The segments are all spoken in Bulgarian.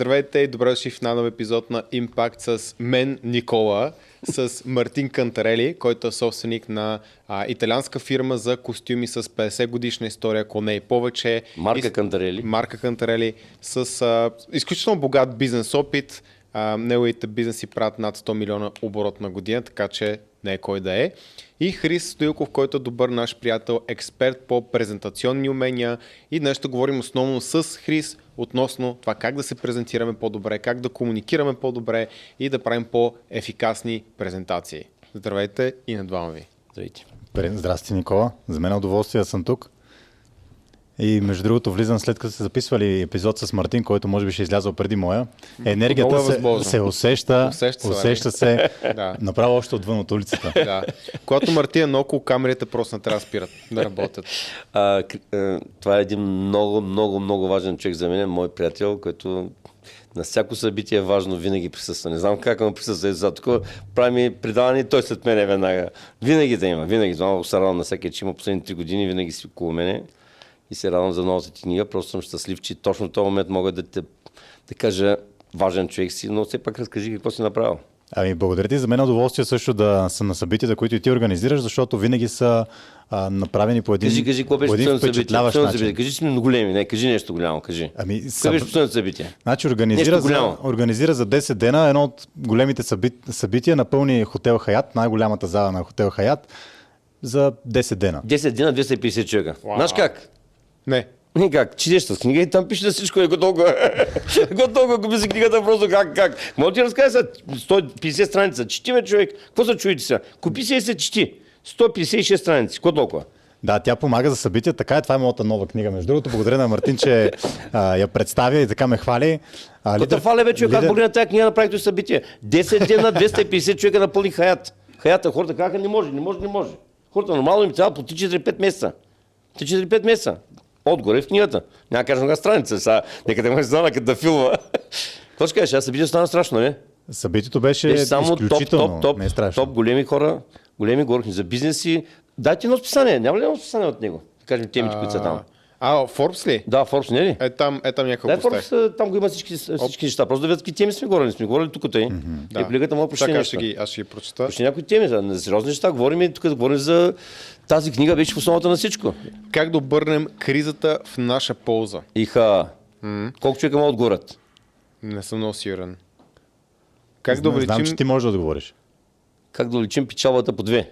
Здравейте и добре дошли в нов епизод на Impact с мен, Никола, с Мартин Кантарели, който е собственик на а, италианска фирма за костюми с 50 годишна история, ако не и повече. Марка И- Кантарели. Марка Кантарели с а, изключително богат бизнес опит. А, неговите бизнеси правят над 100 милиона оборот на година, така че не е кой да е. И Хрис Стоилков, който е добър наш приятел, експерт по презентационни умения. И днес ще говорим основно с Хрис относно това как да се презентираме по-добре, как да комуникираме по-добре и да правим по-ефикасни презентации. Здравейте и на двама ви. Здравейте. Здрасти, Никола. За мен е удоволствие да съм тук. И между другото влизам след като сте записвали епизод с Мартин, който може би ще е излязъл преди моя. Енергията е се, се усеща, Усеща се, усеща се Да. направо още отвън от улицата. Да. Когато Мартин е наоколо камерите, просто не трябва да спират да работят. А, а, това е един много, много, много важен човек за мен, мой приятел, който на всяко събитие е важно, винаги присъства. Не знам как му присъства. За такова прави ми предаване и той след мен е веднага. Винаги да има, винаги. Много се радвам на всеки, че има последните три години, винаги си около мене. И се радвам за новата ти книга. Просто съм щастлив, че точно в този момент мога да те да кажа важен човек си, но все пак разкажи какво си направил. Ами, благодаря ти. За мен е удоволствие също да съм на събитията, които и ти организираш, защото винаги са а, направени по един, Кажи, кажи, какво по беше един събитие? впечатляващ Последното начин. събитие. Кажи си ми големи, не, кажи нещо голямо, кажи. Ами, Какво съб- беше последното събитие? Значи организира за, организира за 10 дена едно от големите събит, събития, напълни хотел Хаят, най-голямата зала на хотел Хаят, за 10 дена. 10 дена, 250 човека. Вау. Знаеш как? Не. Как, четеш с книга и там пише да всичко е готово. готово, купи си книгата просто как, как. Мога ти разкажа са 150 страница. Чети ме човек. Какво се чуете сега? Купи си и се чети. 156 страници. Какво толкова? Да, тя помага за събития, така е, това е моята нова книга. Между другото, благодаря на Мартин, че а, я представя и така ме хвали. А, Какво фале вече, как благодаря на тази книга направих този събитие? 10 дена, 250 човека напълни хаят. Хаята, хората казаха, не може, не може, не може. Хората нормално им трябва по 3-4-5 месеца. 3-4-5 месеца. Отгоре в книгата. Няма да кажа на страница, сега нека да ме знам като да филма. Какво ще кажеш, аз събитие стана страшно, не? Събитието беше, Беше само топ, изключително, топ, топ, не е страшно. топ големи хора, големи говорихме за бизнеси. Дайте едно списание, няма ли едно списание от него? Да кажем темите, които са там. А, Форбс ли? Да, Форбс, не е ли? Е там, е там Да, някакъв Форбс, там го има всички, всички неща. Просто да видят какви теми сме говорили. Сме говорили тук тъй. Да. И колегата му почти аз нещо. ще ги, аз ще ги прочета. Почти някои теми, за за сериозни неща. Говорим и тук да говорим за тази книга беше в основата на всичко. Как да обърнем кризата в наша полза? Иха. Колко човека могат да отговорят? Не съм много сигурен. Как да Знам, увеличим... знам, че ти можеш да отговориш. Как да увеличим печалбата по две?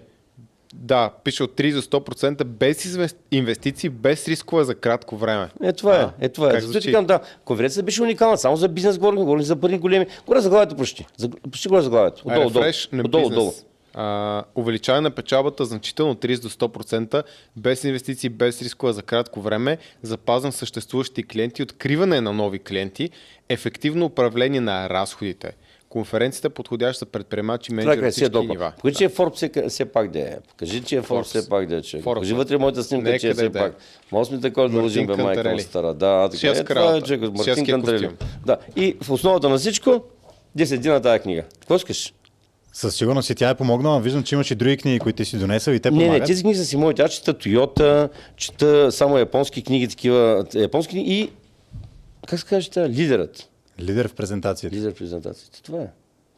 Да, пише от 3 до 100% без инвестиции, без рискове за кратко време. Е, това е. А, Е, това е. звучи? ти казвам, да. Конференцията беше уникална. Само за бизнес говорим, говорим за пари големи. Горе заглавието почти. За, почти горе заглавието. Отдолу, отдолу. Отдолу, отдолу. А, увеличаване на печалбата значително 30 до 100%, без инвестиции, без рискове за кратко време, запазвам съществуващи клиенти, откриване на нови клиенти, ефективно управление на разходите. Конференцията е подходяща за предприемачи, Това менеджери е от си е всички нива. Покажи, че е Форбс все, пак да е. Покажи, че е Forbes. все пак да е. Forbes. Покажи вътре моята снимка, Нека че е е, все е. пак. Може сме такова да лъжим, бе, майка стара. Да, така. Е, това е Мартин костюм. Да. И в основата на всичко, 10 дни на тази книга. Какво искаш? Със сигурност и тя е помогнала. Виждам, че имаш и други книги, които ти си донесъл и те Не, помагат. не, тези книги са си моите. Аз чета Тойота, чета само японски книги, такива японски книги и как се казва, чета? лидерът. Лидер в презентацията. Лидер в презентацията. Това е.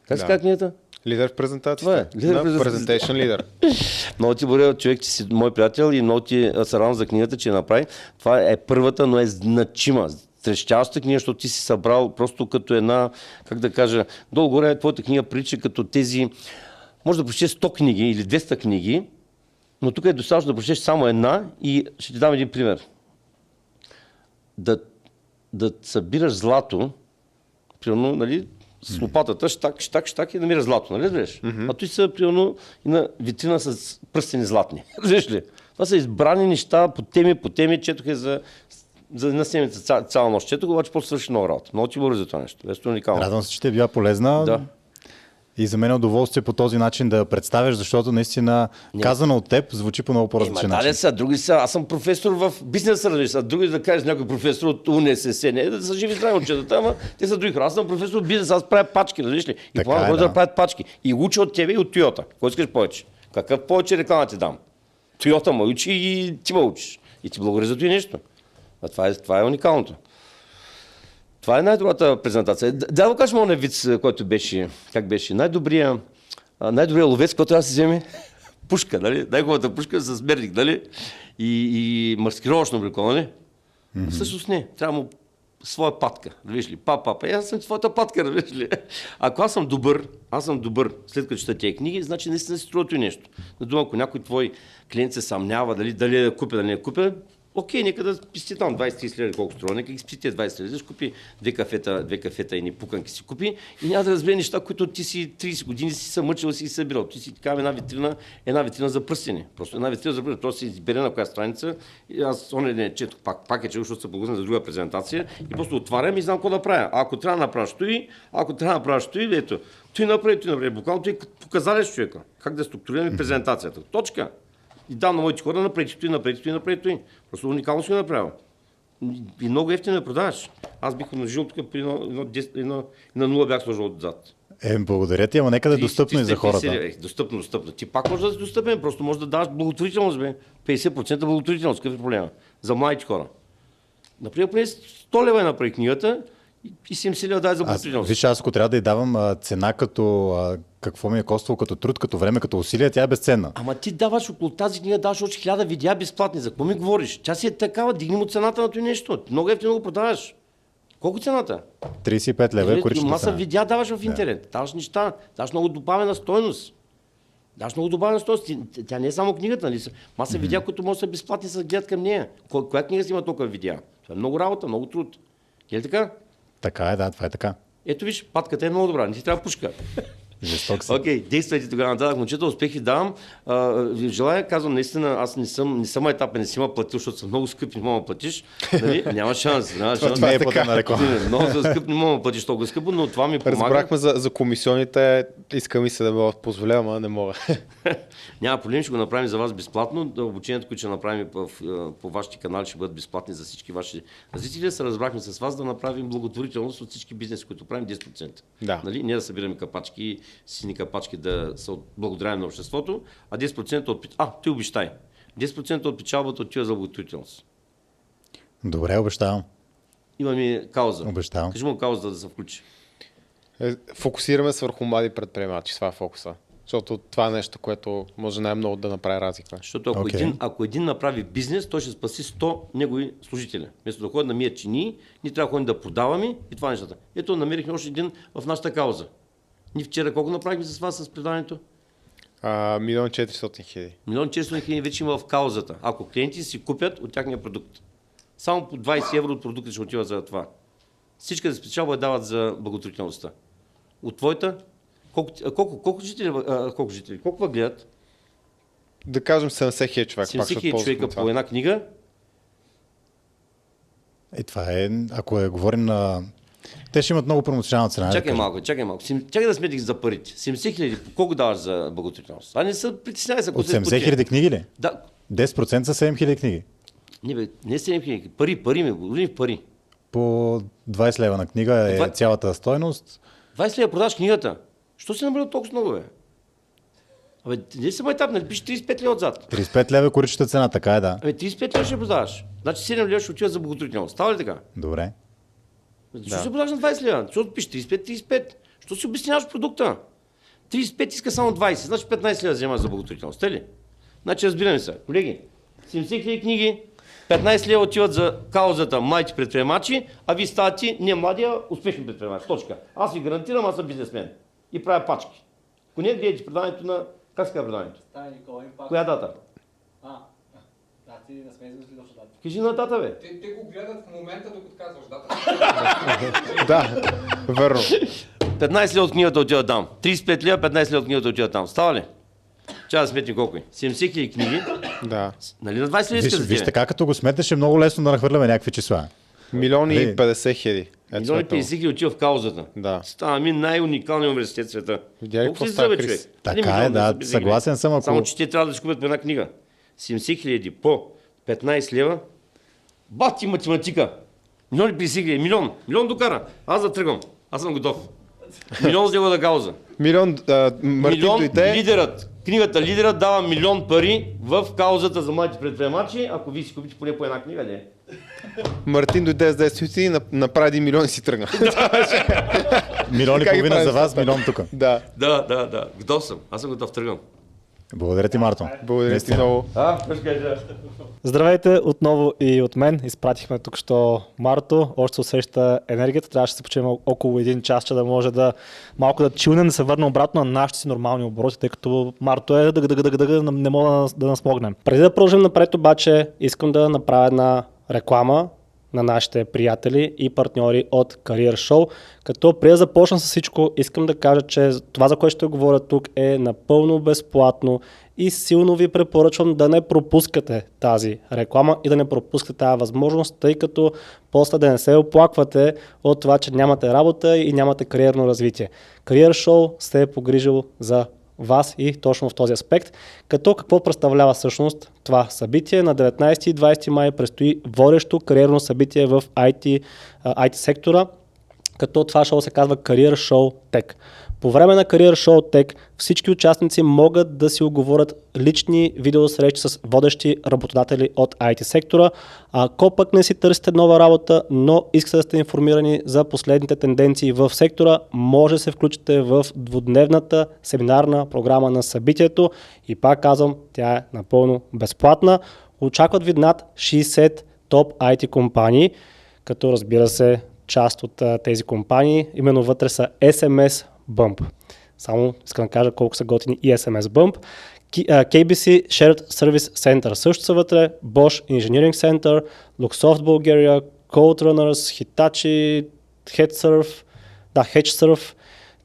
Как се Да. казва книгата? Лидер в презентацията. Това е. Лидер в презентацията. Лидер. Много ти благодаря, човек, че си мой приятел и много ти се радвам за книгата, че я направи. Това е първата, но е значима. Трещяща книга, защото ти си събрал просто като една, как да кажа, долу-горе твоята книга прилича като тези, може да прочетеш 100 книги или 200 книги, но тук е достатъчно да прочетеш само една и ще ти дам един пример. Да, да събираш злато, примерно, нали, с лопатата, штак, штак, штак и намираш злато, нали разбираш? А той са, примерно, и на витрина с пръстени златни. Разбираш ли? Това са избрани неща по теми, по теми, четох е за, за една седмица ця, цяла нощ. Четох, обаче после свърши много работа. Много ти благодаря за това нещо. Беше уникално. Радвам се, че ти е била полезна. Да. И за мен е удоволствие по този начин да представяш, защото наистина казано от теб звучи по много по-различен да, начин. не са, други са. Аз съм професор в бизнеса, разбираш. А други да кажеш някой професор от УНСС, не да са живи здрави учетата, ама те са други хора. Аз съм професор в бизнес, аз правя пачки, разбираш ли? И Така е, да. да. правят пачки. И уча от тебе и от Тойота. Кой искаш повече? Какъв повече реклама ти дам? Тойота ме учи и ти ме учиш. И ти благодаря за това нещо. А това е, това е уникалното. Това е най-добрата презентация. Да го кажем оня вид, който беше, как беше, най-добрия, най-добрия ловец, който аз си вземе пушка, нали? Най-хубавата пушка с мерник, нали? И, и маскировъчно облекло, нали? Mm-hmm. Всъщност не, трябва му своя патка, виж ли, па, па, па, аз съм твоята патка, виж ли. Ако аз съм добър, аз съм добър, след като чета тези книги, значи наистина си струва и нещо. На дума, ако някой твой клиент се съмнява дали, дали да купя, дали не да купя, окей, нека да списти там 20-30 лева, колко струва, нека ги списти тези 20 лева, ще купи две кафета, две кафета и ни пуканки си купи и няма да разбере неща, които ти си 30 години си се мъчил и си ги събирал. Ти си така една витрина, една витрина за пръстени. Просто една витрина за пръстени. Просто си избере на коя страница. И аз оня ден четох пак, пак е чел, защото се благодаря за друга презентация и просто отварям и знам какво да правя. Ако трябва да направя стои, ако трябва да направя стои, ето. Той направи, той направи. Буквално той показали с човека. Как да структурираме презентацията. Точка. И дам на моите хора направи той, направи той, направи той. Просто уникално си го направил. И много ефтино я продаваш. Аз бих умножил тук при едно, едно, 10, едно, на нула бях сложил отзад. Е, благодаря ти, ама нека да е 30, достъпно и за 350 хората. Е, достъпно, достъпно. Ти пак можеш да си достъпен, просто можеш да даваш благотворителност, бе. 50% благотворителност, какъв е проблема? За младите хора. Например, поне 100 лева е направи книгата и- и 70 лева дай за благотворителност. виж, аз ако трябва да й давам а, цена като а, какво ми е коствало като труд, като време, като усилие, тя е безценна. Ама ти даваш около тази книга, даваш още хиляда видеа безплатни. За какво ми говориш? Тя си е такава, дигни му цената на това нещо. Много ефтино го продаваш. Колко е цената? 35 лева е коричната Маса видеа даваш в интернет. Даваш неща. Даваш много добавена стойност. Даваш много добавена стойност. Тя не е само книгата, нали? Маса видеа, които може да са безплатни, са гледат към нея. Ко- Коя книга си има толкова видеа? Това е много работа, много труд. Е ли така? Така е, да, това е така. Ето виж, патката е много добра, не ти трябва пушка. Жесток си. Окей, okay, действайте тогава нататък, момчета, успехи давам. А, ви желая, казвам, наистина, аз не съм, не съм етапен, не си ма платил, защото са много скъпи, не мога да платиш. Нали? Няма шанс. Няма шанс. това е Не, платена реклама. Не, Много за скъп, не мога да платиш толкова скъпо, но това ми помага. Разбрахме за, за комисионите, иска ми се да бъдат позволявам, а не мога. Няма проблем, ще го направим за вас безплатно. Обучението, което ще направим по, по вашите канали, ще бъдат безплатни за всички ваши зрители. Се разбрахме с вас да направим благотворителност от всички бизнеси, които правим 10%. Да. Нали? Не да събираме капачки, сини капачки да са от благодарение на обществото, а 10% от... А, ти обещай. 10% от печалбата отива за благотворителност. Добре, обещавам. Имаме кауза. Обещавам. Кажи му кауза да се включи. Е, Фокусираме се върху млади предприемачи, това е фокуса. Защото това е нещо, което може най-много да направи разлика. Защото ако, Окей. един, ако един направи бизнес, той ще спаси 100 негови служители. Вместо да ходим да мият чини, ние трябва да ходим да продаваме и това е нещата. Ето, намерихме още един в нашата кауза. Ние вчера колко направихме с вас с предаването? А, милион 400 хиляди. Милион 400 хиляди вече има в каузата. Ако клиенти си купят от тяхния продукт. Само по 20 евро от продукта ще отива за това. Всички да спечалба я дават за благотворителността. От твоята, колко, колко, колко жители, а, колко жители, колко гледат? Да кажем 70 хиляди човек. пак 70 ще хиляди човека това. по една книга, И това е, ако е, говорим на... Те ще имат много промоционална цена. Чакай малко, чакай малко. Сим- Чакай да сметих за парите. 70 хиляди, колко даваш за благотворителност? А не се притеснявай ако От се 70 спочи. хиляди книги ли? Да. 10% са 7 хиляди книги. Не, бе, не 7 хиляди. Пари, пари ми, в пари. По 20 лева на книга е Това- цялата стойност. 20 лева продаш книгата. Що се набрал толкова много, бе? Абе, не съм етап, нали пише 35 лева отзад. 35 лева е коричната цена, така е да. Абе, 35 лева ще продаваш. Значи 7 лева ще отиват за благотворителност. Става ли така? Добре. Защо се продаваш на 20 лева? Защото пише 35-35. Що си обясняваш продукта? 35 иска само 20, значи 15 лева вземаш за благотворителност. Те ли? Значи разбираме се. Колеги, 70 хиляди книги, 15 лева отиват за каузата младите предприемачи, а вие ставате не младия, успешни предприемачи. Точка. Аз ви гарантирам, аз съм бизнесмен. И правя пачки. Ако не, гледайте предаването на... Как се казва Импакт. Коя дата? Ти не сме измислили точно дата. Кажи на дата, бе. Те, те го гледат в момента, докато казваш дата. Да, верно. 15 лева от книгата отива там. 35 лева, 15 лева от книгата отива там. Става ли? Чая да сметнем колко е. 70 хиляди книги. Да. Нали на 20 лева Виж, за виж така, като го сметнеш, е много лесно да нахвърляме някакви числа. Милиони и Нали? 50 хиляди. Ето Милиони сметнало. 50 хиляди отива в каузата. Да. Става ми най-уникалният университет в света. Видя ли Колко какво си става, човек? Така е, да, съгласен съм, ако- Само, че те трябва да си купят по една книга. 70 хиляди по 15 лева. Бати математика. Милион и 50 хиляди. Милион. Милион докара. Аз да тръгвам. Аз съм готов. Милион с неговата кауза. Милион, а, Мартин Милион дойде. лидерът. книгата Лидера дава милион пари в каузата за младите предприемачи, ако вие си купите поне по една книга, не. Мартин дойде с 10 минути и нап- направи един милион и си тръгна. Милион и половина за вас, милион тук. да, Да, да, да. Готов съм. Аз съм готов, тръгвам. Благодаря ти, Марто. благодаря ти много. А? Здравейте отново и от мен. Изпратихме тук що Марто. Още се усеща енергията. Трябваше да се починем около един час, че да може да малко да чилнем, да се върне обратно на нашите си нормални обороти, тъй като Марто е дъг, дъг, дъг, дъг, не мога да, да насмогнем. Преди да продължим напред обаче, искам да направя една реклама на нашите приятели и партньори от Career Show. Като преди да започна с всичко, искам да кажа, че това, за което ще говоря тук е напълно безплатно и силно ви препоръчвам да не пропускате тази реклама и да не пропускате тази възможност, тъй като после да не се оплаквате от това, че нямате работа и нямате кариерно развитие. Career Show се е погрижил за вас и точно в този аспект. Като какво представлява всъщност това събитие? На 19 и 20 май предстои водещо кариерно събитие в IT, IT сектора, като това шоу се казва Career Show Tech. По време на Career Show Tech всички участници могат да си оговорят лични видеосрещи с водещи работодатели от IT сектора. Ако пък не си търсите нова работа, но искате да сте информирани за последните тенденции в сектора, може да се включите в двудневната семинарна програма на събитието и пак казвам, тя е напълно безплатна. Очакват ви над 60 топ IT компании, като разбира се част от тези компании, именно вътре са SMS Bump. Само искам да кажа колко са готини и SMS Bump. KBC Shared Service Center също са вътре, Bosch Engineering Center, Luxoft Bulgaria, Code Runners, Hitachi, HeadSurf, да, HedgeSurf.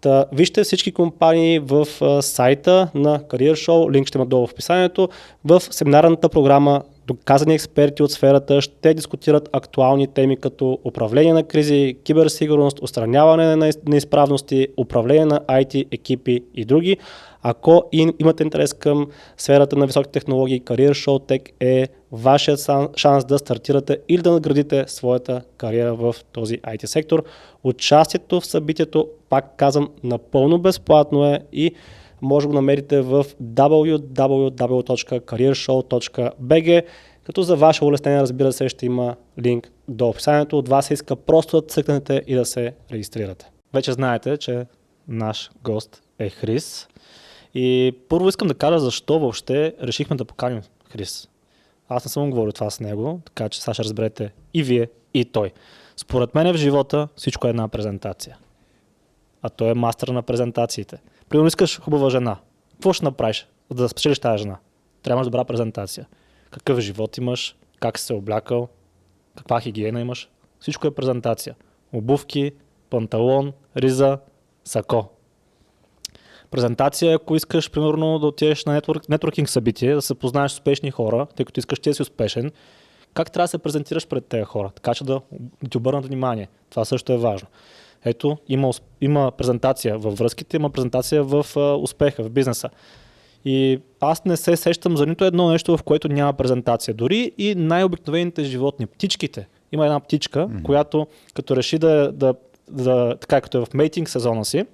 Та, вижте всички компании в а, сайта на Career Show, линк ще има долу в описанието. В семинарната програма доказани експерти от сферата ще дискутират актуални теми като управление на кризи, киберсигурност, устраняване на неизправности, управление на IT екипи и други. Ако имате интерес към сферата на високи технологии, Career Show Tech е вашият шанс да стартирате или да наградите своята кариера в този IT сектор. Участието в събитието, пак казвам, напълно безплатно е и може да го намерите в www.careershow.bg като за ваше улеснение, разбира се, ще има линк до описанието. От вас се иска просто да цъкнете и да се регистрирате. Вече знаете, че наш гост е Хрис. И първо искам да кажа защо въобще решихме да поканим Хрис. Аз не съм говорил това с него, така че сега ще разберете и вие, и той. Според мен в живота всичко е една презентация. А той е мастър на презентациите. Примерно искаш хубава жена. Какво ще направиш, за да спечелиш тази жена? Трябва да имаш добра презентация. Какъв живот имаш, как си се облякал, каква хигиена имаш. Всичко е презентация. Обувки, панталон, риза, сако. Презентация, ако искаш, примерно, да отидеш на нетворк, нетворкинг събитие, да се познаеш с успешни хора, тъй като искаш ти да си успешен, как трябва да се презентираш пред тези хора, така че да ти обърнат внимание. Това също е важно. Ето, има, има презентация във връзките, има презентация в а, успеха, в бизнеса. И аз не се сещам за нито едно нещо, в което няма презентация. Дори и най-обикновените животни, птичките. Има една птичка, mm-hmm. която като реши да, да, да, така като е в мейтинг сезона си,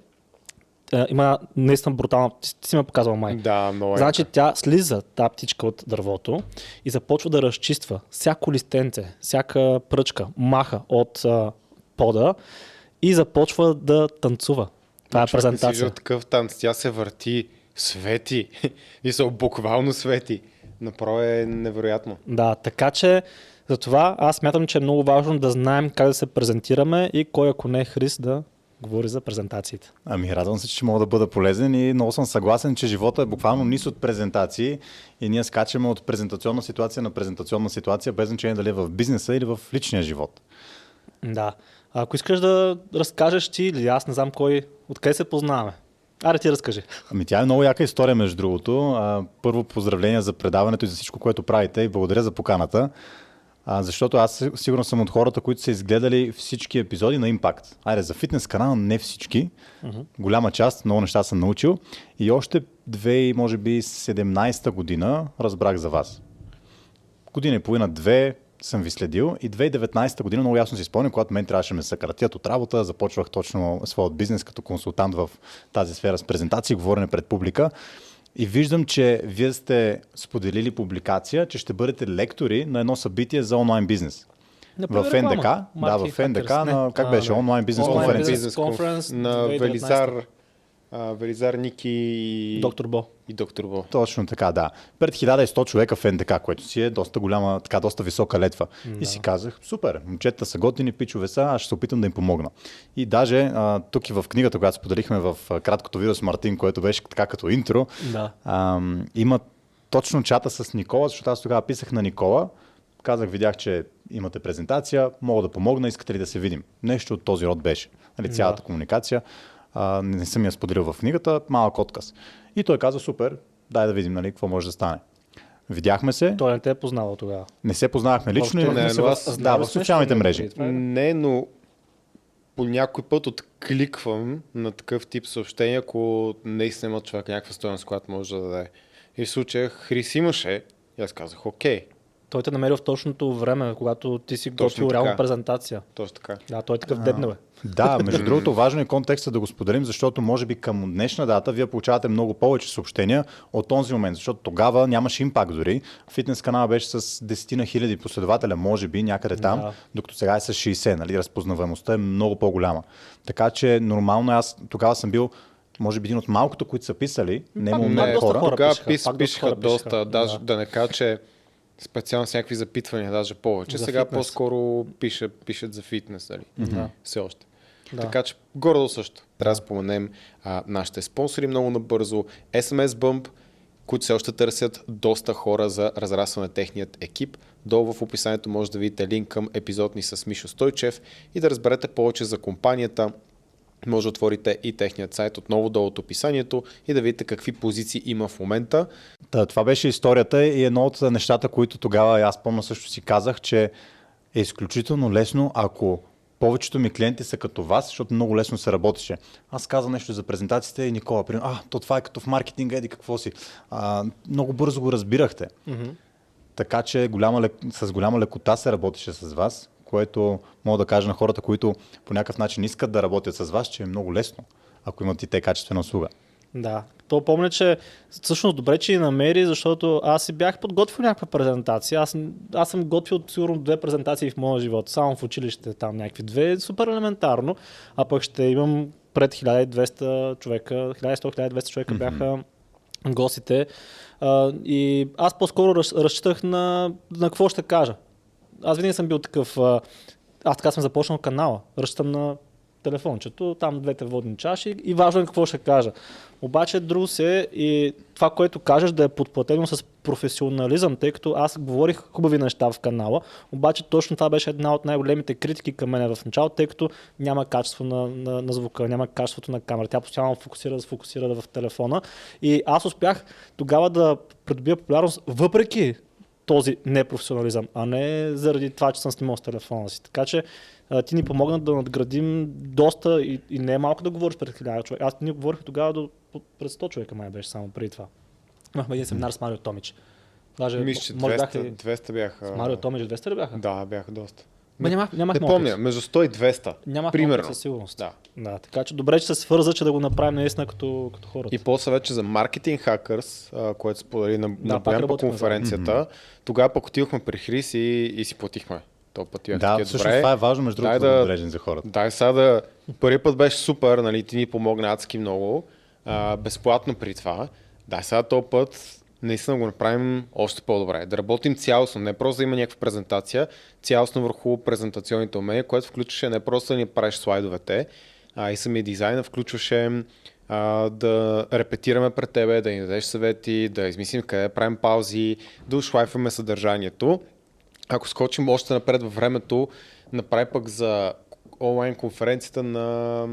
е, има наистина брутална, ти, ти си ме показвал май. Да, много е. Значи тя слиза тази птичка от дървото и започва да разчиства всяко листенце, всяка пръчка, маха от а, пода и започва да танцува. Това е презентация. виждал такъв танц. Тя се върти, свети. И са буквално свети. Направо е невероятно. Да, така че затова аз смятам, че е много важно да знаем как да се презентираме и кой ако не е Хрис да говори за презентациите. Ами радвам се, че мога да бъда полезен и много съм съгласен, че живота е буквално низ от презентации и ние скачаме от презентационна ситуация на презентационна ситуация, без значение дали е в бизнеса или в личния живот. Да. Ако искаш да разкажеш ти или аз не знам кой, откъде се познаваме. Аре ти разкажи. Ами тя е много яка история, между другото. А, първо поздравления за предаването и за всичко, което правите и благодаря за поканата. А, защото аз сигурно съм от хората, които са изгледали всички епизоди на Impact. Айде, за фитнес канала не всички. Uh-huh. Голяма част, много неща съм научил. И още две, може би 17-та година разбрах за вас. Година и половина, две съм ви следил и 2019 година много ясно си спомням, когато мен трябваше да ме съкратят от работа, започвах точно своят бизнес като консултант в тази сфера с презентации, говорене пред публика. И виждам, че вие сте споделили публикация, че ще бъдете лектори на едно събитие за онлайн бизнес. В реклама. НДК, да, в НДК, на, как А, беше, онлайн бизнес Онлайн конференция. бизнес. конференс на 2019. Велизар, Велизар Ники и Доктор Бо. и доктор Бо. Точно така, да. Пред 1100 човека в НДК, което си е доста голяма, така доста висока летва. И си казах, супер, момчета са готини, пичове са, аз ще се опитам да им помогна. И даже а, тук и в книгата, която споделихме в а, краткото видео с Мартин, което беше така като интро, Да. ам, има точно чата с Никола, защото аз тогава писах на Никола, казах, видях, че имате презентация, мога да помогна, искате ли да се видим? Нещо от този род беше. Нали, цялата Да. комуникация. А, не съм я споделил в книгата, малък отказ. И той каза, супер, дай да видим нали, какво може да стане. Видяхме се, Той не те е познавал тогава. не се познавахме лично, Въобще не, се но в, аз да, в социалните мрежи. е- Не, но по някой път откликвам на такъв тип съобщения, ако наистина има човек някаква стоеност, която може да даде. И в случая Хрис имаше, и аз казах, окей, Той те намери в точното време, когато ти си готвил реална презентация. точно така. Да, той е такъв дебнал е. Да, между другото, важно е контекста да го споделим, защото може би към днешна дата вие получавате много повече съобщения от този момент, защото тогава нямаше импакт дори. Фитнес канала беше с десетина хиляди последователя, може би, някъде там, Да. докато сега е с 60, нали, разпознаваемостта е много по-голяма. Така че нормално е, аз тогава съм бил може би един от малкото, които са писали, не пак много доста хора. хора. Тогава пишеха, пис, пак доста пишеха хора доста, пишеха, даже да. да не кажа, че специално с някакви запитвания, даже повече. За Сега фитнес. по-скоро пише, пишат за фитнес, нали? Да. Все още. Да. Така че горе също. Трябва да споменем а, нашите спонсори много набързо. SMS Bump, които все още търсят доста хора за разрастване на техният екип. Долу в описанието може да видите линк към епизод ни с Мишо Стойчев и да разберете повече за компанията. Може да отворите и техният сайт отново долу от описанието и да видите какви позиции има в момента. Та, това беше историята и едно от нещата, които тогава аз помня също си казах, че е изключително лесно, ако повечето ми клиенти са като вас, защото много лесно се работеше. Аз казах нещо за презентациите и Никола, примерно, а, то това е като в маркетинга, еди какво си. А, много бързо го разбирахте. Така че голяма, с голяма лекота се работеше с вас, което мога да кажа на хората, които по някакъв начин искат да работят с вас, че е много лесно, ако имат и те качествена услуга. Да. То помня, че всъщност добре, че и намери, защото аз си бях подготвил някаква презентация. Аз, аз съм готвил сигурно две презентации в моя живот. Само в училище там някакви две. Супер елементарно. А пък ще имам пред 1200 човека, 1100-1200 човека бяха гостите. А, и аз по-скоро раз, разчитах на, на какво ще кажа. Аз винаги съм бил такъв. Аз така съм започнал канала. Разчитам на телефончето, там двете водни чаши и важно е какво ще кажа. Обаче друго се и това, което кажеш да е подплатено с професионализъм, тъй като аз говорих хубави неща в канала, обаче точно това беше една от най-големите критики към мен в началото, тъй като няма качество на, на, на звука, няма качеството на камера. Тя постоянно фокусира, фокусира в телефона и аз успях тогава да придобия популярност въпреки този непрофесионализъм, а не заради това, че съм снимал с телефона си. Така че ти ни помогна да надградим доста и, и не е малко да говориш пред хиляда човека. Аз ние говорих тогава до, пред 100 човека май беше само преди това. Имахме един семинар с Марио Томич. Даже, Мисля, че може 200, бяха и- 200 бяха. с Марио Томич 200 ли бяха? Да, бяха доста. Ма нямах, нямах Не помня, между 100 и 200. Нямах примерно. със сигурност. Да. да. Така че добре, че се свърза, че да го направим наистина като, като хората. И после вече за маркетинг хакърс, което сподели на, Да, на Боян по конференцията, тогава пък отидохме при Хрис и, и си платихме. То път бях Да, всъщност добре, това е важно, между другото, да, да- да за хората. Дай сега да... Първият път беше супер, нали, ти ни помогна адски много, а, безплатно при това. Дай сега този път наистина го направим още по-добре. Да работим цялостно, не просто да има някаква презентация, цялостно върху презентационните умения, което включваше не просто да ни правиш слайдовете, а и самия дизайн включваше а, да репетираме пред тебе, да ни дадеш съвети, да измислим къде да правим паузи, да ушлайфваме съдържанието. Ако скочим още напред във времето, направи пък за онлайн конференцията на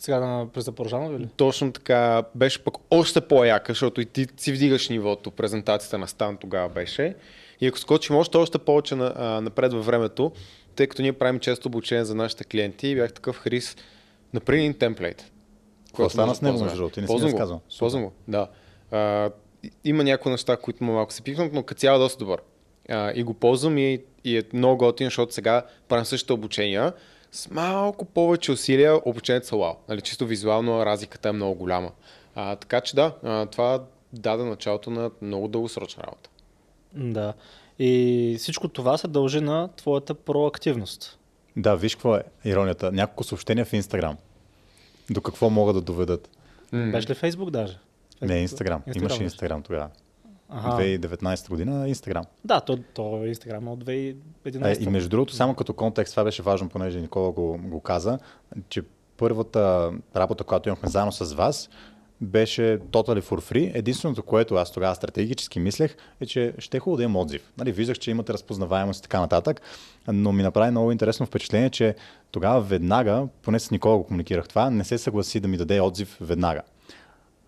Сега да през или? точно така беше пък още по-яка, защото и ти си вдигаш нивото. Презентацията на Стан тогава беше. И ако скочим още, още повече на, а, напред във времето, тъй като ние правим често обучение за нашите клиенти, бях такъв Хрис, направи един темплейт. който стана може с да него, между другото? Не Ползвам го. Ползвам го, да. А, има някои неща, които малко се пипнат, но като цяло е доста добър. А, и го ползвам и, и е много готин, защото сега правим същите обучения с малко повече усилия обучението са вау. Нали, чисто визуално разликата е много голяма. А, така че да, а, това даде началото на много дългосрочна работа. Да. И всичко това се дължи на твоята проактивност. Да, виж какво е иронията. Няколко съобщения в Инстаграм. До какво могат да доведат? Mm. Беше ли Фейсбук даже? Не, Инстаграм. Имаше. Инстаграм тогава. Ага. 2019 година Инстаграм. Да, то, то е Инстаграм от 2011. Е, и между другото, само като контекст, това беше важно, понеже Никола го, го каза, че първата работа, която имахме заедно с вас, беше totally for free. Единственото, което аз тогава стратегически мислех, е, че ще е хубаво да имам отзив. Нали, виждах, че имате разпознаваемост и така нататък, но ми направи много интересно впечатление, че тогава веднага, поне с Никола го комуникирах това, не се съгласи да ми даде отзив веднага.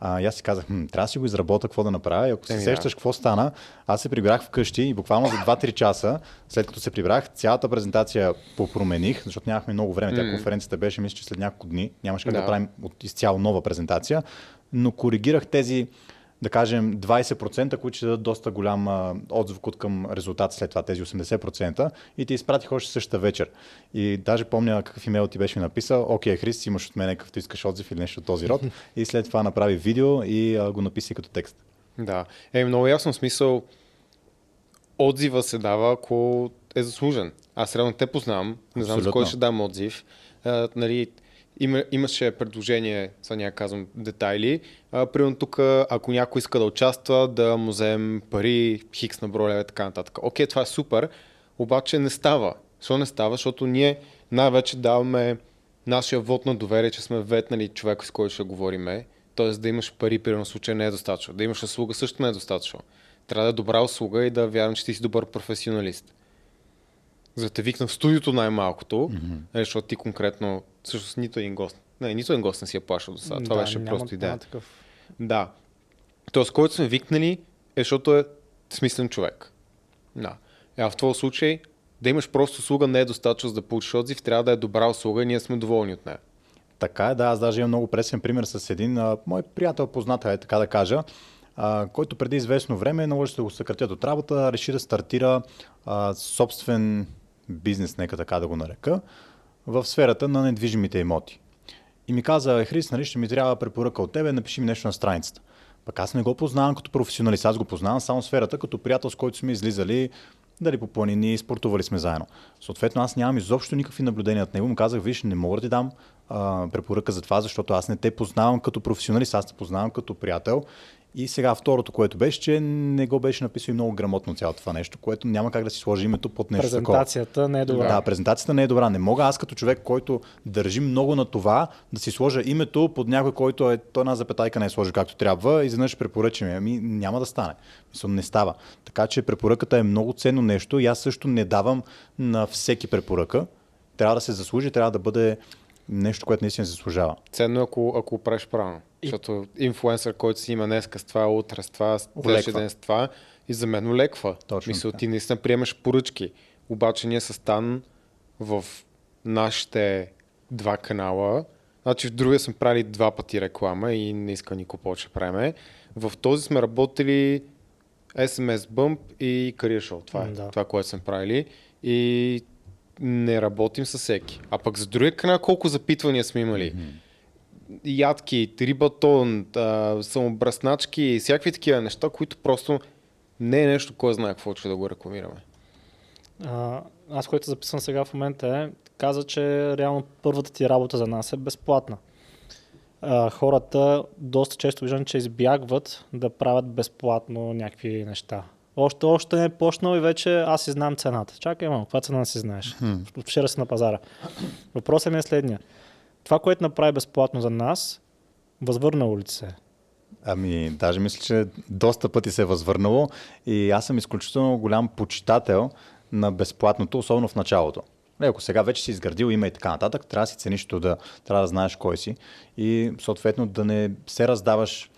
А, и аз си казах, трябва да си го изработя какво да направя. И ако се Еми, да. сещаш какво стана, аз се прибрах вкъщи и буквално за 2-3 часа, след като се прибрах, цялата презентация попромених, защото нямахме много време. Тя конференцията беше, мисля, че след няколко дни. Нямаше как да, Да. правим от изцяло нова презентация, но коригирах тези да кажем 20%, които ще дадат доста голям а, отзвук от към резултат след това, тези 80% и ти изпратих още същата вечер. И даже помня какъв имейл ти беше ми написал, окей, Хрис, имаш от мен какъвто искаш отзив или нещо от този род. и след това направи видео и а, го написи като текст. Да. Е, много ясно смисъл. Отзива се дава, ако е заслужен. Аз реално те познавам. Не знам за Абсолютно. кой ще дам отзив. А, нали, има, имаше предложение, сега няма казвам детайли. А, примерно тук, ако някой иска да участва, да му вземем пари, хикс на броя и така нататък. Окей, това е супер, обаче не става. Защо не става? Защото ние най-вече даваме нашия вод на доверие, че сме ветнали човек, с който ще говориме. Тоест да имаш пари, примерно случай не е достатъчно. Да имаш услуга също не е достатъчно. Трябва да е добра услуга и да вярвам, че ти си добър професионалист. За да те викна в студиото най-малкото, mm-hmm. защото ти конкретно, всъщност нито един гост, не, нито един гост не си е плашал до сега. Това да, беше няма, просто идея. Няма такъв. Да. Тоест, който сме викнали, е защото е смислен човек. Да. А в твоя случай, да имаш просто услуга не е достатъчно за да получиш отзив, трябва да е добра услуга и ние сме доволни от нея. Така е, да, аз даже имам много пресен пример с един а, мой приятел, познат е, така да кажа, а, който преди известно време наложи се да го съкратят от работа, реши да стартира а, собствен бизнес, нека така да го нарека, в сферата на недвижимите имоти. И ми каза, «Е, Хрис, нали, ще ми трябва препоръка от тебе, напиши ми нещо на страницата. Пък аз не го познавам като професионалист, аз го познавам само сферата като приятел, с който сме излизали дали по планини, спортували сме заедно. Съответно, аз нямам изобщо никакви наблюдения от него. Му казах, виж, не мога да ти дам а, препоръка за това, защото аз не те познавам като професионалист, аз те познавам като приятел. И сега второто, което беше, че не го беше написал и много грамотно цялото това нещо, което няма как да си сложи името под нещо такова. Презентацията не е добра. Да, презентацията не е добра. Не мога аз като човек, който държи много на това, да си сложа името под някой, който е той една запетайка не е сложил както трябва, и изведнъж препоръча ми. Ами няма да стане. Мисля, не става. Така че препоръката е много ценно нещо и аз също не давам на всеки препоръка. Трябва да се заслужи, трябва да бъде нещо, което наистина заслужава. Ценно е, ако, ако правиш правилно. Защото инфлуенсър, който си има днес с това, утре с това, следващия ден с това, и за мен олеква. Точно Мисля, така. ти наистина приемаш поръчки. Обаче ние с Тан в нашите два канала, значи в другия сме правили два пъти реклама и не иска никой повече правиме. В този сме работили SMS Bump и Career Show. Това е Да. това, което сме правили. И не работим с всеки. А пък за другия канал колко запитвания сме имали. Ядки, рибатон, а, самобръсначки и всякакви такива неща, които просто не е нещо, кой знае какво ще да го рекламираме. А, аз, който записвам сега в момента е, каза, че реално първата ти работа за нас е безплатна. А, хората доста често виждам, че избягват да правят безплатно някакви неща. Още, още не е почнал и вече аз си знам цената. Чакай, мам, каква цена си знаеш? Вчера си на пазара. Въпросът ми е следния. Това, което направи безплатно за нас, възвърнало ли се? е? Ами, даже мисля, че доста пъти се е възвърнало и аз съм изключително голям почитател на безплатното, особено в началото. Не, ако сега вече си изградил име и така нататък, трябва да си цениш да, трябва да знаеш кой си и съответно да не се раздаваш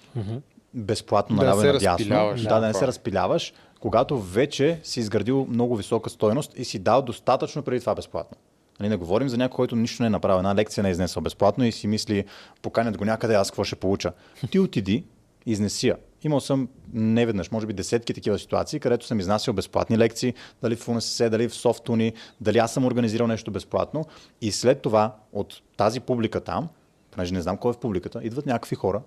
безплатно Да наляво и надясно. Да, да, да не се е. разпиляваш, когато вече си изградил много висока стойност и си дал достатъчно преди това безплатно. Нали, не говорим за някой, който нищо не е направил, една лекция не е изнесъл безплатно и си мисли, поканят го някъде, аз какво ще получа. Ти отиди, изнеси я. Имал съм не веднъж, може би десетки такива ситуации, където съм изнасял безплатни лекции, дали в УНСС, дали в Софтуни, дали аз съм организирал нещо безплатно. И след това от тази публика там, понеже не знам кой е в публиката, идват някакви хора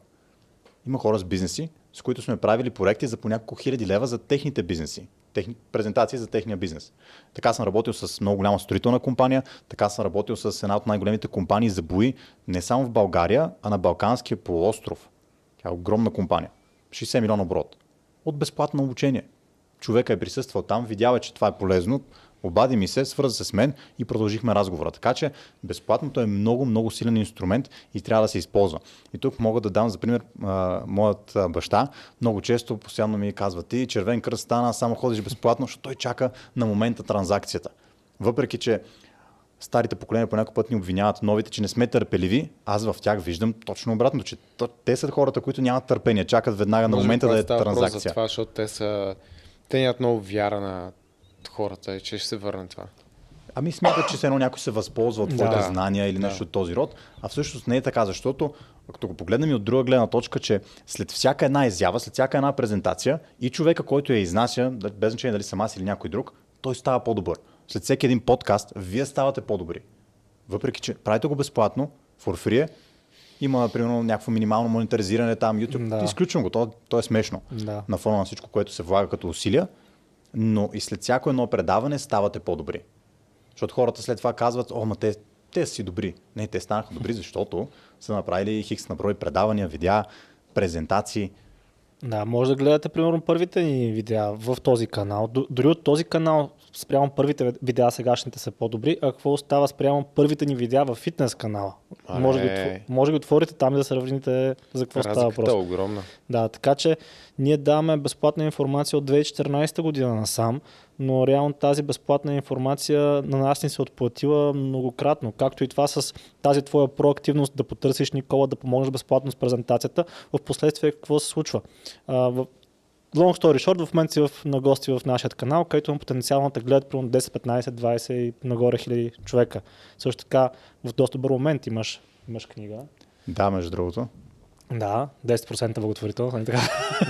Има хора с бизнеси, с които сме правили проекти за по няколко хиляди лева за техните бизнеси. Техни, презентации за техния бизнес. Така съм работил с много голяма строителна компания, така съм работил с една от най-големите компании за бои, не само в България, а на Балканския полуостров. Тя е огромна компания. 60 милиона оборот. От безплатно обучение. Човека е присъствал там, видява, че това е полезно, обади ми се, свърза се с мен и продължихме разговора. Така че безплатното е много, много силен инструмент и трябва да се използва. И тук мога да дам за пример моят баща. Много често постоянно ми казва, ти червен кръст стана, само ходиш безплатно, защото той чака на момента транзакцията. Въпреки, че старите поколения по някой път ни обвиняват новите, че не сме търпеливи, аз в тях виждам точно обратно, че те са хората, които нямат търпение, чакат веднага на Може момента да е въпрос За транзакция. това, защото те са... Те нямат много вяра на хората и че ще се върне това. Ами смятат, че се едно някой се възползва от твоите Да. знания или нещо от този род, а всъщност не е така, защото като го погледнем и от друга гледна точка, че след всяка една изява, след всяка една презентация и човека, който я изнася, да- без значение дали съм аз или някой друг, той става по-добър. След всеки един подкаст, вие ставате по-добри. Въпреки, че правите го безплатно, for free, е, има, примерно, някакво минимално монетаризиране там, YouTube, Да. да. изключвам го, то, то е смешно Да. на фона на всичко, което се влага като усилия, но и след всяко едно предаване ставате по-добри. Защото хората след това казват, о, ма те, те си добри. Не, те станаха добри, защото са направили хикс на брой предавания, видеа, презентации. Да, може да гледате примерно първите ни видеа в този канал. Дори от този канал спрямо първите видеа сегашните са по-добри, а какво остава спрямо първите ни видеа в фитнес канала? А, Може да, не. отво- може да отворите там и да сравните за какво става е въпрос. огромна. Да, така че ние даваме безплатна информация от 2014 година насам, но реално тази безплатна информация на нас ни се отплатила многократно. Както и това с тази твоя проактивност да потърсиш Никола, да помогнеш безплатно с презентацията. В последствие какво се случва? В Long story short, в момента си в, на гости в нашия канал, където има потенциално да гледат примерно 10, 15, 20 и нагоре хиляди човека. Също така в доста добър момент имаш, имаш книга. Да, между другото. Да, 10% благотворително, нали така?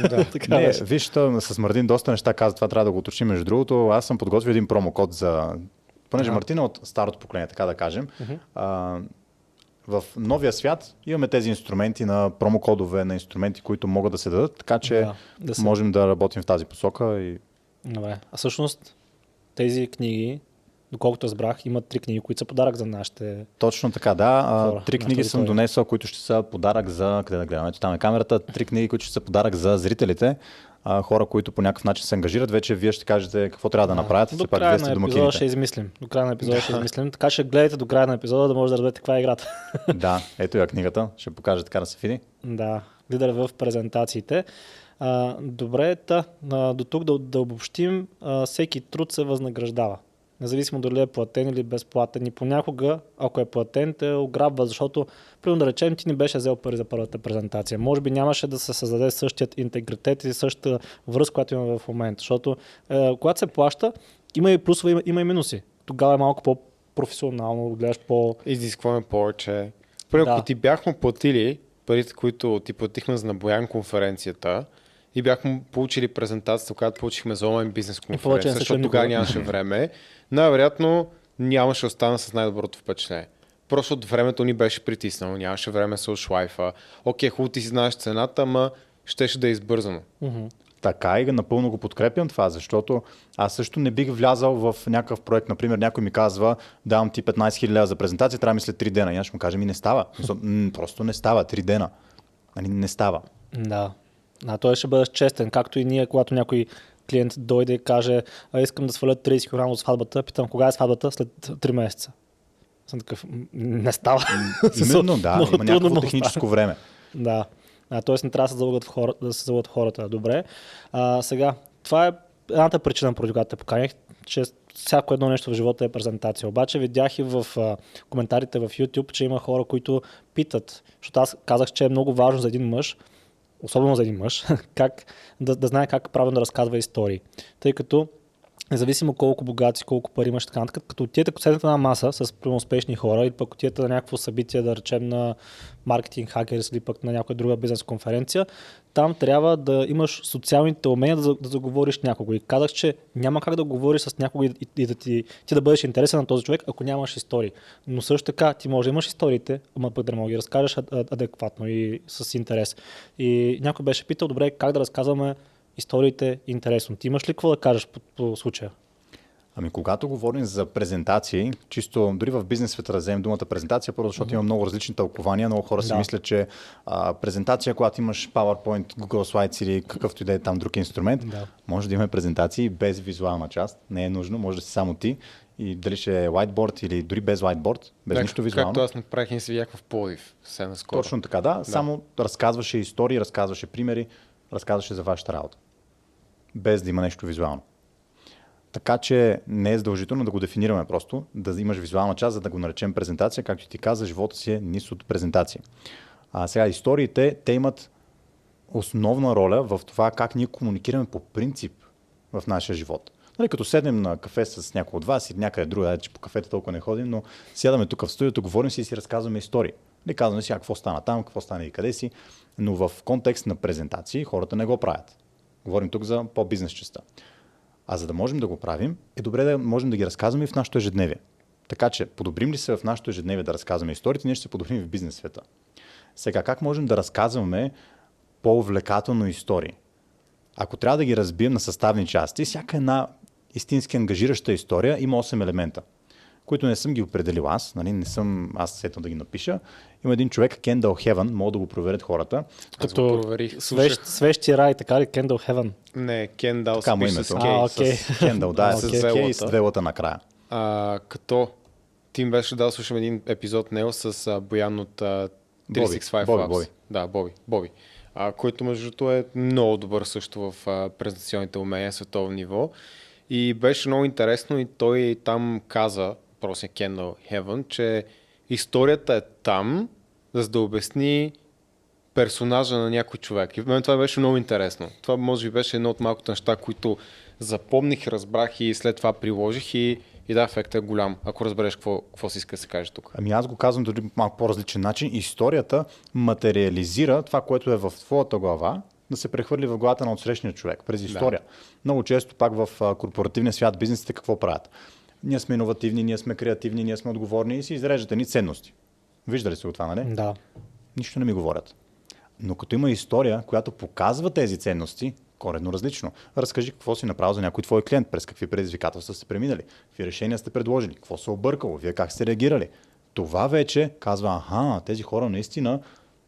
Да. така Не, беше. виж, с Мартин доста неща каза, това трябва да го уточним. Между другото, аз съм подготвил един промокод за... Понеже Да. Мартин е от старото поколение, така да кажем. а, в новия свят имаме тези инструменти на промокодове, на инструменти, които могат да се дадат, така че Да, да се- можем да работим в тази посока и Добре. А всъщност тези книги, доколкото разбрах, имат три книги, които са подарък за нашите. Точно така, да. Хора, три книги съм донесъл, които ще са подарък за... Къде да гледаме? Ето там е камерата. Три книги, които ще са подарък за зрителите. А, хора, които по някакъв начин се ангажират. Вече вие ще кажете какво трябва да направят. До Все пак на епизода ще домакините. измислим. До края на епизода ще измислим. Така ще гледате до края на епизода да може да разберете каква е играта. да, ето я книгата. Ще покажа така да се види. да, лидер в презентациите. А, добре, та, а, до тук да, да обобщим, а, всеки труд се възнаграждава. Независимо дали е платен или безплатен. И понякога, ако е платен, те ограбва, защото, примерно да речем, ти не беше взел пари за първата презентация. Може би нямаше да се създаде същият интегритет и същата връзка, която има в момента. Защото е, когато се плаща, има и плюсове, има, има и минуси. Тогава е малко по-професионално, гледаш по... Изискваме повече. Примерно, Да. ако ти бяхме платили парите, които ти платихме за набоян конференцията и бяхме получили презентацията, която получихме за онлайн бизнес конференция, защото тогава нямаше време, най-вероятно нямаше да остана с най-доброто впечатление. Просто от времето ни беше притиснало, нямаше време с шлайфа. Окей, хубаво ти си знаеш цената, ама щеше да е избързано. Така и напълно го подкрепям това, защото аз също не бих влязал в някакъв проект. Например, някой ми казва, давам ти 15 000 лева за презентация, трябва ми след 3 дена. И аз ще му кажа, ми не става. Просто не става. 3 дена. Нали, не става. Да. А той ще бъдеш честен, както и ние, когато някой клиент дойде и каже, искам да сваля 30 кг от сватбата, питам кога е сватбата? След 3 месеца. Съм такъв, «М, не става. Именно, да. Има някакво техническо време. Да. А, тоест не трябва да се залъгат, в хора, да се залъгат хората. Добре. А, сега, това е едната причина, поради която те поканих, че всяко едно нещо в живота е презентация. Обаче видях и в а, коментарите в YouTube, че има хора, които питат, защото аз казах, че е много важно за един мъж, особено за един мъж, как, да, да знае как правилно да разказва истории. Тъй като независимо колко богат си, колко пари имаш, така като отидете, ако седнете на маса с успешни хора или пък отидете на някакво събитие, да речем на маркетинг хакерс или пък на някоя друга бизнес конференция, там трябва да имаш социалните умения да, да заговориш някого. И казах, че няма как да говориш с някого и, и да ти, ти да бъдеш интересен на този човек, ако нямаш истории. Но също така ти може да имаш историите, ама пък да не мога да ги разкажеш ад- ад- адекватно и с интерес. И някой беше питал, добре, как да разказваме историите интересно. Ти имаш ли какво да кажеш по, по случая? Ами когато говорим за презентации, чисто дори в бизнес света да вземем думата презентация, първо защото има много различни тълкования. Много хора си Да. мислят, че а, презентация, когато имаш PowerPoint, Google Slides или какъвто и да е там друг инструмент, Да. може да имаме презентации без визуална част. Не е нужно, може да си само ти. И дали ще е whiteboard или дори без whiteboard, без Да, нищо визуално. Както аз направих и се видях в Пловдив, съвсем наскоро. Точно така, да. да. Само разказваше истории, разказваше примери, разказваше за вашата работа. Без да има нещо визуално. Така че не е задължително да го дефинираме просто, да имаш визуална част, за да го наречем презентация. Както ти каза, живота си е низ от презентация. А сега историите, те имат основна роля в това как ние комуникираме по принцип в нашия живот. Нали, като седнем на кафе с някой от вас или някъде друга, да, че по кафета толкова не ходим, но сядаме тук в студиото, говорим си и си разказваме истории. Не казваме си какво стана там, какво стана и къде си, но в контекст на презентации хората не го правят. Говорим тук за по-бизнес частта. А за да можем да го правим, е добре да можем да ги разказваме и в нашето ежедневие. Така че, подобрим ли се в нашето ежедневие да разказваме историите, ние ще се подобрим в бизнес света. Сега, как можем да разказваме по-увлекателно истории? Ако трябва да ги разбием на съставни части, всяка една истински ангажираща история има 8 елемента, които не съм ги определил аз, нали, не съм аз сетно да ги напиша. Има един човек, Кендал Хевън, могат да го проверят хората. Проверих. свещ, свещи рай, така ли? Kendall Heaven. Не, Кендал Така му е спише с името. Кей. А, окей. С Кендал, да, А, с. Кей и с Лъта. две лъта накрая. А, като Тим беше дал слушам един епизод него с а, Боян от а, 365 Боби, Labs. Боби. Да, Боби. Боби. А, който между другото е много добър също в а, презентационните умения световно ниво. И беше много интересно и той там каза, просто Кендал Хевън, че историята е там, за да обясни персонажа на някой човек. И в мен това беше много интересно. Това може би беше едно от малкото неща, които запомних, разбрах и след това приложих и, и да, ефектът е голям, ако разбереш какво, какво си иска да се каже тук. Ами аз го казвам дори малко по-различен начин. Историята материализира това, което е в твоята глава, да се прехвърли в главата на отсрещния човек през история. Много често пак в корпоративния свят бизнесите какво правят? Ние сме иновативни, ние сме креативни, ние сме отговорни и си изреждат едни ценности. Виждали се от това, нали? Да. Нищо не ми говорят. Но като има история, която показва тези ценности, коренно различно. Разкажи какво си направил за някой твой клиент, през какви предизвикателства сте преминали, какви решения сте предложили, какво се е объркало, вие как сте реагирали. Това вече казва, аха, тези хора наистина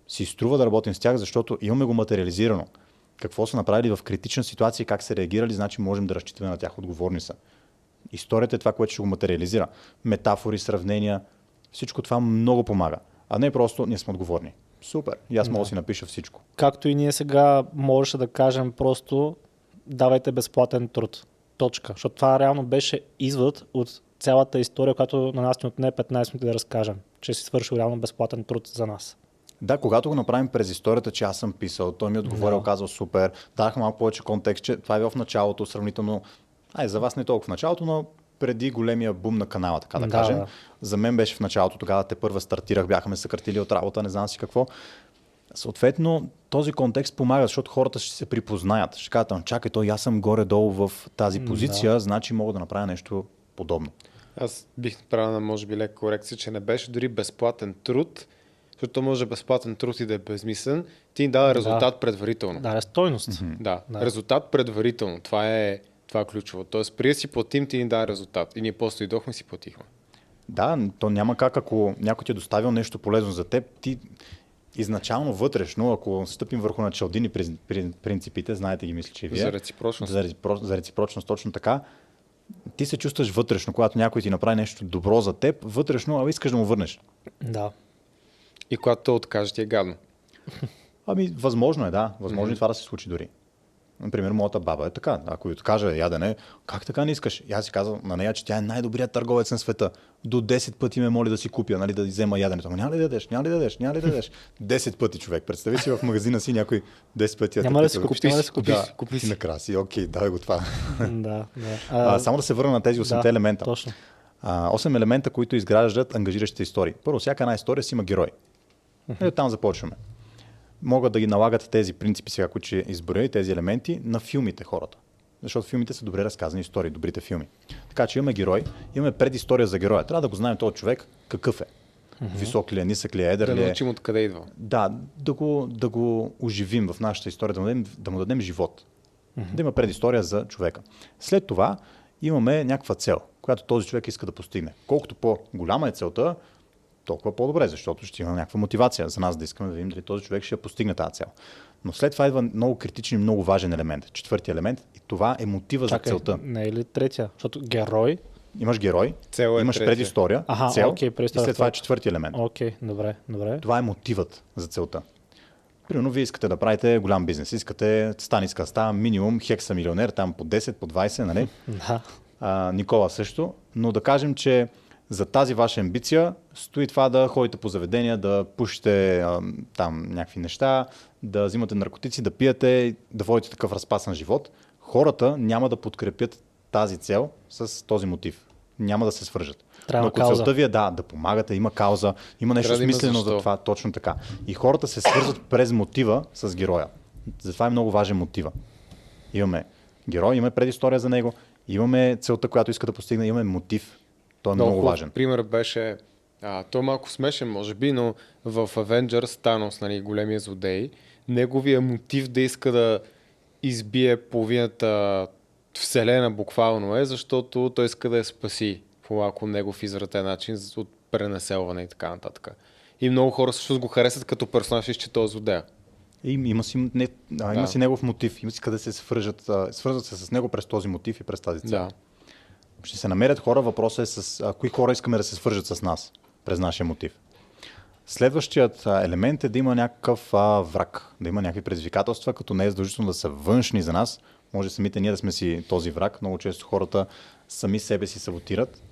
си струва да работим с тях, защото имаме го материализирано. Какво са направили в критична ситуация и как са реагирали, значи можем да разчитаме на тях, отговорни са. Историята е това, което ще го материализира. Метафори, сравнения, всичко това много помага. А не просто ние сме отговорни. Супер. И аз мога да си напиша всичко. Както и ние сега можеше да кажем просто давайте безплатен труд. Точка. Защото това реално беше извод от цялата история, която на нас ни отне 15 минути да разкажем, че си свършил реално безплатен труд за нас. Да, когато го направим през историята, че аз съм писал, той ми е отговорил, Да. казал супер, дах малко повече контекст, че това е било в началото, сравнително, ай, за вас не толкова в началото, но преди големия бум на канала, така да, Да, кажем. да. За мен беше в началото, тогава те първа стартирах, бяхме съкратили от работа, не знам си какво. Съответно, този контекст помага, защото хората ще се припознаят. Ще кажат, «Ам, чакай, то аз съм горе-долу в тази позиция, значи мога да направя нещо подобно. Аз бих направил на може би лека корекция, че не беше дори безплатен труд, защото може безплатен труд и да е безмислен, ти ни дава резултат предварително. Да, е стойност. Да, Да. резултат предварително. Това е, това е ключово. Тоест, преди да си платим, ти ни даде резултат. И ние после дойдохме и си платихме. Да, то няма как, ако някой ти е доставил нещо полезно за теб, ти изначално вътрешно, ако стъпим върху началдини принципите, знаете ги, мисля, че и вие. За реципрочност. За, реципро- за реципрочност, точно така. Ти се чувстваш вътрешно, когато някой ти направи нещо добро за теб, вътрешно, а искаш да му върнеш. Да. И когато те откаже, ти е гадно. Ами, възможно е, да. Възможно е това да се случи дори. Например, моята баба е така. Ако й кажа ядене, как така не искаш? И аз си казвам на нея, че тя е най-добрият търговец на света. До 10 пъти ме моли да си купя, нали, да взема яденето. Ама няма ли да дадеш, няма ли да дадеш, няма ли да дадеш? 10 пъти човек. Представи си в магазина си някой 10 пъти. Няма да си купиш, купи няма да си, си купиш. Да, Купи си. Накрая си, окей, давай го това. да, да. А, само да се върна на тези 8 да, елемента. Точно. А, 8 елемента, които изграждат ангажиращите истории. Първо, всяка една история си има герой. Ето там започваме. Могат да ги налагат тези принципи, сега, които ще изборя и тези елементи на филмите хората. Защото филмите са добре разказани истории, добрите филми. Така че имаме герой, имаме предистория за героя. Трябва да го знаем този човек какъв е. Висок ли е, нисък ли е, едър Да ли е. научим откъде идва. Да, да го, да го оживим в нашата история, да му дадем, да му дадем живот. Да има предистория за човека. След това имаме някаква цел, която този човек иска да постигне. Колкото по-голяма е целта, толкова по-добре, защото ще има някаква мотивация за нас да искаме да видим дали този човек ще я постигне тази цел. Но след това идва много критичен и много важен елемент. Четвърти елемент и това е мотива Чакай, за целта. не е ли третия? Защото герой. Имаш герой, Цел е имаш третия. предистория, Аха, цел окей, и след това е четвърти елемент. Окей, добре, добре. Това е мотивът за целта. Примерно, вие искате да правите голям бизнес. Искате, Стани да става минимум хекса милионер, там по 10, по 20, нали? Да. А, Никола също. Но да кажем, че за тази ваша амбиция стои това да ходите по заведения, да пушите а, там някакви неща, да взимате наркотици, да пиете, да водите такъв разпасан живот. Хората няма да подкрепят тази цел с този мотив. Няма да се свържат. Трябва Но ако кауза. целта ви е да, да помагате, има кауза, има нещо Трябва да има смислено за това, точно така. И хората се свързват през мотива с героя. Затова е много важен мотива. Имаме герой, имаме предистория за него, имаме целта, която иска да постигне, имаме мотив. Той е много, хубав важен. Пример беше, а, той е малко смешен, може би, но в Avengers Танос, нали, големия злодей, неговия мотив да иска да избие половината вселена буквално е, защото той иска да я спаси по малко негов извратен начин от пренаселване и така нататък. И много хора също го харесват като персонаж, че той е злодея. И има си, не, а, има Да. си негов мотив, има си къде се свържат, а, свързват се с него през този мотив и през тази цел. Да. Ще се намерят хора, въпросът е с а, кои хора искаме да се свържат с нас през нашия мотив. Следващият елемент е да има някакъв а, враг, да има някакви предизвикателства, като не е задължително да са външни за нас. Може самите ние да сме си този враг. Много често хората сами себе си саботират.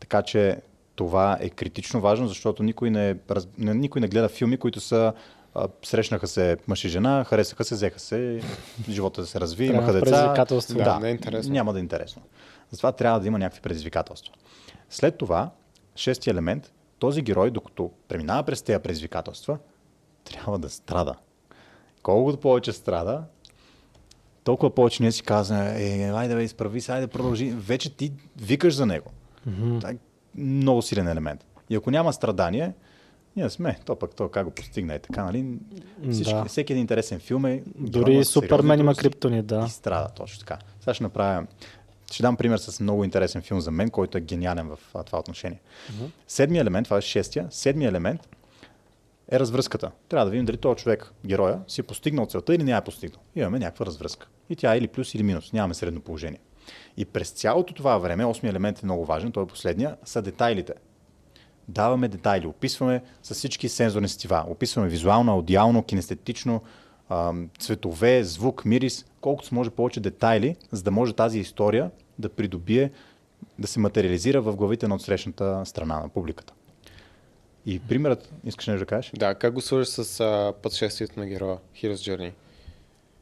Така че това е критично важно, защото никой не, никой не гледа филми, които са а, срещнаха се мъж и жена, харесаха се, взеха се, живота се разви, имаха деца. предизвикателство. Да, не е интересно. Няма да е интересно. Затова трябва да има някакви предизвикателства. След това, шести елемент, този герой, докато преминава през тези предизвикателства, трябва да страда. Колкото повече страда, толкова повече ние си казваме, е, айде бе, изправи се, айде продължи. Вече ти викаш за него. Това е много силен елемент. И ако няма страдание, ние сме, то пък то как го постигна и така, нали? Всички, Да. Всеки един интересен филм е... Дори Супермен има криптонит, да. И страда, точно така. Сега ще направя... Ще дам пример с много интересен филм за мен, който е гениален в а, това отношение. Седмият елемент, това е шестия, седмият елемент е развръзката. Трябва да видим дали този човек, героя, си е постигнал целта или не е постигнал. Имаме някаква развръзка. И тя е или плюс, или минус. Нямаме средно положение. И през цялото това време, осмият елемент е много важен, той е последния, са детайлите. Даваме детайли, описваме с всички сензорни сетива. Описваме визуално, аудиално, кинестетично, цветове, звук, мирис, колкото се може повече детайли, за да може тази история да придобие, да се материализира в главите на отсрещната страна на публиката. И примерът, искаш нещо да кажеш? Да, как го свържеш с а, пътешествието на героя, Hero's Journey?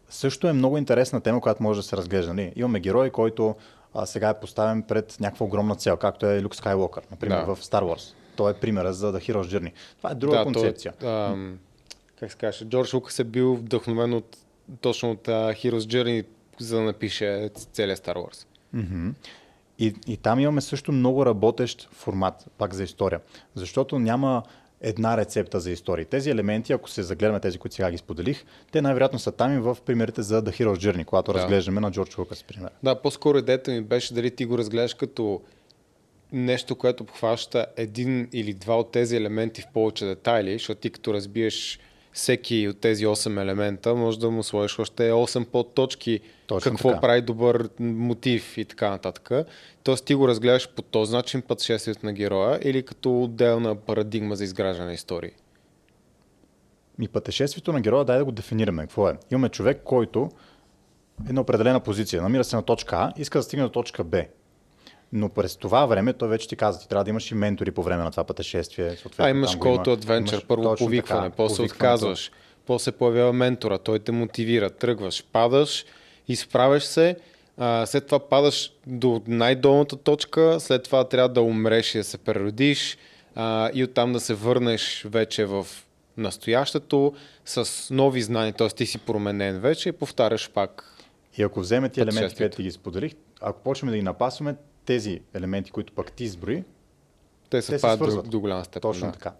Също е много интересна тема, която може да се разглежда. Нали? Имаме герой, който а, сега е поставен пред някаква огромна цел, както е Люк Скайуокър, например, Да. в Star Wars. Той е примера за The Hero's Journey. Това е друга да, концепция. Той, ам, как се каже, Джордж Лукас е бил вдъхновен от, точно от а, Hero's Journey, за да напише целият Star Wars. Мгм. И, и там имаме също много работещ формат, пак за история. Защото няма една рецепта за истории. Тези елементи, ако се загледаме тези, които сега ги споделих, те най-вероятно са там и в примерите за The Hero's Journey, когато Да. разглеждаме на Джордж Лукас, пример. Да, по-скоро идеята ми беше дали ти го разгледаш като нещо, което обхваща един или два от тези елементи в повече детайли, защото ти като разбиеш всеки от тези 8 елемента, може да му сложиш още 8 подточки, Точно какво така. прави добър мотив и така нататък. Тоест ти го разгледаш по този начин пътешествието на героя или като отделна парадигма за изграждане на истории. И пътешествието на героя, дай да го дефинираме. Какво е? Имаме човек, който една определена позиция. Намира се на точка А, иска да стигне до точка Б. Но през това време той вече ти каза, ти трябва да имаш и ментори по време на това пътешествие. А, имаш има. adventure, Имаш първо повикване, така, после отказваш, после се появява ментора, той те мотивира, тръгваш, падаш, изправяш се, а, след това падаш до най-долната точка, след това трябва да умреш и да се преродиш а, и оттам да се върнеш вече в настоящето с нови знания, т.е. ти си променен вече и повтаряш пак. И ако вземе ти елементи, които ти ги споделих, ако почнем да ги напасваме, тези елементи, които пък ти изброи, Те те се се падат до, свързват. до голяма степен. Точно да. така.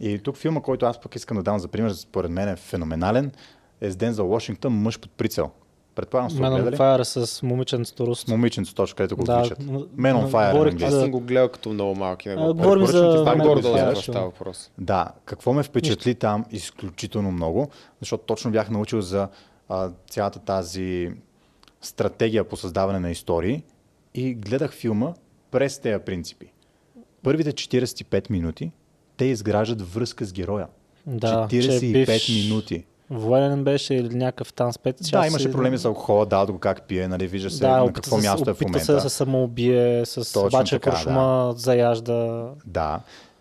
И тук филма, който аз пък искам да дам за пример, според мен е феноменален, е с Дензел Вашингтон, мъж под прицел. Предполагам, сте Man on? Fire с момиченцето Рус. С момиченцето точно, където го Да, Man on Fire. говорих, на Аз. Да. съм го гледал като много малки. Не го говорим за това Там горе за това става въпрос. Да, какво ме впечатли там изключително много, защото точно бях научил за а, цялата тази стратегия по създаване на истории и гледах филма през тези принципи. Първите 45 минути те изграждат връзка с героя. Да, че 45 бивш минути. Военен беше или някакъв там спец. Да, имаше проблеми с алкохола, дават го как пие, нали, вижда се Да, на какво се, място е в момента. се да се самоубие, с Точно обаче така, куршума заяжда. Да,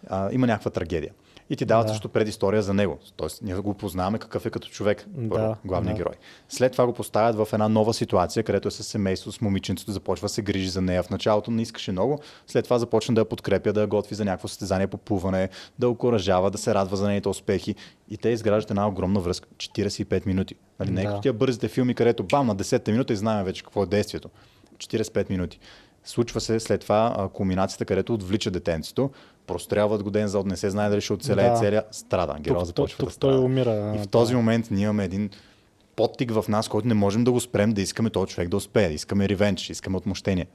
а, има някаква трагедия. И ти дават Да. също предистория за него. Тоест, ние го познаваме какъв е като човек, Да, главният да. герой. След това го поставят в една нова ситуация, където е с семейство, с момиченцето, започва да се грижи за нея. В началото не искаше много, след това започна да я подкрепя, да я готви за някакво състезание по плуване, да окоръжава, да се радва за нейните успехи. И те изграждат една огромна връзка. 45 минути. Нали, не е Да. като тия бързите филми, където бам, на 10-та минута и знаем вече какво е действието. 45 минути. Случва се след това а, кулминацията, където отвлича детенцето, прострелват го ден за не се знае дали ще оцелее Да. целия, страда. Героя започва тук да той страда. умира. И в този момент ние имаме един подтик в нас, който не можем да го спрем, да искаме този човек да успее. Искаме ревенч, искаме отмъщение.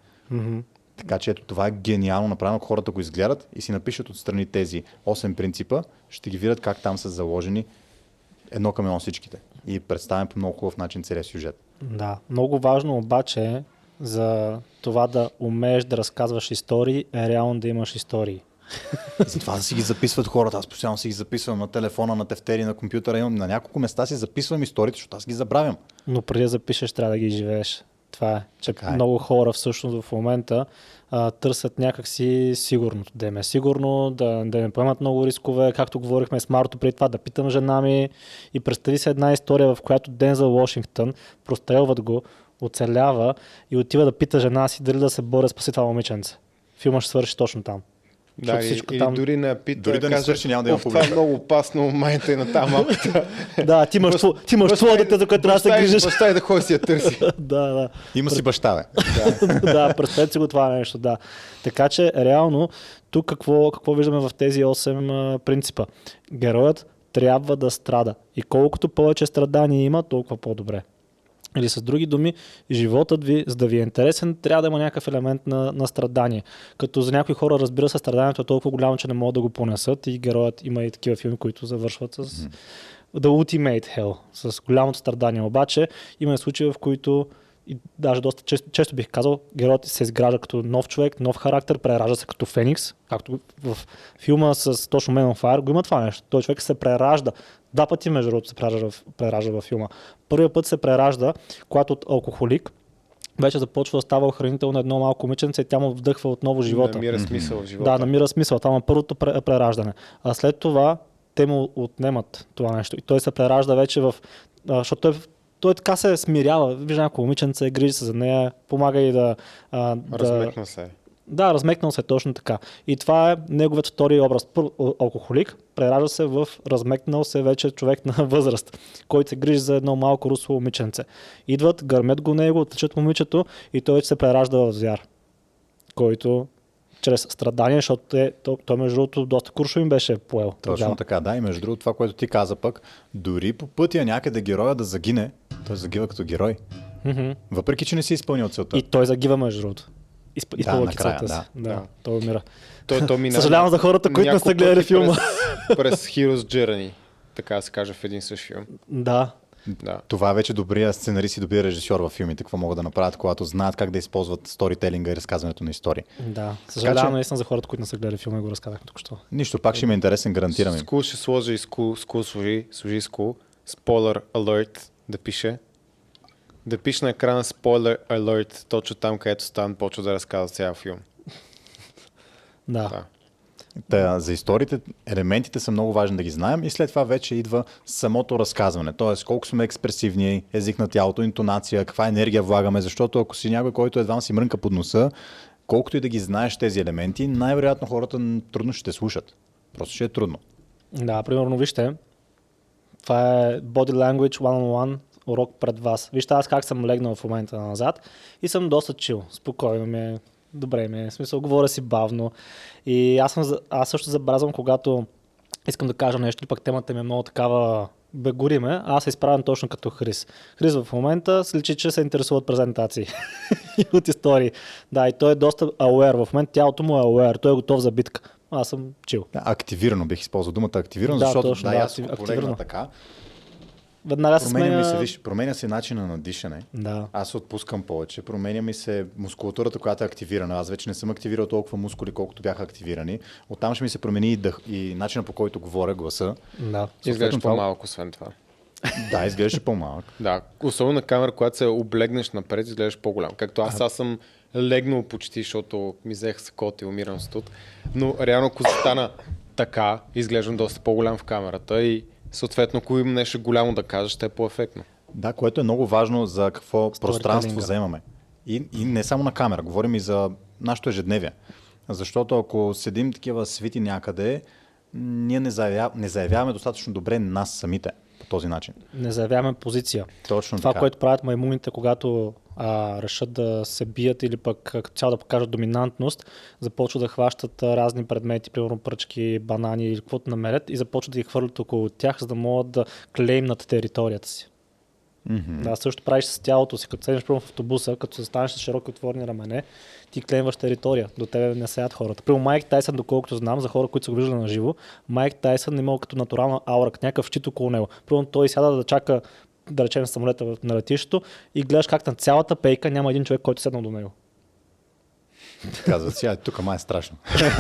Така че ето това е гениално направено. Хората го изгледат и си напишат отстрани тези 8 принципа, ще ги видят как там са заложени едно към едно всичките. И представим по много хубав начин целият сюжет. Да, много важно обаче за това да умееш да разказваш истории е реално да имаш истории. Затова да си ги записват хората. Аз постоянно си ги записвам на телефона, на тефтери, на компютъра. Имам на няколко места си записвам историите, защото аз ги забравям. Но преди да запишеш, трябва да ги живееш. Това е. Че Така е. много хора всъщност в момента а, търсят някакси сигурното. Да им е сигурно, да, да не поемат много рискове, както говорихме с Марто преди това, да питам жена ми. И представи се една история, в която Дензел Вашингтон прострелват го, оцелява и отива да пита жена си дали да се боря спаси това момиченце. Филма ще свърши точно там. Да, всичко или там- дори я пита, Дори да не каже, свърши, няма да има «Оф, Това е публика». много опасно, майната и на тази малката. да, ти имаш, тво- ти имаш твое дете, за което трябва да се и- грижиш. Баща и да ходи си я търси. да, да. Има си баща, бе. да, представете си го това нещо, да. Така че, реално, тук какво, какво виждаме в тези 8 а, принципа? Героят трябва да страда. И колкото повече страдания има, толкова по-добре. Или с други думи, животът ви, за да ви е интересен, трябва да има някакъв елемент на, на страдание. Като за някои хора, разбира се, страданието е толкова голямо, че не могат да го понесат и героят има и такива филми, които завършват с The Ultimate Hell, с голямото страдание. Обаче има случаи, в които и даже доста често, често бих казал, героят се изгражда като нов човек, нов характер, преражда се като Феникс, както в филма с точно Man on Fire го има това нещо. Той човек се преражда. Два пъти, между другото, се преражда в, преражда в филма. Първият път се преражда, когато от алкохолик вече започва да става охранител на едно малко момиченце и тя му вдъхва отново живота. Намира смисъл в живота. Да, намира смисъл. Това е първото пре- прераждане. А след това те му отнемат това нещо. И той се преражда вече в... Защото той, той така се смирява. Вижда някакво момиченце, грижи се за нея, помага и да... а, да Разметна се. да, размекнал се точно така. И това е неговият втори образ. Първо, а- алкохолик преражда се в размекнал се вече човек на възраст, който се грижи за едно малко русло момиченце. Идват, гърмят го него, отличат момичето и той вече се преражда в звяр, който чрез страдание, защото те, той, той между другото доста куршо им беше поел. Точно тогава. така, да. И между другото, това, което ти каза пък, дори по пътя някъде героя да загине, той загива като герой. Мгм. Въпреки, че не си изпълнил целта. И той загива между другото. Изп, изпълвайки накрая, целта си. да. Да, Да. той умира. Той, той мина Съжалявам за хората, които не са гледали филма. През, през Heroes Journey, така да се каже в един същ филм. Да, Да. Това е вече добрия сценарист и добрия режисьор във филмите, какво могат да направят, когато знаят как да използват сторителинга и разказването на истории. да. Съжалявам че- наистина за хората, които не са гледали филма и го разказахме тук що. Нищо, пак ще ми е интересен, гарантирам им. Скул ще сложи скул, скул служи скул. Спойлер alert да пише. Да пиш на екрана spoiler alert, точно там, където Стан почва да разказва цял филм. Да. Да. Та, за историите, елементите са много важни да ги знаем и след това вече идва самото разказване. Тоест, колко сме експресивни, език на тялото, интонация, каква енергия влагаме, защото ако си някой, който едва си мрънка под носа, колкото и да ги знаеш тези елементи, най-вероятно хората трудно ще те слушат. Просто ще е трудно. Да, примерно, вижте, това е Body Language One-on-One урок пред вас. Вижте аз как съм легнал в момента назад и съм доста чил. Спокойно ми е, добре ми е, в смисъл, говоря си бавно. И аз, съм, аз също забелязвам, когато искам да кажа нещо, пък темата ми е много такава бе гори ме, аз се изправям точно като Хрис. Хрис в момента се личи, че се интересува от презентации и от истории. Да, и той е доста aware. В момента тялото му е aware. Той е готов за битка. Аз съм чил. Да, активирано бих използвал думата активирано, Да, защото точно, да, да, аз актив- активирано. така, Веднага се променя ми сменя... се, виж, променя се начина на дишане. Да. Аз се отпускам повече, променя ми се мускулатурата, която е активирана. Аз вече не съм активирал толкова мускули, колкото бяха активирани. Оттам ще ми се промени и, дъх, и начина по който говоря, гласа. Да. Изглеждаш това- по-малко, освен това. Да, изглеждаше по-малък. Да, особено на камера, когато се облегнеш напред, изглеждаш по-голям. Както аз, аз съм легнал почти, защото ми взех с кот и умирам с тут. Но реално, ако стана така, изглеждам доста по-голям в камерата и съответно, ако имам нещо голямо да кажа, ще е по-ефектно. Да, което е много важно за какво пространство вземаме. И, и не само на камера, говорим и за нашето ежедневие. Защото ако седим такива свити някъде, ние не, заявя, не заявяваме достатъчно добре нас самите този начин. Не заявяваме позиция. Точно Това, така. което правят маймуните, когато а, решат да се бият или пък като цяло да покажат доминантност, започват да хващат а, разни предмети, примерно пръчки, банани или каквото намерят и започват да ги хвърлят около тях, за да могат да клеймнат територията си. Мгм. Да, също правиш с тялото си. Като седнеш в автобуса, като се станеш с широки отворени рамене, ти клеймваш територия. До тебе не сеят хората. Примерно Майк Тайсън, доколкото знам, за хора, които са го виждали на живо, Майк Тайсън имал като натурална аура, като някакъв щит около него. Примерно той сяда да чака да речем самолета на летището и гледаш как на цялата пейка няма един човек, който е седнал до него. Казват си, а тук май е страшно.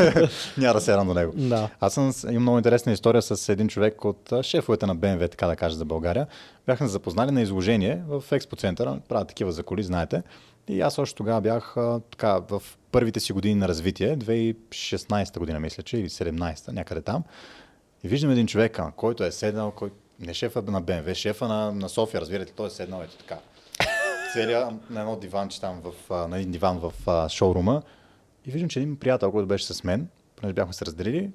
Няма да се до него. Да. Аз съм, имам много интересна история с един човек от шефовете на БМВ, така да кажа, за България. Бяхме запознали на изложение в Експо центъра, правят такива за коли, знаете. И аз още тогава бях така, в първите си години на развитие, 2016 година мисля, че, или 17 някъде там. И виждам един човек, който е седнал, кой... не шефа на БМВ, шефа на, на София, разбирате, той е седнал ето така. Целия на едно диванче там, в, на един диван в а, шоурума. И виждам, че един приятел, който беше с мен, понеже бяхме се разделили,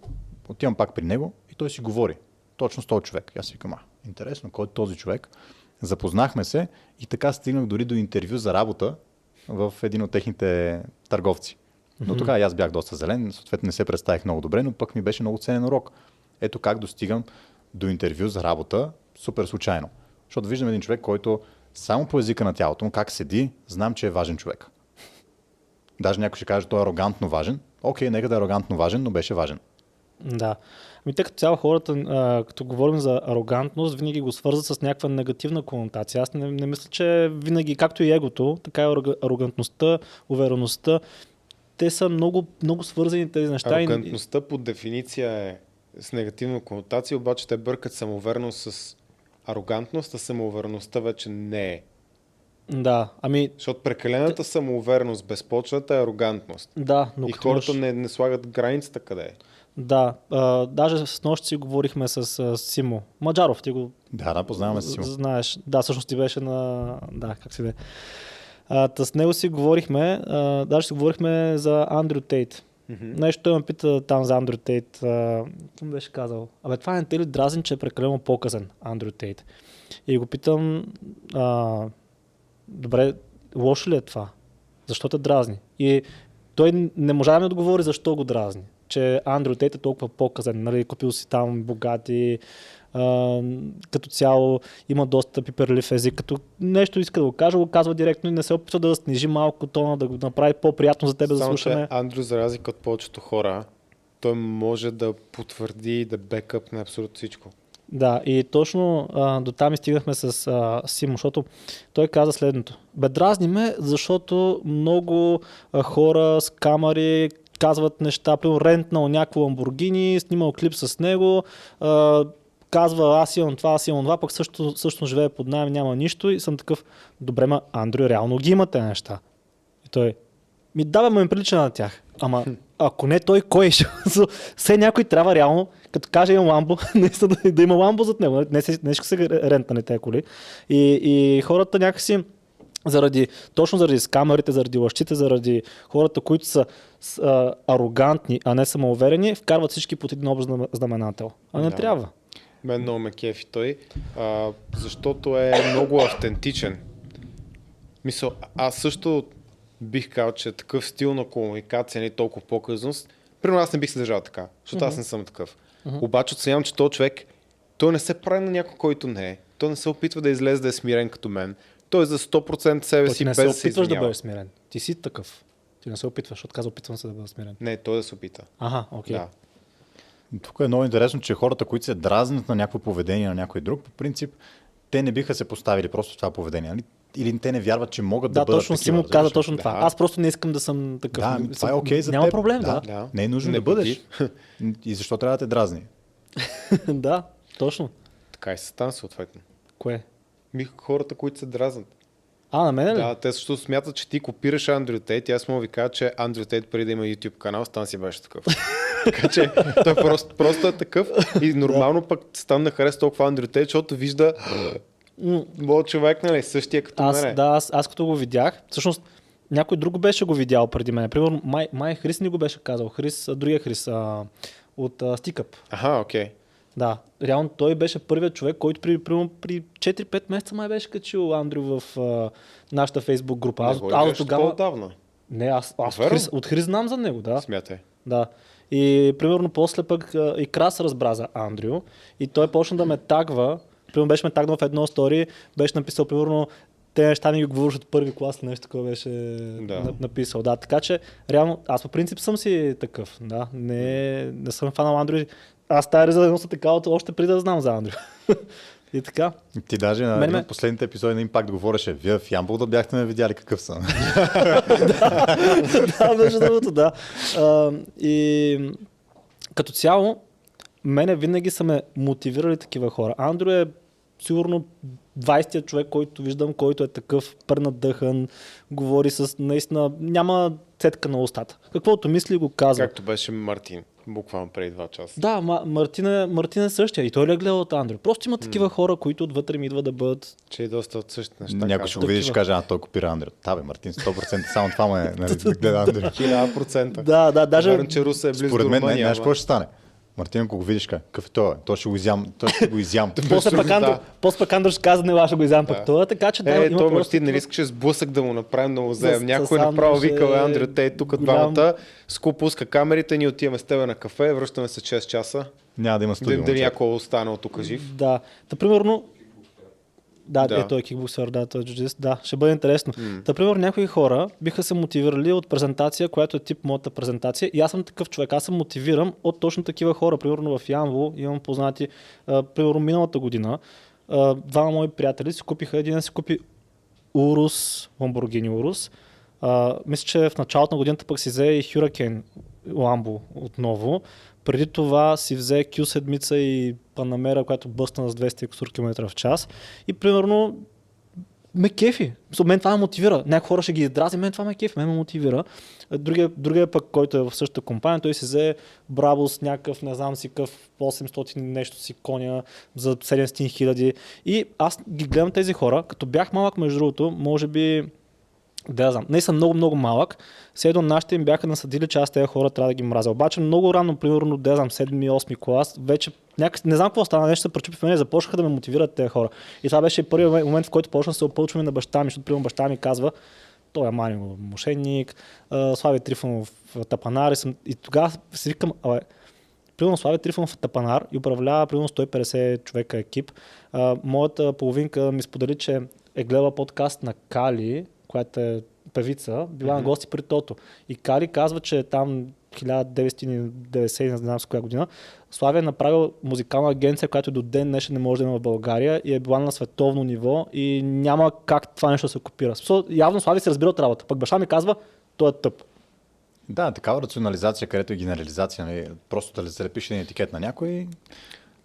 отивам пак при него и той си говори. Точно с този човек. Аз си викам, а, интересно, кой е този човек? Запознахме се и така стигнах дори до интервю за работа в един от техните търговци. Но тогава и аз бях доста зелен, съответно не се представих много добре, но пък ми беше много ценен урок. Ето как достигам до интервю за работа супер случайно. Защото виждам един човек, който само по езика на тялото му, как седи, знам, че е важен човек. Даже някой ще каже, той е арогантно важен. Окей, нека да е арогантно важен, но беше важен. Да. Ами те като цяло хората, а, като говорим за арогантност, винаги го свързват с някаква негативна конотация. Аз не, не мисля, че винаги, както и егото, така и арога- арогантността, увереността, те са много, много свързани тези неща. Арогантността по дефиниция е с негативна конотация, обаче те бъркат самоувереност с арогантност, а самоувереността вече не е. Да, ами Защото прекалената самоувереност, безпочната е арогантност. да, но и хората имаш- не, не слагат границата къде е. Да, а, даже с нощ си говорихме с а, Симо. Маджаров, ти го Да, да, познаваме. Симо. знаеш. Да, всъщност ти беше на... Да, как си де. А, с него си говорихме, а, даже си говорихме за Андрю Тейт. Нещо той ме пита там за Андрю Тейт. Какво беше казал? Абе, това не те ли дразни, че е прекалено по-късен, Андрю Тейт? И го питам, а, добре, лошо ли е това? Защо те дразни? И той не можа да ми отговори защо го дразни. Че Андрю Тейт е толкова по-късен. Нали, купил си там богати, а, като цяло има доста пиперлив език. Като нещо иска да го каже, го казва директно и не се опитва да снижи малко тона, да го направи по-приятно за тебе Само, слушане. че Андрю, за разлика от повечето хора, той може да потвърди и да бекъпне абсолютно всичко. Да, и точно а, до там и стигнахме с а, Симо, защото той каза следното. Бе, дразни ме, защото много а, хора с камери казват неща, примерно рентнал някакво Ламборгини, снимал клип с него, а, казва аз имам това, аз имам това, пък също, също живее под найем, няма нищо и съм такъв, добре, ма Андрю, реално ги има тези неща. И той, ми да, бе, ма им прилича на тях. Ама ако не той, кой ще? Все някой трябва реално, като каже имам ламбо, да, да има ламбо зад него. Не, се- не ще се рентане тези коли. И, и хората някакси заради, точно заради скамерите, заради лъщите, заради хората, които са с, а, арогантни, а не самоуверени, вкарват всички под един общ знаме- знаменател. А не Да. трябва. Мен много ме кефи той, а, защото е много автентичен. Мисъл, аз също бих казал, че такъв стил на комуникация не е толкова по-късност. Примерно аз не бих се държал така, защото аз не съм такъв. Обаче оценявам, че този човек, той не се прави на някой, който не е. Той не се опитва да излезе да е смирен като мен. Той е за 100% себе Той си, не без се да се опитваш да извинява. бъдеш смирен. Ти си такъв. Ти не се опитваш, защото каза опитвам се да бъда смирен. Не, той да се опита. Ага, окей. Да. Тук е много интересно, че хората, които се дразнят на някакво поведение на някой друг, по принцип, те не биха се поставили просто това поведение. Нали? Или те не вярват, че могат да, Да, бъдат точно си му каза точно Да. това. Аз просто не искам да съм такъв. Да, ами, това е окей за Няма теб. проблем, да. Да. Не е нужно Не да бъдеш. И защо трябва да те дразни? Да, точно. Така и се стана съответно. Кое? Ми хората, които се дразнат. А, на мене ли? Да, те също смятат, че ти копираш Андрю Тейт и аз мога ви кажа, че Андрю Тейт преди да има YouTube канал, стан си беше такъв. така че той просто, просто е такъв и нормално пък стан да хареса толкова Андрю Тейт, защото вижда моят човек, нали, същия като Аз, мене. да, аз, аз като го видях, всъщност някой друг беше го видял преди мен. Примерно, май, май Хрис ни го беше казал. Хрис, другия Хрис а, от а, Стикъп. Аха, окей. Да, реално той беше първият човек, който при, при, при 4-5 месеца май беше качил Андрю в а, нашата фейсбук група. Аз, Не аз от тогава... Не, аз, аз от? Хрис, от Хрис знам за него, да. смятай. Да. И примерно после пък и Крас разбра за Андрю и той почна да ме тагва. Примерно беше ме тагнал в едно стори, беше написал примерно те неща ми ги говориш от първи клас, нещо такова беше на- написал. Да, така че реално аз по принцип съм си такъв. Да, не, не съм фанал Андрю. Аз тази реза нося така от още преди да знам за Андрю. и така. Ти даже на Мен един ме- от последните епизоди на Impact говореше, вие в Ямбол да бяхте ме видяли какъв съм. да, между другото, да. А, и като цяло, мене винаги са ме мотивирали такива хора. Андрю е сигурно 20-тия човек, който виждам, който е такъв пренадъхан, говори с наистина, няма цетка на устата. Каквото мисли го казва. Както беше Мартин, буквално преди два часа. Да, ма, Мартин, е, Мартин е същия и той ли е гледал от Андрю. Просто има такива хора, които отвътре ми идват да бъдат Че е доста от същите неща. Някой ще го види и каже, а той копира Андрю. Та бе, Мартин, 100% само това е, нали, да гледа Андрю. Хиляда процента. Да, да, даже- Вярно, че Руса е близо Според мен, не, знаеш какво ще стане? Мартин, ако го видиш, ка, какъв е той? Той ще го изям. Той ще го изям. После пък. Андрю, после пък Андрю ще каза, не, аз ще го изям пък това, така че да, Е, той Мартин, нали такива- искаше сблъсък да му направим да му С- вземем. с Някой Андрю направо викал е Андрю, те тук двамата, ско пуска камерите, ние отиваме с тебе на кафе, връщаме се 6 часа. Няма да има студио. дали някой е останал тук жив. Да. Та, примерно, да, Да. да. Е, кикбоксер, да, той е джуджист. Да, ще бъде интересно. Mm. Та, примерно, някои хора биха се мотивирали от презентация, която е тип моята презентация. И аз съм такъв човек. Аз се мотивирам от точно такива хора. Примерно в Янво имам познати, а, примерно миналата година, а, двама мои приятели си купиха, един си купи Урус, Lamborghini Урус. А, мисля, че в началото на годината пък си взе и Hurricane Lambo отново. Преди това си взе Q7 и Панамера, която бъстна с 200 и кусур км в час. И примерно ме кефи. Со мен това ме мотивира. Някои хора ще ги издрази, мен това ме кефи, мен ме мотивира. Другия, другия пък, който е в същата компания, той си взе Брабус, някакъв, не знам си къв, 800 нещо си коня за 700 хиляди. И аз ги гледам тези хора, като бях малък, между другото, може би да знам. Не съм много, много малък. Седо нашите им бяха насъдили, че аз тези хора трябва да ги мразя. Обаче много рано, примерно, да знам, 7-8 клас, вече някак, не знам какво стана, нещо се пречупи в мен, започнаха да ме мотивират тези хора. И това беше първият момент, в който почна да се опълчваме на баща ми, защото примерно баща ми казва, той е Манио мошенник, Слави Трифонов тапанар и, съм, и тогава си викам, абе, примерно Слави Трифонов е тапанар и управлява примерно 150 човека екип. А, моята половинка ми сподели, че е гледала подкаст на Кали, която е певица, била на гости при Тото. И Кали казва, че там 1990, не знам с коя година, Славия е направил музикална агенция, която до ден днешен не може да има в България и е била на световно ниво и няма как това нещо да се копира. Явно Слави се разбира от работа. Пък баща ми казва, той е тъп. Да, такава рационализация, където е генерализация, нали, просто да залепиш един етикет на някой,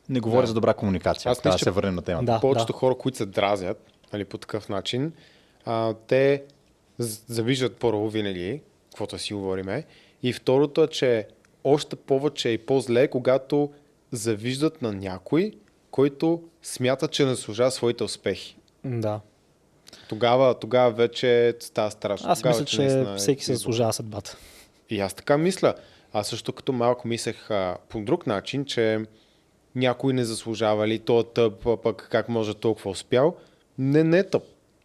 не говори Да. за добра комуникация. Аз трябва да мисля, се върнем на темата. Да. Повечето хора, които се дразят нали, по такъв начин, а, те завиждат първо винаги, каквото си говориме. И второто е, че още повече и по-зле, когато завиждат на някой, който смята, че не заслужава своите успехи. Да. Тогава, тогава вече става страшно. Аз Тогава мисля, че наистина е всеки се заслужава съдбата. И аз така мисля. Аз също като малко мислех а, по друг начин, че някой не заслужава ли, то е тъп, пък как може толкова успял. Не, не е тъп.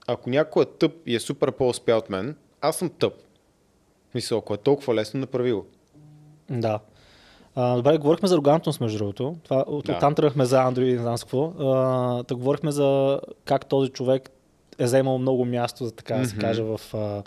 Ако някой е тъп и е супер по-успял от мен, аз съм тъп. Мисля, ако е толкова лесно, направи го. Да. А, добре, говорихме за арогантност, между другото. Това, от, Да. Оттам тръгнахме за Андрю и не знам какво. А, да говорихме за как този човек е вземал много място, за така да се Мгм. каже, в... А,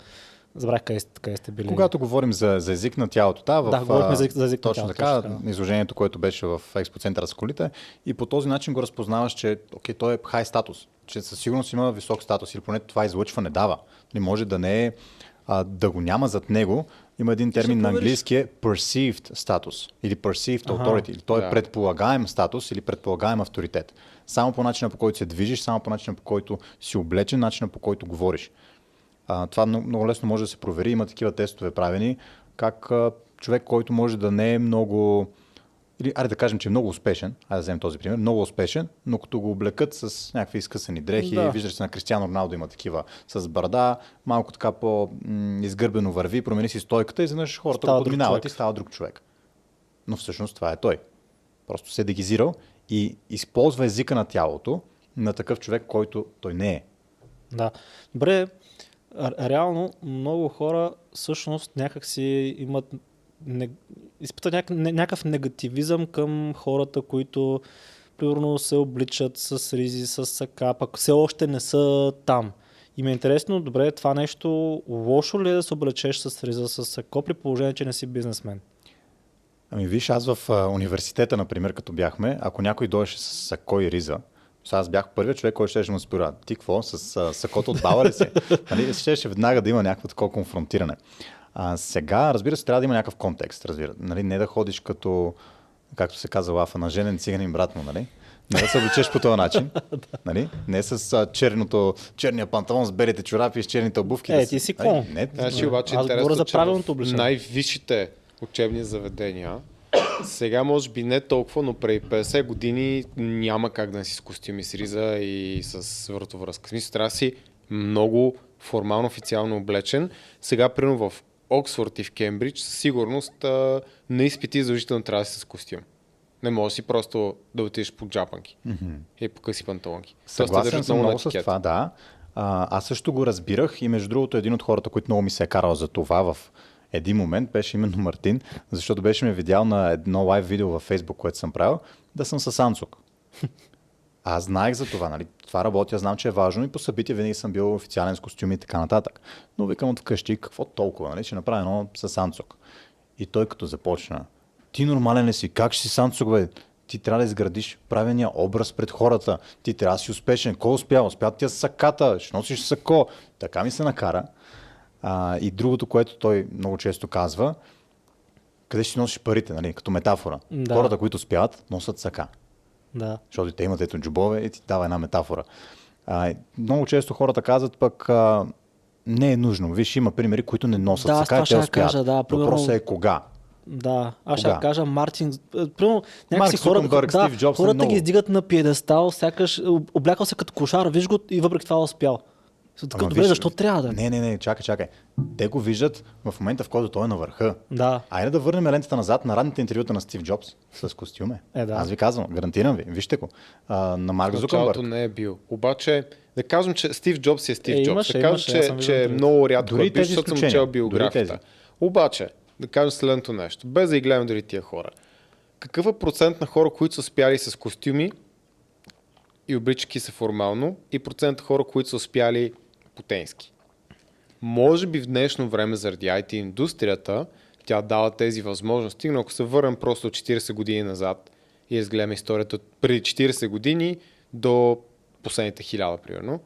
забравих къде, сте- къде сте били. Когато говорим за, за език на тялото, да, в, Да, говорихме за- за език на точно тялото, така, точно така. изложението, което беше в експоцентъра с колите и по този начин го разпознаваш, че окей, той е хай статус, че със сигурност има висок статус или поне това излъчване дава. Не може да не е, а, да го няма зад него. Има един термин на английски е perceived статус или perceived authority. Или той е Да. предполагаем статус или предполагаем авторитет. Само по начина по който се движиш, само по начина по който си облечен, начина по който говориш. А, това много, лесно може да се провери. Има такива тестове правени, как а, човек, който може да не е много, или айде да кажем, че е много успешен, айде да вземем този пример, много успешен, но като го облекат с някакви изкъсани дрехи, Да. да. виждаш се на Кристиано Роналдо има такива с брада, малко така по-изгърбено върви, промени си стойката и изведнъж хората Става го подминават и става друг човек. Но всъщност това е той. Просто се е дегизирал и използва езика на тялото на такъв човек, който той не е. Да. Добре, реално много хора всъщност някак си имат не, изпитат няк, не, някакъв негативизъм към хората, които примерно се обличат с ризи, с сака, пък все още не са там. И ми е интересно, добре, това нещо лошо ли е да се облечеш с риза, с сако, при положение, че не си бизнесмен? Ами виж, аз в университета, например, като бяхме, ако някой дойдеше с сако и риза, сега аз бях първият човек, който ще му спира. Ти какво? С а, сакото от баба ли си? нали, ще веднага да има някакво такова конфронтиране. А, сега, разбира се, трябва да има някакъв контекст, разбира. Нали, не да ходиш като, както се казва лафа, на женен циганин брат му, нали? Не да се обличеш по този начин. нали? Не с а, черното, черния панталон с белите чорапи и с черните обувки. Е, да ти си нали, какво? Не, Значи обаче Аз говоря за правилното обличане. най-висшите учебни заведения, сега може би не толкова, но преди 50 години няма как да не си с костюми с риза и с вратовръзка. В смисъл трябва да си много формално, официално облечен. Сега, примерно в Оксфорд и в Кембридж, със сигурност а, на изпити задължително трябва да си с костюм. Не може си просто да отидеш по джапанки mm-hmm. и по къси панталонки. Съгласен съм много с това, да. А, аз също го разбирах и между другото един от хората, които много ми се е карал за това в един момент беше именно Мартин, защото беше ме видял на едно лайв видео във Facebook, което съм правил, да съм с Анцук. Аз знаех за това, нали? Това работя, знам, че е важно и по събития винаги съм бил официален с костюми и така нататък. Но викам от вкъщи, какво толкова, нали? Ще направя едно с Анцук. И той като започна, ти нормален ли си? Как ще си Санцук, бе? Ти трябва да изградиш правилния образ пред хората. Ти трябва да си успешен. Кой успя? Успя ти е саката. Ще носиш сако. Така ми се накара. А, и другото, което той много често казва, къде ще си носиш парите, нали? като метафора. Да. Хората, които успяват, носят сака. Да. Защото те имат ето джобове и ти дава една метафора. А, много често хората казват пък а, не е нужно. Виж, има примери, които не носят Да, сака те успяват. кажа, да, примерно- Въпросът е кога. Да, аз ще кажа Мартин. е, Примерно, някакси Марк хората, да, Стив Джобс са хората ги издигат на пиедестал, сякаш об- облякал се като кошар, виж го и въпреки това е успял. Са Така, добре, виж, защо трябва да? Не, не, не, чакай, чакай. Те го виждат в момента, в който той е на върха. Да. Айде да върнем лентата назад на ранните интервюта на Стив Джобс с костюме. Е, да. Аз ви казвам, гарантирам ви, вижте го. А, на Марк Зукърбърг. не е бил. Обаче, да кажем, че Стив Джобс е Стив Е, Джобс. имаше, да кажем, имаше, че, е много рядко Дори е бил, тези защото съм чел биографията. Обаче, да кажем следното нещо, без да ги гледам дори тия хора. Какъв е процент на хора, които са успяли с костюми и обличайки се формално и процент хора, които са успяли потенски? Може би в днешно време заради IT индустрията тя дава тези възможности, но ако се върнем просто от 40 години назад и изгледаме историята от преди 40 години до последните хиляда, примерно,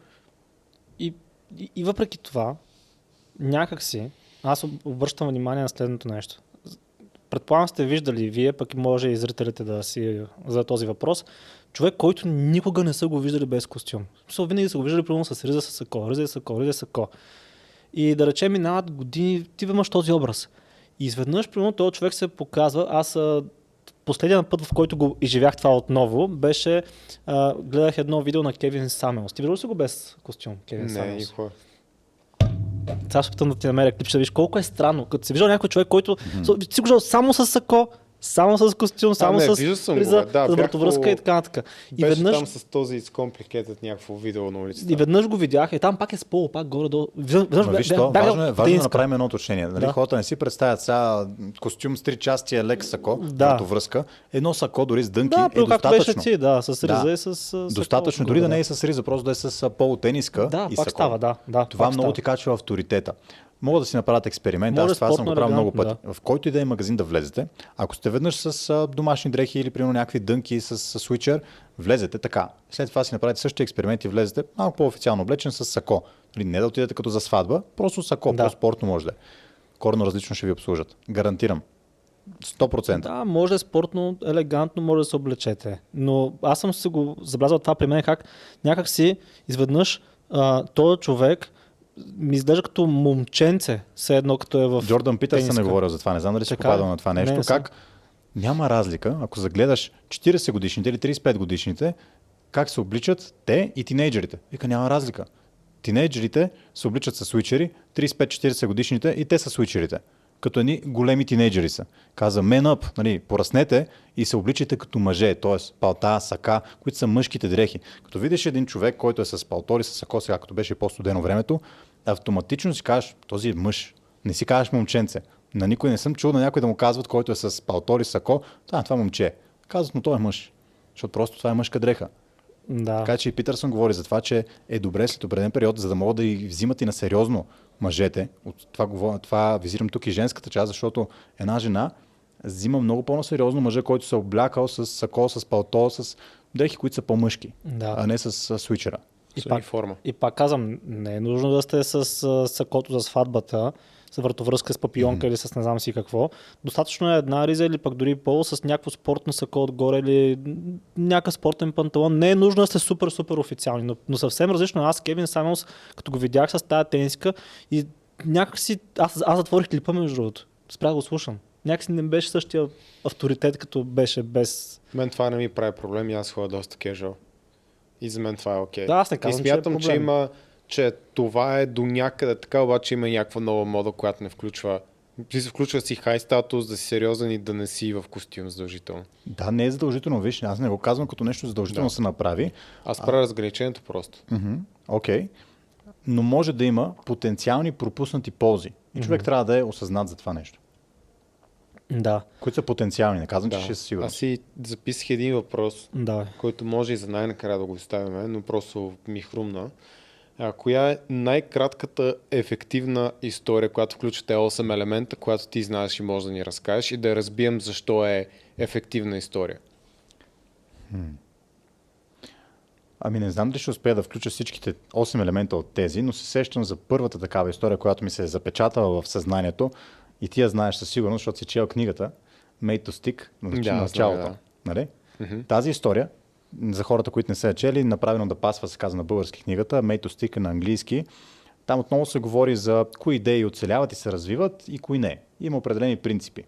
И, и, и въпреки това, някак си, аз об- обръщам внимание на следното нещо. предполагам сте виждали вие, пък може и зрителите да си за този въпрос, човек, който никога не са го виждали без костюм. В смисъл, винаги са го виждали примерно с риза с сако, риза с сако, риза с сако. И да речем минават години, ти имаш този образ. И изведнъж, примерно, този човек се показва, аз последния път, в който го изживях това отново, беше, а, гледах едно видео на Кевин Самелс. Ти виждал ли си го без костюм, Кевин Не, Самелс? никога. Сега ще опитам да ти намеря клип, ще виж колко е странно. Като си виждал някой човек, който mm-hmm. си го само с сако, само с костюм, само не, с съм го, риза, бе. Да, с вратовръзка по- и така нататък. И Беше веднъж, там с този скомпликетът някакво видео на улицата. и веднъж го видях и там пак е с поло, пак горе-долу. Веднъж виж то, бях важно е, важно е да направим едно уточнение. Нали? Да. Хората не си представят сега костюм с три части е лек сако, Да. да. връзка. Едно сако дори с дънки Да, е достатъчно. беше ти, да, с риза Да. и с... с Достатъчно, сако дори да не е с риза, просто да е с а, полутениска Да, и пак сако. става, да, да, Това много ти качва авторитета. Могат да си направят експеримент, Може аз това съм го правил много пъти. елегантно, В който и да е магазин да влезете, ако сте веднъж с а, домашни дрехи или примерно някакви дънки с, с свичер, влезете така. След това си направите същия експеримент и влезете малко по-официално облечен с сако. Нали, не да отидете като за сватба, просто сако, Да. по-спортно може да е. Корно различно ще ви обслужат. Гарантирам. 100%. Да, може да е спортно, елегантно, може да се облечете. Но аз съм си го забелязал това при мен, как някак си изведнъж този човек ми изглежда като момченце, все едно като е в Джордан Питърсън е тениска. говорил за това. Не знам дали си ли? попадал на това нещо. Не, не съм. как няма разлика, ако загледаш 40 годишните или 35 годишните, как се обличат те и тинейджерите. Вика, няма разлика. Тинейджерите се обличат с свичери, 35-40 годишните и те са свичерите. Като едни големи тинейджери са. Каза, мен up, нали, пораснете и се обличайте като мъже, т.е. палта, сака, които са мъжките дрехи. Като видиш един човек, който е с палто или с сако, сега като беше по-студено времето, автоматично си кажеш, този е мъж. Не си кажеш момченце. На никой не съм чул на някой да му казват, който е с палто или сако, да, това момче. е». Казват му, той е мъж. Защото просто това е мъжка дреха. Да. Така че и Питърсън говори за това, че е добре след определен период, за да могат да и взимат и на сериозно мъжете. От това, говоря, това визирам тук и женската част, защото една жена взима много по-насериозно мъжа, който се е облякал с сако, с палто, с дрехи, които са по-мъжки, Да. а не с а, свичера. И С пак, униформа. и пак казвам, не е нужно да сте с сакото за сватбата, с вратовръзка с папионка mm-hmm. или с не знам си какво. Достатъчно е една риза или пък дори пол с някакво спортно сако отгоре или някакъв спортен панталон. Не е нужно да сте супер, супер официални, но, но съвсем различно. Аз, Кевин Самелс, като го видях с тази тениска и някакси, аз, аз затворих клипа между другото. Спрях да го слушам. Някакси не беше същия авторитет, като беше без... Мен това не ми прави проблем и аз ходя доста кежуал. И за мен това е окей. Да, аз не и казвам, че е смятам, че, проблем. има, че това е до някъде така, обаче има някаква нова мода, която не включва. Ти се включва си хай статус, да си сериозен и да не си в костюм задължително. Да, не е задължително, виж, аз не го казвам като нещо задължително Да. се направи. Аз правя разграничението просто. Окей. Но може да има потенциални пропуснати ползи. И човек трябва да е осъзнат за това нещо. Да, Които са потенциални, не казвам, Да. че ще е сигурно. Аз си записах един въпрос, да. който може и за най-накрая да го оставим, но просто ми хрумна. А, коя е най-кратката ефективна история, която включва тези 8 елемента, която ти знаеш и можеш да ни разкажеш и да разбием защо е ефективна история? Ами не знам дали ще успея да включа всичките 8 елемента от тези, но се сещам за първата такава история, която ми се е запечатала в съзнанието и ти я знаеш със сигурност, защото си чел книгата Made to Stick на Да, началото. да. Нали? Тази история, за хората, които не са я чели, направено да пасва, се казва на български книгата, Made to Stick на английски. Там отново се говори за кои идеи оцеляват и се развиват и кои не. Има определени принципи.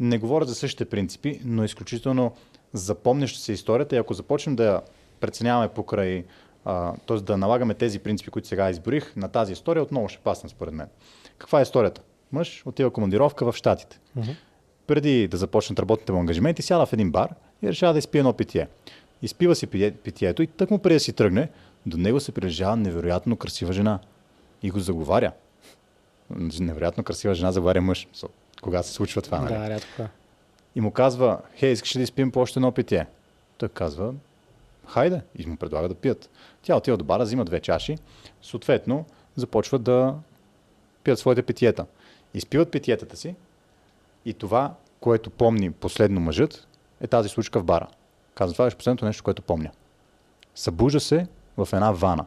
Не говоря за същите принципи, но изключително запомняща се историята и ако започнем да я преценяваме покрай, т.е. да налагаме тези принципи, които сега изборих, на тази история отново ще пасне според мен. Каква е историята? Мъж отива командировка в Штатите. Преди да започнат работните му ангажименти, сяда в един бар и решава да изпие едно питие. Изпива си питието и тък му преди да си тръгне, до него се приближава невероятно красива жена и го заговаря. Невероятно красива жена заговаря мъж. Кога се случва това, нали? Да, рядко е. И му казва, хей, искаш ли да изпием по още едно питие? Той казва, хайде, и му предлага да пият. Тя отива до бара, взима две чаши, съответно започват да пият своите питиета. Изпиват питиетата си и това, което помни последно мъжът, е тази случка в бара. Казва, това е последното нещо, което помня. Събужда се в една вана,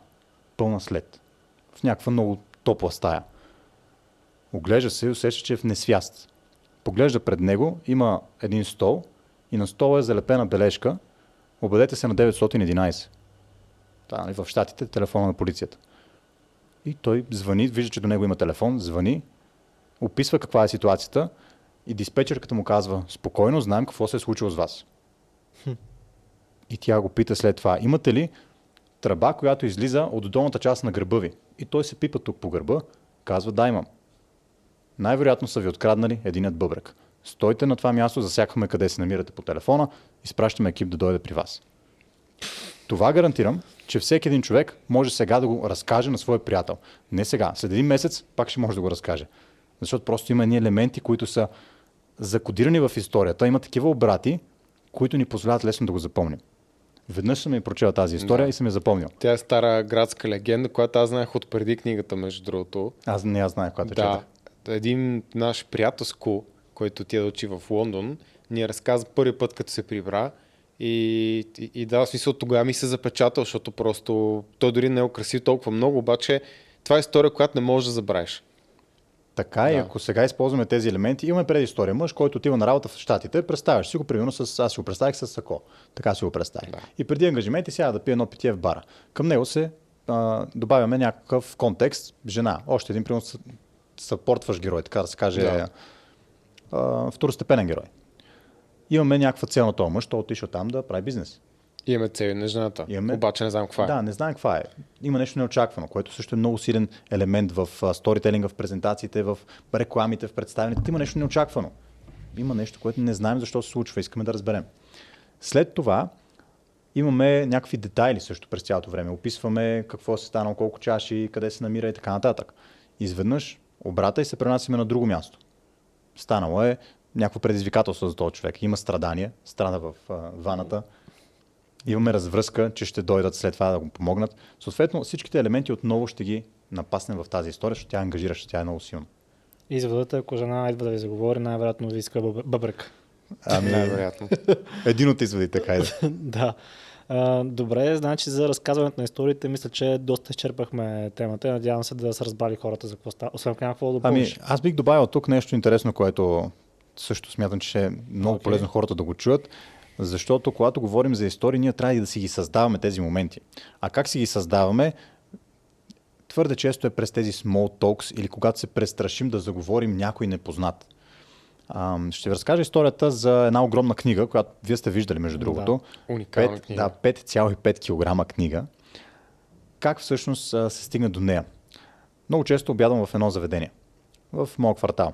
пълна след, в някаква много топла стая. Оглежда се и усеща, че е в несвяст. Поглежда пред него, има един стол и на стола е залепена бележка. Обадете се на 911. Това нали, в щатите телефона на полицията. И той звъни, вижда, че до него има телефон, звъни, описва каква е ситуацията и диспетчерката му казва, спокойно, знаем какво се е случило с вас. И тя го пита след това, имате ли тръба, която излиза от долната част на гърба ви? И той се пипа тук по гърба, казва, да, имам. Най-вероятно са ви откраднали единят бъбрек. Стойте на това място, засякаме къде се намирате по телефона, изпращаме екип да дойде при вас. Това гарантирам, че всеки един човек може сега да го разкаже на своя приятел. Не сега, след един месец пак ще може да го разкаже. Защото просто има едни елементи, които са закодирани в историята. Има такива обрати, които ни позволяват лесно да го запомним. Веднъж съм ми прочел тази история Да. и съм я запомнил. Тя е стара градска легенда, която аз знаех от преди книгата, между другото. Аз не я знаех, когато я Да, четах. един наш приятелско, който ти да учи в Лондон, ни е разказа първи път, като се прибра. И, и, и да, в смисъл тогава ми се запечатал, защото просто той дори не е украсил толкова много, обаче това е история, която не можеш да забравиш. Така и Да. ако сега използваме тези елементи, имаме предистория. Мъж, който отива на работа в Штатите, представяш си го, примерно с, аз си го представих с сако. Така си го представих. Да. И преди ангажименти сяда да пие едно питие в бара. Към него се а, добавяме някакъв контекст, жена, още един, примерно, съ- съпортващ герой, така да се каже, Да. а, второстепенен герой. Имаме някаква цел на този мъж, той отишъл там да прави бизнес. Имаме цели на жената, Имаме- обаче не знам каква е. Да, не знаем каква е. Има нещо неочаквано, което също е много силен елемент в сторителинга, в презентациите, в рекламите, в представянето. Има нещо неочаквано. Има нещо, което не знаем защо се случва. Искаме да разберем. След това имаме някакви детайли също през цялото време. Описваме какво се станало, колко чаши, къде се намира и така нататък. Изведнъж обрата и се пренасяме на друго място. Станало е някакво предизвикателство за този човек. Има страдания, страда в ваната, имаме развръзка, че ще дойдат след това да го помогнат. Съответно, всичките елементи отново ще ги напаснем в тази история, защото тя е ангажираща, тя е много силна. Изводът е, ако жена идва да ви заговори, най-вероятно ви иска бъб- бъбрек. Ами, Най-вероятно. един от изводите, хайде. да. А, добре, значи за разказването на историите, мисля, че доста изчерпахме темата. и Надявам се да са разбрали хората за какво става. Освен какво да Ами, допълниш. аз бих добавил тук нещо интересно, което също смятам, че е много Окей. полезно хората да го чуят, защото когато говорим за истории, ние трябва да си ги създаваме тези моменти. А как си ги създаваме? Твърде често е през тези small talks или когато се престрашим да заговорим някой непознат. Ам, ще ви разкажа историята за една огромна книга, която вие сте виждали, между Да. другото. Уникална Пет- книга. Да, 5,5 кг книга. Как всъщност се стигна до нея? Много често обядвам в едно заведение, в моят квартал.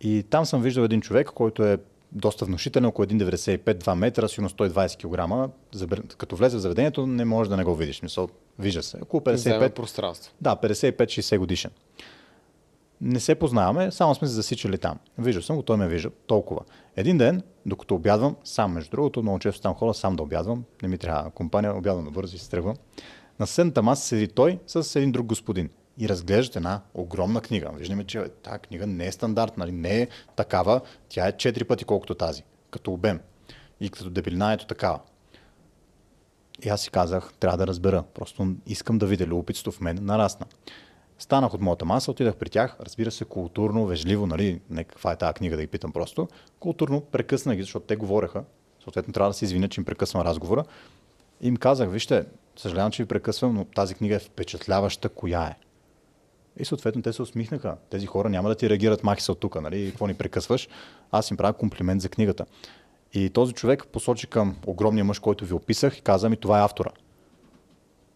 И там съм виждал един човек, който е доста внушителен, около 1,95-2 метра, сигурно 120 кг. Като влезе в заведението, не може да не го видиш. Мисъл, вижда се. Около Взема 55 пространство. да, 55-60 годишен. Не се познаваме, само сме се засичали там. Виждал съм го, той ме вижда. Толкова. Един ден, докато обядвам, сам между другото, много често там хора сам да обядвам, не ми трябва компания, обядвам набързо и се тръгвам. На съседната маса седи той с един друг господин и разглеждат една огромна книга. Виждаме, че тази книга не е стандартна, нали? не е такава, тя е 4 пъти колкото тази, като обем. И като дебелина ето такава. И аз си казах, трябва да разбера. Просто искам да видя любопитство в мен нарасна. Станах от моята маса, отидах при тях, разбира се, културно, вежливо, нали, не каква е тази книга да ги питам просто. Културно прекъснах ги, защото те говореха. Съответно, трябва да се извиня, че им прекъсвам разговора. Им казах, вижте, съжалявам, че ви прекъсвам, но тази книга е впечатляваща, коя е. И съответно те се усмихнаха. Тези хора няма да ти реагират махи са от тук, нали? Какво ни прекъсваш? Аз им правя комплимент за книгата. И този човек посочи към огромния мъж, който ви описах и каза ми, това е автора.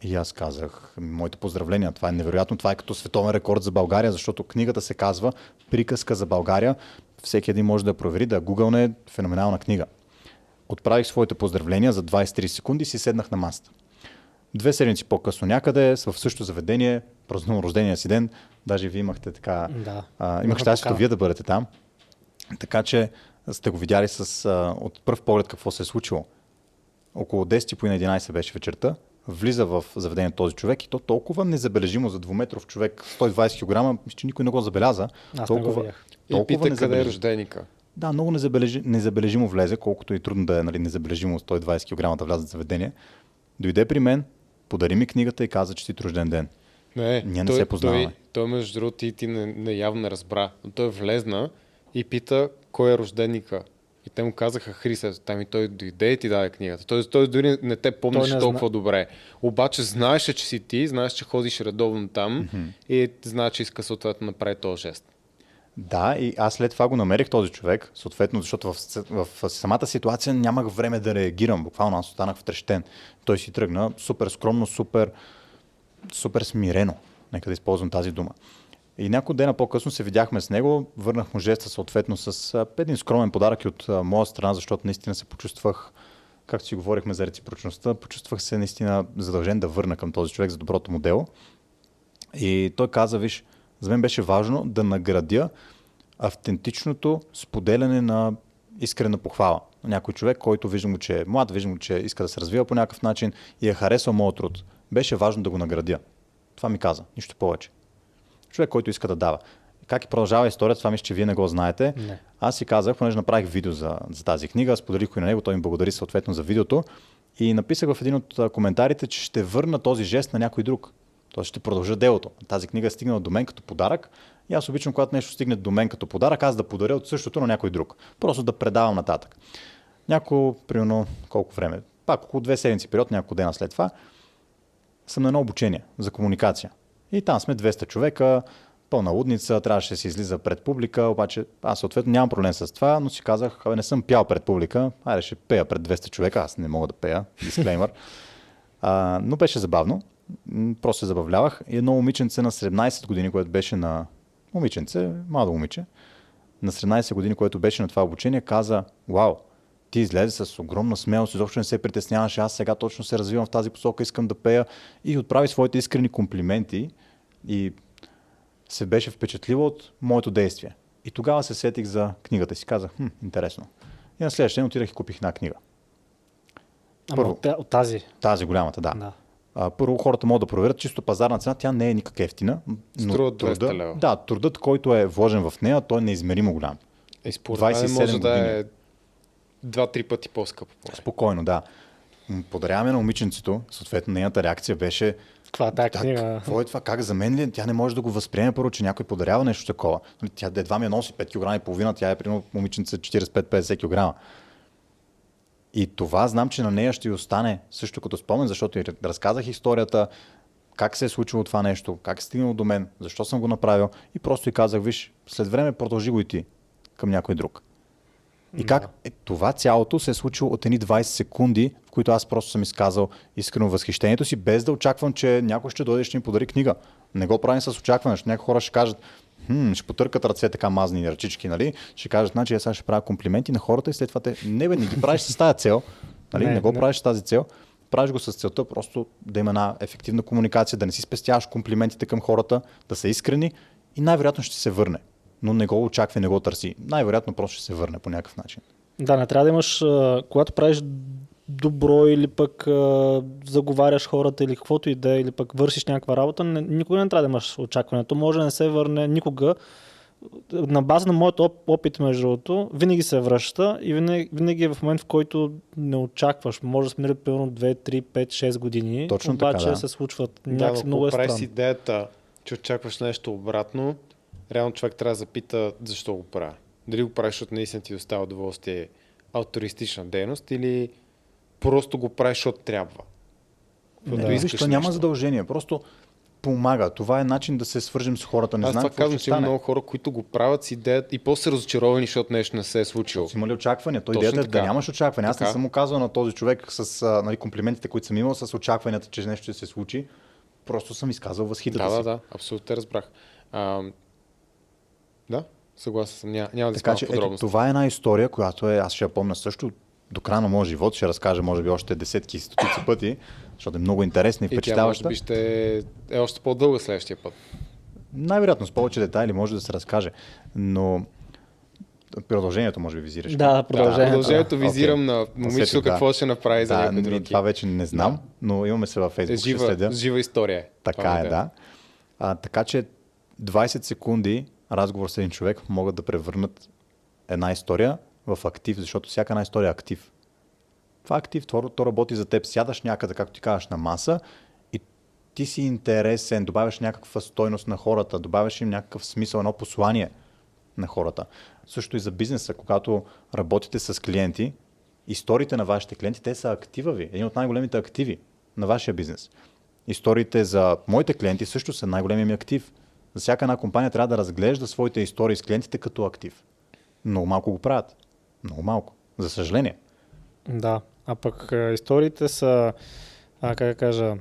И аз казах, моите поздравления, това е невероятно, това е като световен рекорд за България, защото книгата се казва Приказка за България. Всеки един може да провери, да гугълне феноменална книга. Отправих своите поздравления за 20-30 секунди и си седнах на масата. Две седмици по-късно някъде, в същото заведение, празнувам рождения си ден, даже вие имахте така, Да. а, имах щастието вие да бъдете там, така че сте го видяли с, а, от пръв поглед какво се е случило. Около 10 по 11 беше вечерта, влиза в заведението този човек и то толкова незабележимо за двуметров човек, 120 кг, мисля, че никой не го забеляза. не го толкова, видях. И толкова пита къде е рожденика. Да, много незабележи, незабележимо влезе, колкото и трудно да е нали, незабележимо 120 кг да влязат в заведение. Дойде при мен, подари ми книгата и каза, че си рожден ден. Не, Ние не той, се познаваме. Той, той между другото, ти, ти не, не, явно не разбра. Но той влезна и пита кой е рожденика. И те му казаха Христос, там и той дойде и ти даде книгата. Тоест той дори не те помниш Той не толкова добре. Обаче знаеше, че си ти, знаеш, че ходиш редовно там и знаеш, че иска съответно да направи този жест. Да, и аз след това го намерих този човек, съответно, защото в, в, в самата ситуация нямах време да реагирам. Буквално аз останах втрещен. Той си тръгна супер скромно, супер, супер смирено. Нека да използвам тази дума. И няколко дена по-късно се видяхме с него, върнах му жеста съответно с един скромен подарък от моя страна, защото наистина се почувствах, както си говорихме за реципрочността, почувствах се наистина задължен да върна към този човек за доброто му дело. И той каза, виж, за мен беше важно да наградя автентичното споделяне на искрена похвала. Някой човек, който виждам че е млад, виждам че иска да се развива по някакъв начин и е харесал моят труд. Беше важно да го наградя. Това ми каза, нищо повече. Човек, който иска да дава. Как и продължава историята, това мисля, че вие не го знаете. Не. Аз си казах, понеже направих видео за, за тази книга, споделих го и на него, той ми благодари съответно за видеото и написах в един от коментарите, че ще върна този жест на някой друг. Тоест ще продължа делото. Тази книга е стигнала до мен като подарък и аз обичам, когато нещо стигне до мен като подарък, аз да подаря от същото на някой друг. Просто да предавам нататък. Няколко, примерно, колко време? Пак около две седмици период, няколко дена след това, съм на едно обучение за комуникация. И там сме 200 човека, пълна лудница, трябваше да се излиза пред публика, обаче аз съответно нямам проблем с това, но си казах, не съм пял пред публика, айде ще пея пред 200 човека, аз не мога да пея, дисклеймър. А, но беше забавно, просто се забавлявах. И едно момиченце на 17 години, което беше на... Момиченце, младо момиче, на 17 години, което беше на това обучение, каза, вау, ти излезе с огромна смелост, изобщо не се притесняваше, аз сега точно се развивам в тази посока, искам да пея и отправи своите искрени комплименти и се беше впечатлила от моето действие. И тогава се сетих за книгата и си казах, хм, интересно. И на следващия ден отидах и купих една книга. Ама Първо. от, тази. Тази голямата, да. Да. А, първо хората могат да проверят чисто пазарна цена, тя не е никак ефтина. Но Струва 200 труда, лева. Да, трудът, който е вложен в нея, той е неизмеримо голям. И според 27 мен може да години. е два-три пъти по-скъпо. Спокойно, да. Подаряваме на момиченцето, съответно нейната реакция беше Каква е тази книга? какво е това? Как за мен ли? Тя не може да го възприеме първо, че някой подарява нещо такова. Нали, Тя едва ми носи 5 кг и половина, тя е примерно момиченце 45-50 кг. И това знам, че на нея ще й остане също като спомен, защото и разказах историята, как се е случило това нещо, как е стигнало до мен, защо съм го направил и просто и казах, виж, след време продължи го и ти към някой друг. И как е, това цялото се е случило от едни 20 секунди, в които аз просто съм изказал искрено възхищението си, без да очаквам, че някой ще дойде и ще ми подари книга. Не го правим с очакване, защото някои хора ще кажат, хм, ще потъркат ръце така мазни ръчички, нали? Ще кажат, значи аз сега ще правя комплименти на хората и след това те, не бе, не ги правиш с тази цел, нали? Не, Не, не го не. правиш с тази цел. Правиш го с целта просто да има една ефективна комуникация, да не си спестяваш комплиментите към хората, да са искрени и най-вероятно ще се върне. Но не го очаква, не го търси. Най-вероятно просто ще се върне по някакъв начин. Да, не трябва да имаш, когато правиш добро или пък а, заговаряш хората или каквото и да е, или пък вършиш някаква работа, не, никога не трябва да имаш очакването. Може да не се върне никога. На база на моят оп- опит, между другото, винаги се връща и винаги, винаги е в момент, в който не очакваш. Може да сме примерно 2, 3, 5, 6 години, Точно така, обаче да. се случват. Да, Някакси но много е ако правиш странно. идеята, че очакваш нещо обратно, реално човек трябва да запита защо го правя. Дали го правиш, защото наистина ти доставя удоволствие алтруистична дейност или просто го правиш, защото трябва. Не, виж, то няма нещо. задължение, просто помага. Това е начин да се свържем с хората. Не Аз знам това казвам, че има много хора, които го правят с идеята и после са разочаровани, защото нещо не се е случило. Си имали очаквания. Той Точно идеята е да нямаш очаквания. Аз не съм казал на този човек с нали, комплиментите, които съм имал, с очакванията, че нещо ще се случи. Просто съм изказал възхитата Да, си. да, да, абсолютно те разбрах. А, да, съгласен съм. Няма, няма да Така че ето, това е една история, която е, аз ще я помня също до края на моя живот, ще разкажа може би още десетки и стотици пъти, защото е много интересна и И тя може впечатляваща. би ще е още по-дълга следващия път. Най-вероятно с повече детайли може да се разкаже, но продължението може би визираш. Да, Да, продължението. продължението Окей. визирам на момичето Усетих, да. какво ще направи за да, някой н- друг. това вече не знам, но имаме се във е Фейсбук, ще жива, следя. жива история. Така е, ми да. А, така че 20 секунди разговор с един човек могат да превърнат една история в актив, защото всяка една история е актив. Това е актив, то, то работи за теб. Сядаш някъде, както ти кажеш, на маса и ти си интересен, добавяш някаква стойност на хората, добавяш им някакъв смисъл, едно послание. на хората. Също и за бизнеса, когато работите с клиенти, историите на вашите клиенти, те са актива ви. Един от най-големите активи на вашия бизнес. Историите за моите клиенти също са най-големия ми актив. За всяка една компания трябва да разглежда своите истории с клиентите като актив. Много малко го правят. Много малко. За съжаление. Да, а пък историите са, а, как да кажа,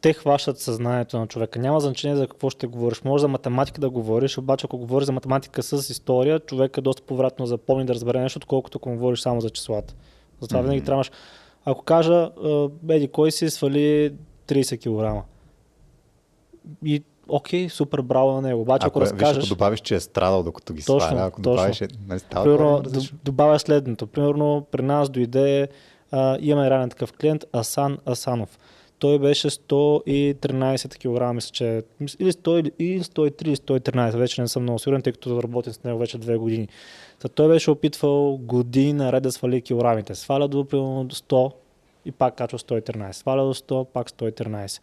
те хващат съзнанието на човека. Няма значение за какво ще говориш. Може за математика да говориш, обаче ако говориш за математика с история, човек е доста повратно запомни да разбере нещо, отколкото ако говориш само за числата. Затова mm-hmm. винаги трябваш. Ако кажа, а, еди, кой си свали 30 кг? И окей, супер браво на него. Обаче, ако, ако, е- виж, разкажеш... ако добавиш, че е страдал докато ги Точно, сваля, ако точно. добавиш, е, нали, става Примерно, това д- различно. добавя следното. Примерно, при нас дойде, а, имаме ранен такъв клиент, Асан Асанов. Той беше 113 кг, мисля, че е. или 100, или 103, или 113, вече не съм много сигурен, тъй като работим с него вече две години. Та той беше опитвал години наред да свали килограмите. Сваля до примерно до 100 и пак качва 113. Сваля до 100, пак 113.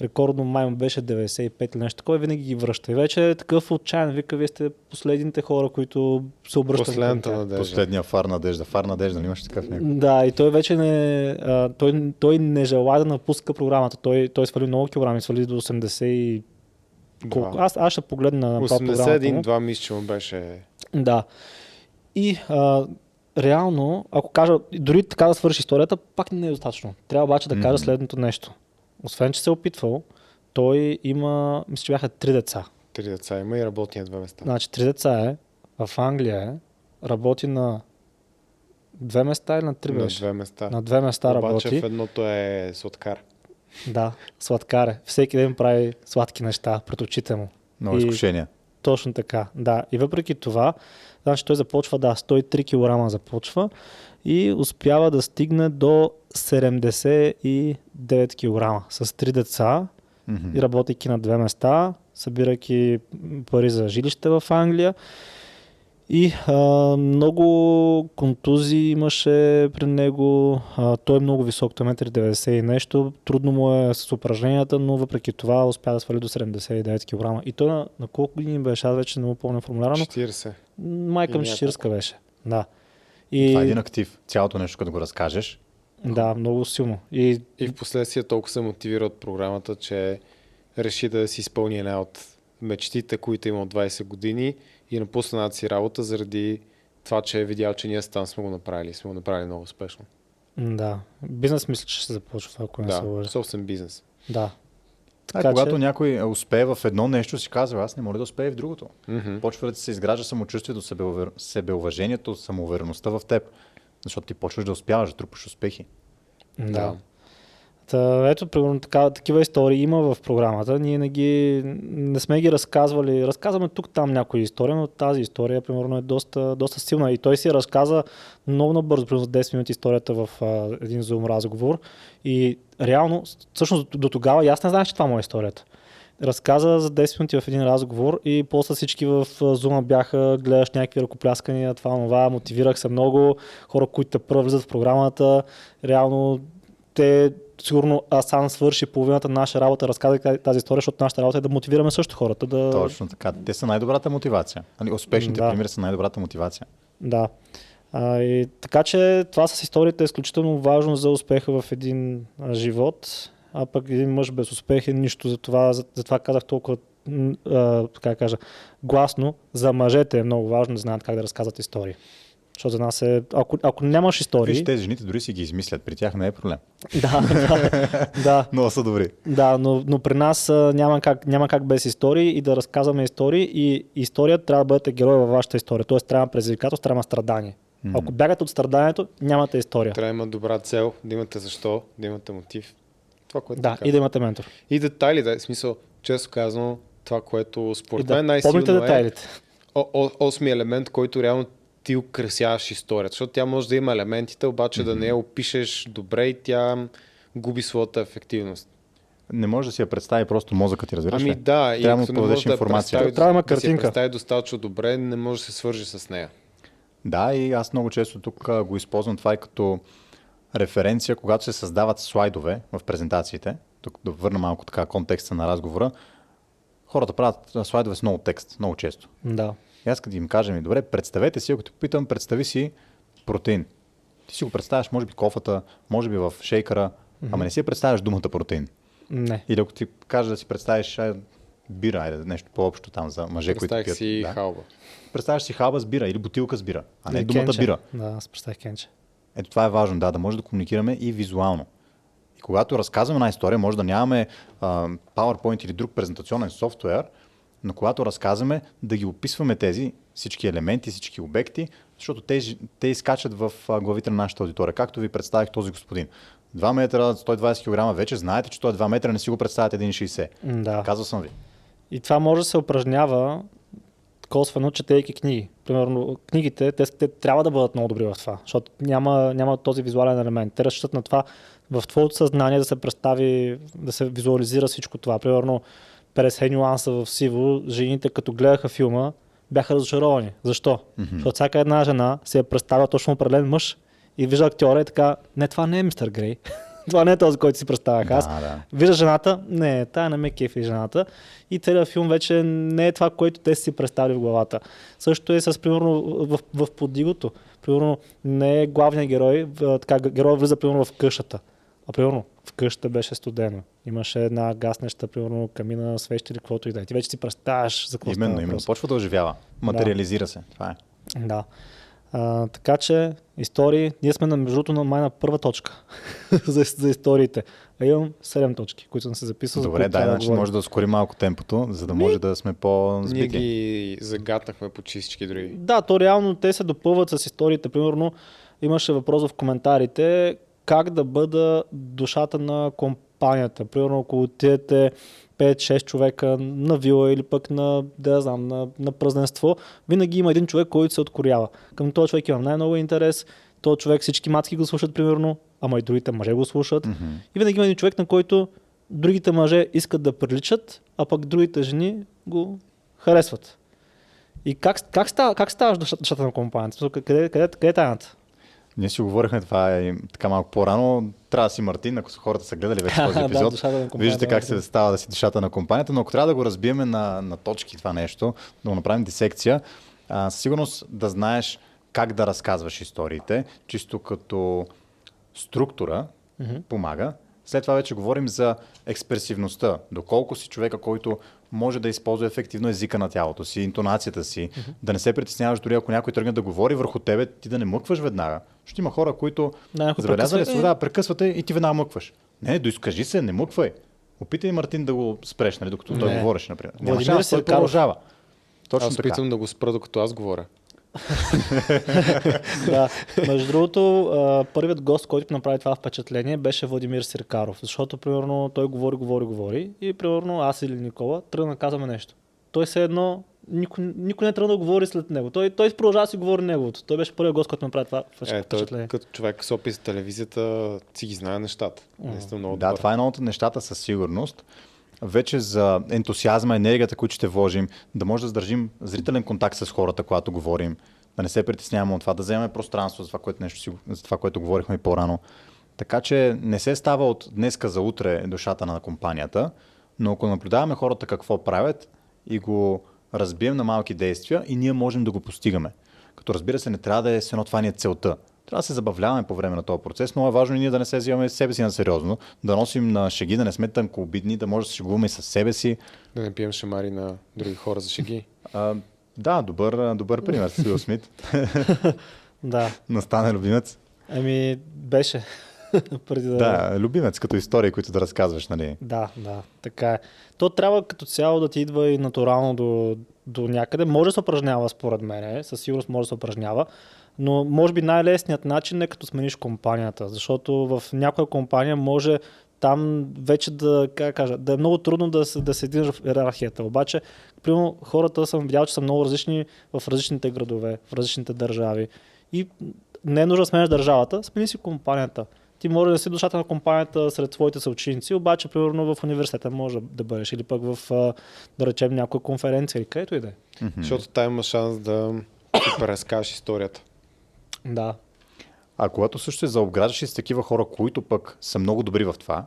Рекордно май му беше 95 или нещо такова, и винаги ги връща. И вече е такъв отчаян. Вика, вие сте последните хора, които се обръщат Последната надежда. Последния фар надежда. Фар надежда, нали имаш такъв някакъв. Да, и той вече не, а, той, той не желая да напуска програмата. Той, той свали много килограми, свали до 80 и колко. Аз, аз ще погледна на това програмата. му. 81-2 мисля, че му беше... Да. И а, реално, ако кажа, дори така да свърши историята, пак не е достатъчно. Трябва обаче да кажа Мгм. следното нещо. Освен, че се е опитвал, той има, мисля, че бяха три деца. Три деца има и работи на две места. Значи три деца е, в Англия е, работи на две места или на три на беше? две места. На две места Обаче работи. в едното е сладкар. Да, сладкар е. Всеки ден прави сладки неща пред очите му. Много И- изкушения. Точно така, да. И въпреки това, значи той започва, да, 103 кг започва и успява да стигне до 79 кг с три деца Мгм. и работейки на две места, събирайки пари за жилище в Англия. И а, много контузии имаше при него. А, той е много висок, той е 1,90 и нещо. Трудно му е с упражненията, но въпреки това успя да свали до 79 кг. И той на, на колко години беше? Аз вече не му помня формуляра, но 40. майка ми и 40 беше. Да. Това е един И, актив. Цялото нещо, като го разкажеш. да, много силно. И, И в последствие толкова се мотивира от програмата, че реши да си изпълни една от мечтите, които има от 20 години и напусна една си работа заради това, че е видял, че ние там сме го направили. Сме го направили много успешно. да, бизнес мисля, че ще започва, ако не се Да, лъжа. собствен бизнес. Да. А, Така когато че- някой успее в едно нещо, си казва, аз не мога да успея и в другото. Мгм. Почва да се изгражда самочувствието, себеувер... себеуважението, самоувереността в теб. Защото ти почваш да успяваш, да трупаш успехи. Да. Та, ето, примерно, така, такива истории има в програмата. Ние не, ги, не сме ги разказвали. Разказваме тук-там някои истории, но тази история, примерно, е доста, доста силна. И той си разказа много набързо, примерно за 10 минути историята в а, един Zoom разговор. И реално, всъщност до тогава аз не знаех, че това му е историята. Разказа за 10 минути в един разговор и после всички в а, Zoom бяха, гледаш някакви ръкопляскания, това, това, мотивирах се много. Хора, които те първо влизат в програмата, реално те сигурно Асан свърши половината наша работа, разказах тази история, защото нашата работа е да мотивираме също хората. Да, Точно така. Те са най-добрата мотивация. Нали, успешните Да. примери са най-добрата мотивация. Да. А, и, така че това с историята е изключително важно за успеха в един а, живот, а пък един мъж без успех е нищо. Затова, за, затова казах толкова а, така кажа, гласно. За мъжете е много важно да знаят как да разказват истории. Защото за нас е... Ако, ако нямаш истории... Виж, тези жените дори си ги измислят. При тях не е проблем. Да, да, да. Много са добри. Да, но, но при нас няма, как, няма как без истории и да разказваме истории и историята трябва да бъдете герой във вашата история. Тоест трябва предизвикателство, трябва страдание. Мгм. Ако бягате от страданието, нямате история. Трябва да има добра цел, да имате защо, да имате мотив. Това, което Да, и да имате ментор. и детайли, да, в смисъл, често казано, това, което според да мен най-силно помните е детайлите. о- о- осми елемент, който реално ти украсяваш историята. Защото тя може да има елементите, обаче да не я опишеш добре и тя губи своята ефективност. Не може да си я представи просто мозъкът ти, разбираш Ами ли? да, и Трябва като да да я информация. представи- Трябва да има да си я картинка. представи достатъчно добре, не може да се свържи с нея. Да, и аз много често тук го използвам това и като референция, когато се създават слайдове в презентациите. Тук да върна малко така контекста на разговора. Хората правят слайдове с много текст, много често. Да. И аз като им кажа ми, добре, представете си, ако те попитам, представи си протеин. Ти си го представяш, може би кофата, може би в шейкъра, ама не си я представяш думата протеин. Не. Или ако ти кажа да си представиш бира, айде, нещо по-общо там за мъже, които Представих пият. си да. халба. Представяш си халба с бира или бутилка с бира, а не Или думата кенче. бира. Да, аз представих кенче. Ето това е важно, да, да може да комуникираме и визуално. И когато разказваме една история, може да нямаме а, PowerPoint или друг презентационен софтуер, но когато разказваме, да ги описваме тези всички елементи, всички обекти, защото те, те изкачат в главите на нашата аудитория. Както ви представих този господин. 2 метра, 120 кг, вече знаете, че той е 2 метра, не си го представяте 1,60. М, Да. Казвал съм ви. И това може да се упражнява косвено, четейки книги. Примерно, книгите, те, те трябва да бъдат много добри в това, защото няма, няма този визуален елемент. Те разчитат на това в твоето съзнание да се представи, да се визуализира всичко това. Примерно, 50 нюанса в сиво, жените като гледаха филма, бяха разочаровани. Защо? Mm-hmm. Защото всяка една жена се е представя точно определен мъж и вижда актьора и така, не, това не е мистер Грей. това не е този, който си представях аз. Да, да. Вижда жената, не, тая не ме кефи жената. И целият филм вече не е това, което те си представили в главата. Също е с, примерно, в, в подигото. Примерно, не е главният герой, така, герой влиза, примерно, в къщата. А, примерно, в къщата беше студено. Имаше една гаснеща, примерно, камина, свещи или каквото и да е. Ти вече си представяш за какво Именно, става именно. Почва да оживява. Материализира се. Това е. Да. А, така че, истории, ние сме на между на май на първа точка за, за историите. А имам 7 точки, които съм се записал. за Добре, дай, значи говорим. може да ускорим малко темпото, за да може да сме Ние по-збити. ги загатнахме по всички дори. Да, то реално те се допълват с историите. Примерно имаше въпрос в коментарите как да бъда душата на компанията. Примерно ако отидете 5-6 човека на вила или пък на, да знам, на, на празненство, винаги има един човек, който се откорява. Към този човек имам най-много интерес, този човек всички мацки го слушат примерно, ама и другите мъже го слушат. Мгм. И винаги има един човек, на който другите мъже искат да приличат, а пък другите жени го харесват. И как, как, става, как ставаш душа- душата на компанията? Къде, къде, къде е тайната? Ние си говорихме това е така малко по-рано. Трябва да си Мартин, ако хората са гледали вече този Да, епизод. компанията, Виждате как се става да си душата на компанията, но ако трябва да го разбиеме на, на точки това нещо, да го направим дисекция, а, със сигурност да знаеш как да разказваш историите, чисто като структура помага. След това вече говорим за експресивността. Доколко си човека, който може да използва ефективно езика на тялото си, интонацията си, да не се притесняваш дори ако някой тръгне да говори върху тебе, ти да не мъкваш веднага. Защото има хора, които Да, забелязвали прекъсва, да, прекъсвате и ти веднага мъкваш. Не, доизкажи се, не мъквай. Опитай Мартин да го спреш, нали, докато той Не. говореше, например. Няма Владимир шанс, той продължава. Точно Аз така. опитвам да го спра, докато аз говоря. да. Между другото, първият гост, който направи това впечатление, беше Владимир Сиркаров. Защото, примерно, той говори, говори, говори и, примерно, аз или Никола тръгна да казваме нещо. Той се едно, никой, никой не тръгна да говори след него. Той, той продължава да си говори неговото. Той беше първият гост, който направи това Е, той впечатление. като човек с опит в телевизията си ги знае нещата. Наистина много Да, добър. това е едно от нещата със сигурност. Вече за ентусиазма, енергията, които ще вложим, да може да задържим зрителен контакт с хората, когато говорим, да не се притесняваме от това, да вземем пространство за това, което, нещо за това, което говорихме и по-рано. Така че не се става от днеска за утре душата на компанията, но ако наблюдаваме хората какво правят и го разбием на малки действия и ние можем да го постигаме. Като разбира се, не трябва да е с едно това ни е целта. Трябва да се забавляваме по време на този процес, но е важно и ние да не се взимаме себе си на сериозно, да носим на шеги, да не сме тънко обидни, да може да се шегуваме с себе си. Да не пием шамари на други хора за шеги. А, да, добър, добър пример с Уил Смит. Да. Настане любимец. Ами, беше. Преди да... Да, любимец като истории, които да разказваш, нали? Да, да, така е. То трябва като цяло да ти идва и натурално до, до някъде. Може да се упражнява, според мен, със сигурност може да се упражнява, но може би най-лесният начин е като смениш компанията, защото в някоя компания може там вече да, как да кажа, да е много трудно да, се- да се единиш в иерархията. Обаче, примерно, хората съм видял, че са много различни в различните градове, в различните държави. И не е нужно да сменяш държавата, смени си компанията. Ти може да си душата на компанията сред своите съученици, обаче, примерно, в университета може да бъдеш или пък в, да речем, някоя конференция или където и да е. Защото там има шанс да ти преразкажеш историята. Да. А когато също се заобграждаш и с такива хора, които пък са много добри в това,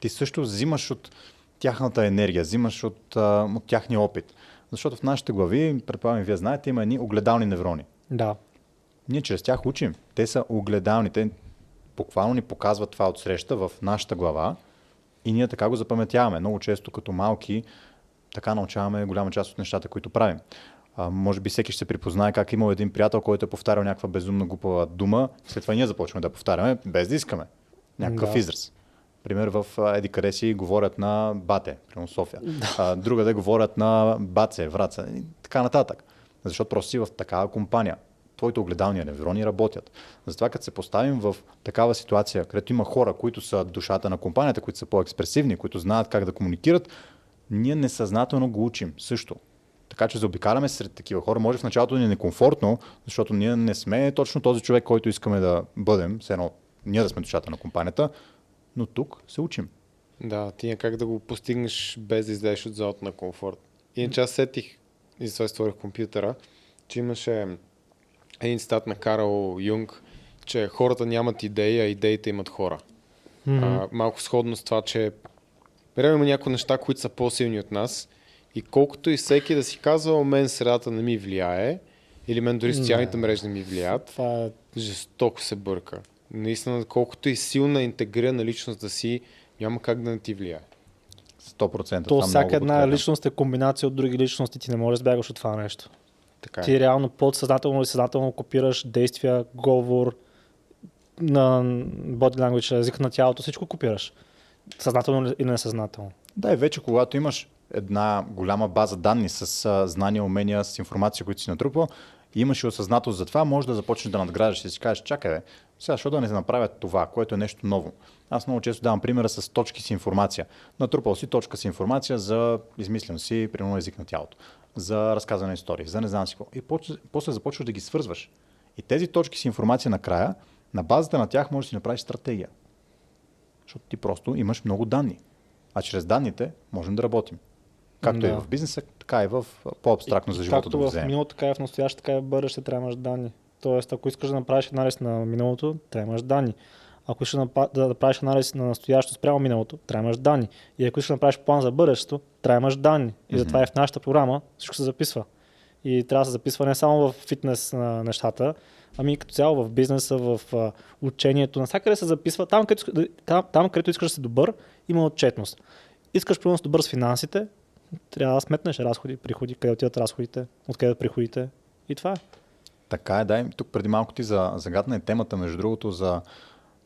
ти също взимаш от тяхната енергия, взимаш от, от тяхния опит. Защото в нашите глави, предполагам вие знаете, има едни огледални неврони. Да. Ние чрез тях учим. Те са огледални. Те буквално ни показват това от среща в нашата глава и ние така го запаметяваме. Много често като малки така научаваме голяма част от нещата, които правим. А, може би всеки ще се припознае как е имал един приятел, който е повтарял някаква безумно глупава дума, след това ние започваме да повтаряме, без да искаме. Някакъв Да. израз. Пример в Еди къде си говорят на Бате, примерно София. А, друга да говорят на Баце, Враца и така нататък. Защото просто си в такава компания. Твоите огледални неврони работят. Затова като се поставим в такава ситуация, където има хора, които са душата на компанията, които са по-експресивни, които знаят как да комуникират, ние несъзнателно го учим също. Така че заобикаляме се сред такива хора. Може в началото ни е некомфортно, защото ние не сме точно този човек, който искаме да бъдем, все едно ние да сме душата на компанията, но тук се учим. Да, ти е как да го постигнеш без да излезеш от зоната на комфорт. Иначе аз сетих и затова створих компютъра, че имаше един цитат на Карл Юнг, че хората нямат идеи, а идеите имат хора. А, малко сходно с това, че примерно има някои неща, които са по-силни от нас и колкото и всеки да си казва, «О, мен средата не ми влияе, или мен дори социалните мрежи не ми влияят, Това е жестоко се бърка. Наистина, колкото и силна интегрирана личност да си, няма как да не ти влияе. 100%. То това всяка една подкрепям. личност е комбинация от други личности, ти не можеш да сбягаш от това нещо. Така е. Ти реално подсъзнателно или съзнателно копираш действия, говор, на body language, език на тялото, всичко копираш. Съзнателно или несъзнателно. Да, и вече когато имаш една голяма база данни с а, знания, умения, с информация, които си натрупал, и имаш осъзнатост за това, може да започнеш да надграждаш и си кажеш, чакай, бе, сега защо да не направя това, което е нещо ново. Аз много често давам примера с точки с информация. Натрупал си точка с информация за, измислям си, примерно език на тялото, за разказване на истории, за не знам си какво. И после, после започваш да ги свързваш. И тези точки с информация накрая, на базата на тях можеш да си направиш стратегия. Защото ти просто имаш много данни. А чрез данните можем да работим. Както и Да. в бизнеса, така и в а, по-абстракно за живота Както да го в миналото, така и в настоящето, така и в бъдеще трябва да имаш данни. Тоест, ако искаш да направиш анализ на миналото, трябва да имаш данни. Ако искаш да да направиш анализ на настоящето спрямо миналото, трябва да имаш данни. И ако искаш да направиш план за бъдещето, трябва да имаш данни. И затова и в нашата програма всичко се записва. И трябва да се записва не само в фитнес на нещата, ами като цяло в бизнеса, в а, учението. Навсякъде се записва. Там където, там, там, където искаш да си добър, има отчетност. Искаш примерно добър с финансите, трябва да сметнеш разходи, приходи, къде отиват разходите, откъде приходите. И това е. Така е, да. И Тук преди малко ти за, загадна е темата, между другото, за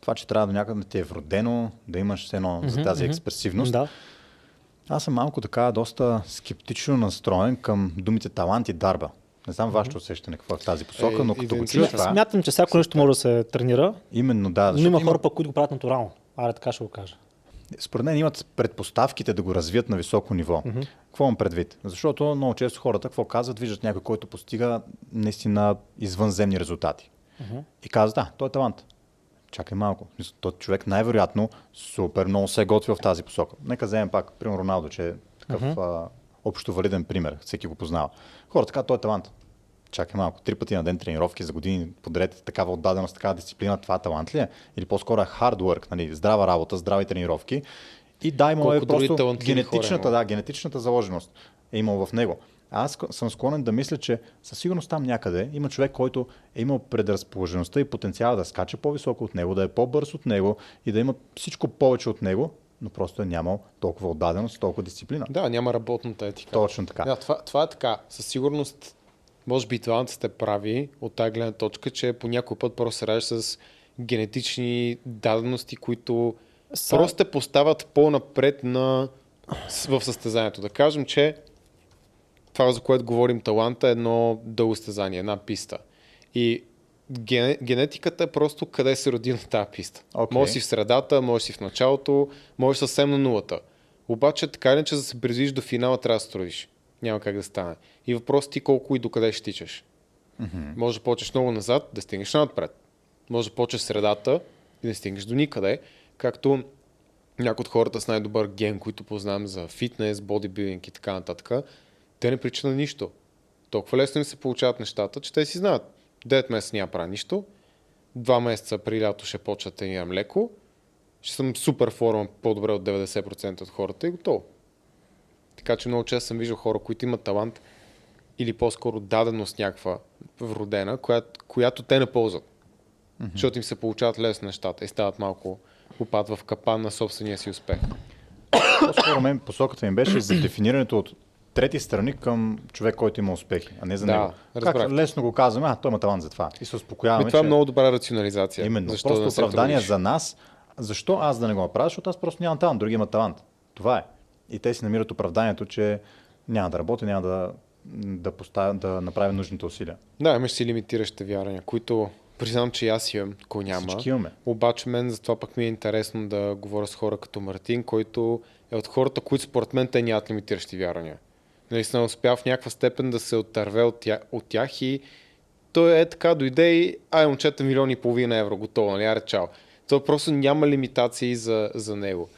това, че трябва до някъде да ти е вродено, да имаш едно за тази експресивност. Да. Аз съм малко така доста скептично настроен към думите талант и дарба. Не знам вашето усещане какво е в тази посока, Е, но като го чуя това, Смятам, че всяко нещо може да се тренира, именно да, но има хора, пък, които го правят натурално. Аре, така ще го кажа. Според мен имат предпоставките да го развият на високо ниво. Mm-hmm. Какво имам предвид? Защото много често хората какво казват, виждат някой, който постига наистина извънземни резултати. Mm-hmm. И казват, да, той е талант. Чакай малко. Той човек най-вероятно супер много се е готвил в тази посока. Нека вземем пак, примерно Роналдо, че е такъв mm-hmm. а, общо валиден пример. Всеки го познава. Хората така, той е талант. Чакай малко. Три пъти на ден тренировки за години подред, такава отдаденост, такава дисциплина, това талант ли е? Или по-скоро е hard work, нали? здрава работа, здрави тренировки. И да, имало е просто хора генетичната, има. да, генетичната заложеност е имал в него. Аз съм склонен да мисля, че със сигурност там някъде има човек, който е имал предразположеността и потенциала да скача по-високо от него, да е по-бърз от него и да има всичко повече от него, но просто е нямал толкова отдаденост, толкова дисциплина. Да, няма работната етика. Точно така. Да, това, това е така. Със сигурност, може би талантът сте прави от тази гледна точка, че по някой път просто се раждаш с генетични дадености, които Са- просто те поставят по-напред на, в състезанието. Да кажем, че това, за което говорим таланта, е едно дълго състезание, една писта. И ген, генетиката е просто къде се роди на тази писта. Окей. Може си в средата, може си в началото, може съвсем на нулата. Обаче, така или иначе, за да се приближиш до финала, трябва да се трудиш. Няма как да стане. И въпросът ти колко и докъде ще тичаш. Mm-hmm. Може да почнеш много назад, да стигнеш напред. Може да почнеш средата и да стигнеш до никъде. Както някои от хората с най-добър ген, които познавам за фитнес, бодибилдинг и така нататък, те не причат на нищо. Толкова лесно им се получават нещата, че те си знаят. 9 месеца няма правя нищо, 2 месеца при лято ще почна да тренирам леко, ще съм супер форма, по-добре от 90% от хората и готово. Така че много често съм виждал хора, които имат талант, или по-скоро даденост някаква вродена, която, която те не ползват. Mm-hmm. Защото им се получават лесно нещата и стават малко попад в капан на собствения си успех. По-скоро мен посоката ми беше за дефинирането от трети страни към човек, който има успехи, а не за Да, него. разбрах. Как лесно го казваме, а той има талант за това. И се успокояваме, Ами това е че... много добра рационализация. Именно. Защо просто да оправдание за нас. Защо аз да не го направя? Защото аз просто нямам талант, други имат талант. Това е. И те си намират оправданието, че няма да работя, няма да, да, поставя, да направя нужните усилия. Да, имаш си лимитиращите вярвания, които признавам, че и аз имам, кой няма. Всички имаме. Обаче мен затова пък ми е интересно да говоря с хора като Мартин, който е от хората, които според мен те нямат лимитиращи вярвания. Наистина успя в някаква степен да се отърве от тях, от тях и той е така, дойде и ай, момчета, милион и половина евро, готово, нали, аре, чао. То просто няма лимитации за, за него.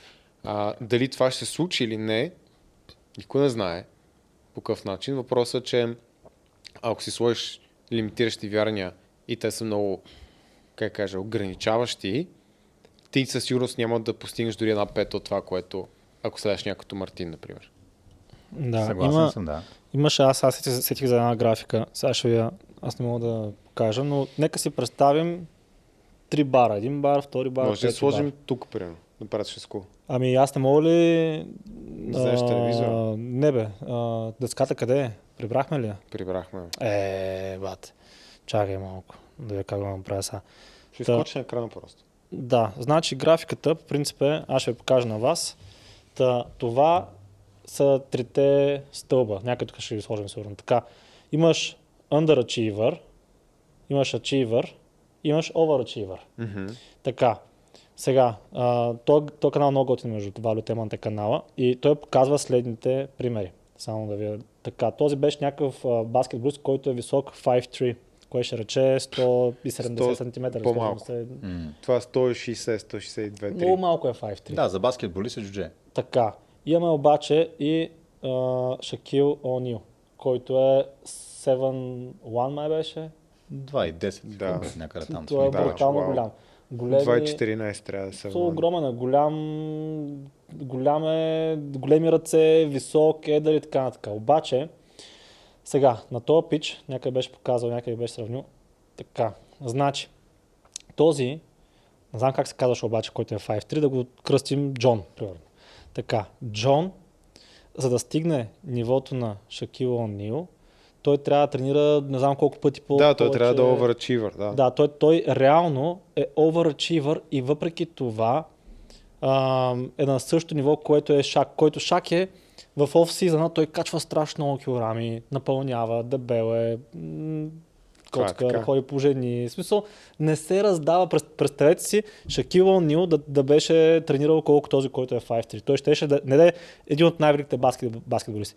А, дали това ще се случи или не, никой не знае по какъв начин. Въпросът е, че ако си сложиш лимитиращи вярвания и те са много, как кажа, ограничаващи, ти със сигурност няма да постигнеш дори една пета от това, което ако следваш като Мартин, например. Да, Съгласен има, съм, да. Имаше, аз, аз сетих, сетих за една графика. Сега ще я, аз не мога да покажа, но нека си представим три бара. Един бар, втори бар, Може да сложим бар. тук, примерно, правят шеско. Ами аз не мога ли... Вземеш телевизора? Не бе, а, дъската къде е? Прибрахме ли я? Прибрахме. Е, бат. Чакай малко. Да я как го направя сега. Ще изкочи на екрана просто. Да, значи графиката, по принцип е, аз ще я покажа на вас. Та, това са трите стълба. Някъде тук ще ги сложим сигурно. Така, имаш underachiever, имаш achiever, имаш overachiever. Мгм. Така, сега, а, то, то канал е много готин между това, Лютеманте канала и той показва следните примери. Само да ви така. Този беше някакъв а, баскетболист, който е висок 5'3", кое ще рече 170 см. по-малко. Това е 160, 162, Много 3. малко е 5'3". Да, за баскетболист е джудже. Така. Имаме обаче и а, Шакил О'Нил, който е 7-1 май беше. 2 и 10. Да. Някъде там. Той е брутално голям. Големи, 2,14 трябва да се Са огромен голям, голям е, големи ръце, висок, едър и така нататък. Обаче, сега, на този пич, някъде беше показал, някъде беше сравнил, така, значи, този, не знам как се казваше обаче, който е 5'3, да го кръстим Джон, примерно. Така, Джон, за да стигне нивото на Шакил О'Нил, той трябва да тренира не знам колко пъти по Да, той повече- трябва да е overachiever, да. да, той, той реално е overachiever и въпреки това а, е на същото ниво, което е Шак. Който Шак е в оф-сизона, той качва страшно много килограми, напълнява, дебел е, м, Това е коцка, да ходи по жени. В смисъл, не се раздава. Представете си Шакил Нил да, да беше тренирал колко този, който е 5'3. Той щеше да, не да е един от най-великите баскет, баскетболисти.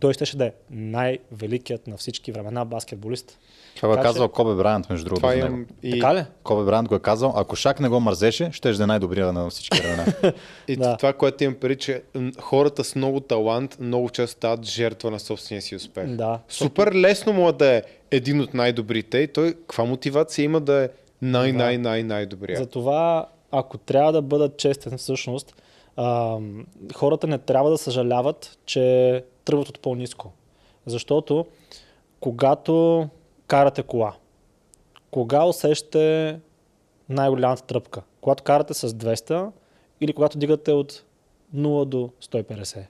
Той щеше да е най-великият на всички времена баскетболист. Това го е Така че- казал Кобе Брайант, между другото. Имам и, Така ли? Кобе Брайант го е казал, ако Шак не го мързеше, ще да е най-добрия на всички времена. и Да. това, което имам преди, че хората с много талант много често стават жертва на собствения си успех. Да. Супер лесно му е да е един от най-добрите и той каква мотивация има да е най-най-най-най-добрия. Затова, ако трябва да бъдат честен всъщност, ам, хората не трябва да съжаляват, че тръгват от по-низко. Защото когато карате кола, кога усещате най-голямата тръпка? Когато карате с 200 или когато дигате от 0 до 150?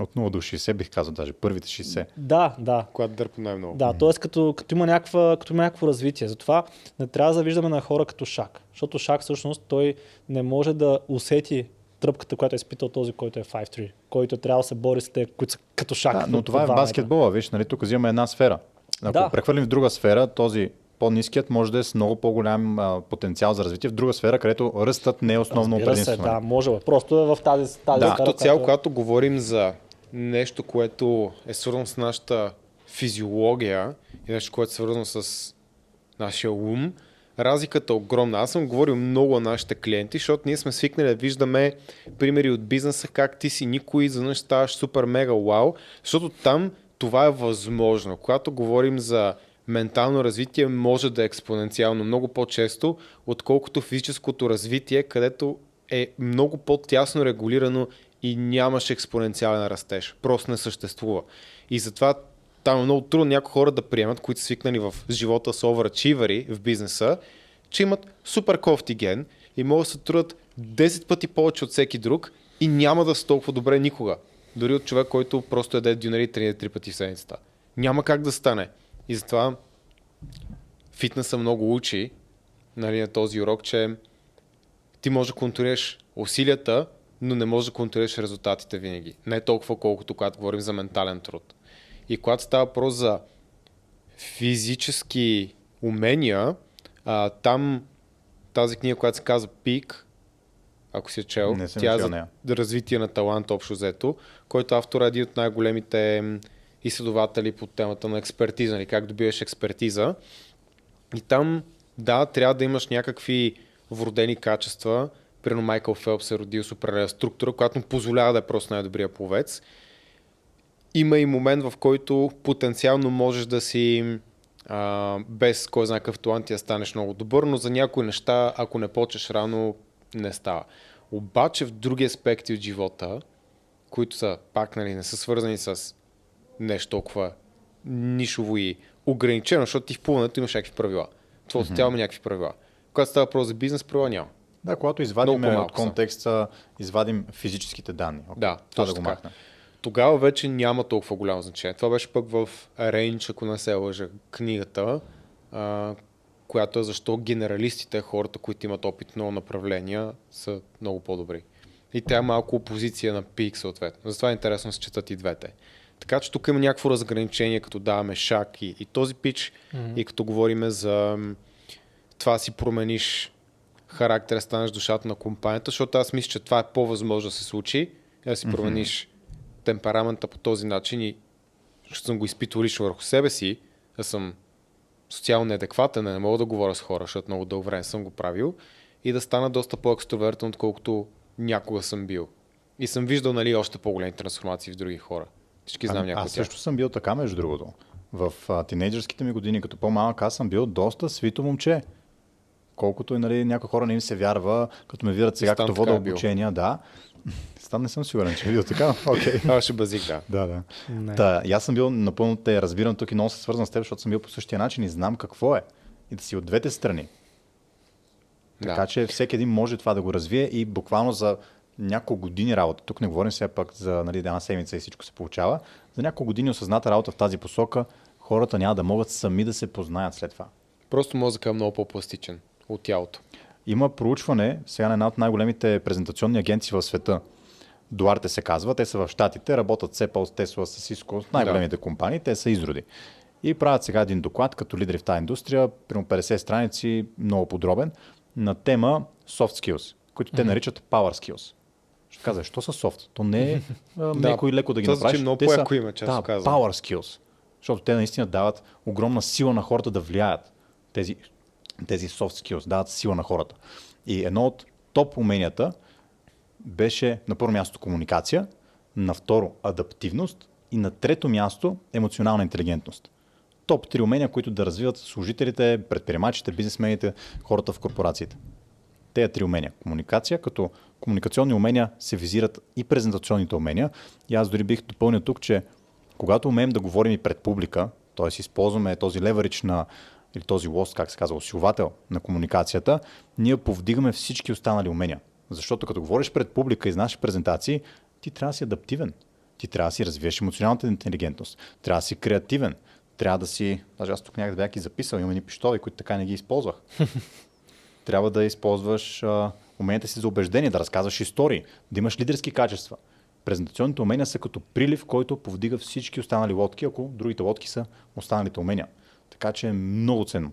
От 0 до 60 бих казал даже, първите 60. Да, да. Когато дърпа най-много. Да, т.е. Като, като, има някаква, като има някакво развитие. Затова не трябва да завиждаме на хора като Шак. Защото Шак всъщност той не може да усети тръпката, която е изпитал този, който е 5-3, който е трябва да се бори с те, които са като Шак. Да, но това е в баскетбола, виж, нали, тук взимаме една сфера. Ако Да. прехвърлим в друга сфера, този по-низкият може да е с много по-голям а, потенциал за развитие в друга сфера, където ръстът не е основно предимство. да, нали? може. бе. Просто е в тази, тази Да, сфера, Като цяло, която- когато говорим за нещо, което е свързано с нашата физиология и нещо, което е свързано с нашия ум, разликата е огромна. Аз съм говорил много на нашите клиенти, защото ние сме свикнали да виждаме примери от бизнеса, как ти си никой, изведнъж ставаш супер мега вау, защото там това е възможно. Когато говорим за ментално развитие, може да е експоненциално много по-често, отколкото физическото развитие, където е много по-тясно регулирано и нямаш експоненциален растеж. Просто не съществува. И затова там е много трудно някои хора да приемат, които са свикнали в живота с overachiever в бизнеса, че имат супер кофти ген и могат да се трудят 10 пъти повече от всеки друг и няма да са толкова добре никога. Дори от човек, който просто яде дюнери и тренира три пъти в седмицата. Няма как да стане. И затова фитнеса много учи нали, на този урок, че ти можеш да контролираш усилията, но не можеш да контролираш резултатите винаги. Не толкова колкото когато говорим за ментален труд. И когато става въпрос за физически умения, а, там тази книга, която се казва Пик, ако си е чел, тя е за развитие на талант общо взето, който автор е един от най-големите изследователи по темата на експертиза, нали, как добиваш експертиза. И там, да, трябва да имаш някакви вродени качества. Примерно Майкъл Фелпс е родил с определена структура, която му позволява да е просто най-добрия пловец. Има и момент, в който потенциално можеш да си а, без кой знае какъв талант и да станеш много добър, но за някои неща, ако не почеш рано, не става. Обаче в други аспекти от живота, които са пак нали, не са свързани с нещо толкова нишово и ограничено, защото ти в плуването имаш някакви правила. Твоето тяло има някакви правила. Когато става въпрос за бизнес, правила няма. Да, когато извадим от контекста, извадим физическите данни. Да, това да го така. Тогава вече няма толкова голямо значение. Това беше пък в Рейндж, ако не се лъжа, книгата, а, която е защо генералистите, хората, които имат опит в много направления, са много по-добри. И тя е малко опозиция на пик, съответно. Затова е интересно да се четат и двете. Така че тук има някакво разграничение, като даваме шак и, и този пич, mm-hmm. и като говориме за това си промениш характера, станеш душата на компанията, защото аз мисля, че това е по-възможно да се случи, да си промениш темперамента по този начин и защото съм го изпитвал лично върху себе си, да съм социално неадекватен, не мога да говоря с хора, защото много дълго време съм го правил и да стана доста по-екстровертен, отколкото някога съм бил. И съм виждал нали, още по-големи трансформации в други хора. Всички знам Ами, някои аз също съм бил така, между другото. В а, тинейджърските ми години, като по-малък, аз съм бил доста свито момче. Колкото и нали, някои хора не им се вярва, като ме видят сега, като вода е бил. обучения, да. Стан не съм сигурен, че е бил така. Окей. Това ще базик, да. Да, да. Не. Та, и аз съм бил напълно те разбирам тук и много се свързвам с теб, защото съм бил по същия начин и знам какво е. И да си от двете страни. Така да. че всеки един може това да го развие и буквално за няколко години работа. Тук не говорим сега пак за нали, една седмица и всичко се получава. За няколко години осъзната работа в тази посока, хората няма да могат сами да се познаят след това. Просто мозъка е много по-пластичен от тялото. Има проучване сега на една от най-големите презентационни агенции в света. Дуарте се казва, те са в Штатите, работят Apple, с Tesla, с Cisco, с най-големите компании, те са изроди. И правят сега един доклад като лидери в тази индустрия, примерно 50 страници, много подробен, на тема soft skills, които те наричат power skills. Ще казваш, що са soft? То не е меко и леко да ги това направиш. много Те са- по-яко име, честно да, казано. power skills. Защото те наистина дават огромна сила на хората да влияят. Тези, тези soft skills дават сила на хората. И едно от топ уменията беше на първо място комуникация, на второ адаптивност и на трето място емоционална интелигентност. Топ три умения, които да развиват служителите, предприемачите, бизнесмените, хората в корпорациите. Те три умения. Комуникация, като комуникационни умения се визират и презентационните умения. И аз дори бих допълнил тук, че когато умеем да говорим и пред публика, т.е. използваме този леверидж на или този лост, как се казва, усилвател на комуникацията, ние повдигаме всички останали умения. Защото като говориш пред публика и знаеш презентации, ти трябва да си адаптивен. Ти трябва да си развиеш емоционалната интелигентност. Трябва да си креативен. Трябва да си... Даже аз тук някъде бях и записал, имам и пиштоли, които така не ги използвах. трябва да използваш а, уменията си за убеждение, да разказваш истории, да имаш лидерски качества. Презентационните умения са като прилив, който повдига всички останали лодки, ако другите лодки са останалите умения. Така че е много ценно.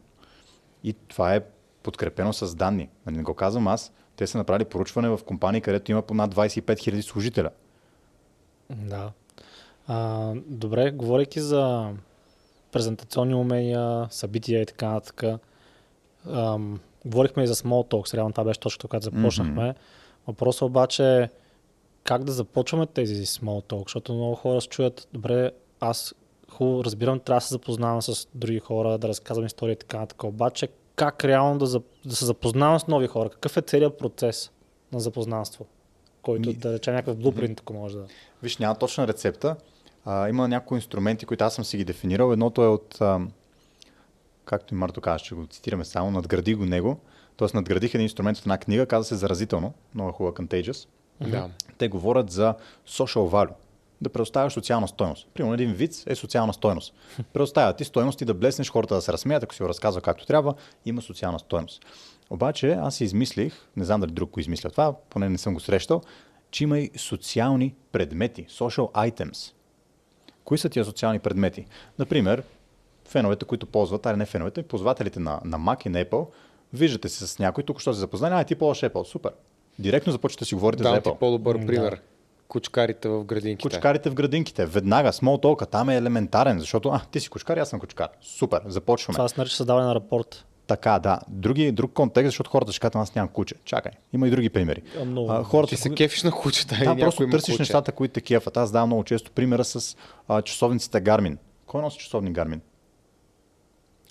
И това е подкрепено с данни. Нали, не го казвам аз. Те са направили поручване в компании, където има по над 25 000 служителя. Да. А, добре, говорейки за презентационни умения, събития и така нататък, ам, говорихме и за small talks, реално това беше точно когато започнахме. Mm-hmm. Въпросът обаче е как да започваме тези small talk, защото много хора се чуят, добре, аз хубаво разбирам, трябва да се запознавам с други хора, да разказвам истории и така нататък. Обаче как реално да, зап- да се запознавам с нови хора? Какъв е целият процес на запознанство? Който Ми- да рече някакъв блупринт, ако може да... Виж, няма точна рецепта. а, има някои инструменти, които аз съм си ги дефинирал. Едното е от, а, както и Марто каза, ще го цитираме само, надгради го него. Тоест надградих един инструмент от една книга, каза се заразително, много хубава Contagious. Да. Те говорят за social value. Да предоставяш социална стойност. Примерно един виц е социална стойност. Предоставя ти стойност и да блеснеш хората да се разсмеят, ако си го разказва както трябва, има социална стойност. Обаче аз си измислих, не знам дали друг го измисля това, поне не съм го срещал, че има и социални предмети, social items. Кои са тия социални предмети? Например, феновете, които ползват, а не феновете, ползвателите на, на Mac и на Apple, виждате се с някой, тук що се запознали, а ти ползваш Apple, супер. Директно започвате да си говорите Дам за ти Apple. по-добър пример. Кучкарите в градинките. Кучкарите в градинките. Веднага, small talk там е елементарен, защото а, ти си кучкар, аз съм кучкар. Супер, започваме. Това се нарича създаване на рапорт. Така, да. Други, друг контекст, защото хората ще кажат, аз нямам куче. Чакай, има и други примери. А, много. А, хората, Ти се кои- кефиш на кучета да, просто търсиш куче. нещата, които те кефат. Аз давам много често примера с а, часовниците Garmin. Кой носи часовни Garmin?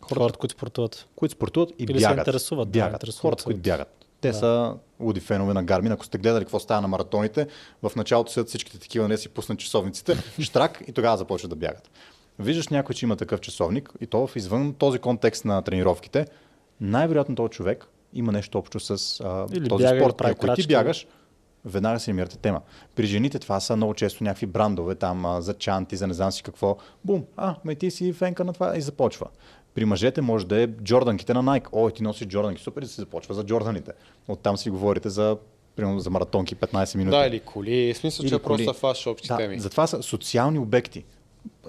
Хората, които спортуват. които спортуват и Или се бягат. интересуват, да, бягат. интересуват Хората, се които бягат. Те Да. са луди фенове на Гармин. Ако сте гледали какво става на маратоните, в началото седят всичките такива, не си пуснат часовниците, штрак и тогава започват да бягат. Виждаш някой, че има такъв часовник и то в извън този контекст на тренировките, най-вероятно този човек има нещо общо с а, Или този бяга, спорт. Ако ти крачки. бягаш, веднага се намирате тема. При жените това са много често някакви брандове, там а, за чанти, за не знам си какво. Бум, а, ме ти си фенка на това и започва. При мъжете може да е джорданките на Nike. О, ти носиш джорданки, супер и се започва за джорданите. Оттам си говорите за, примерно, за маратонки 15 минути. Да, или коли. В смисъл, Или че коли. просто фаш общи да, теми. затова са социални обекти.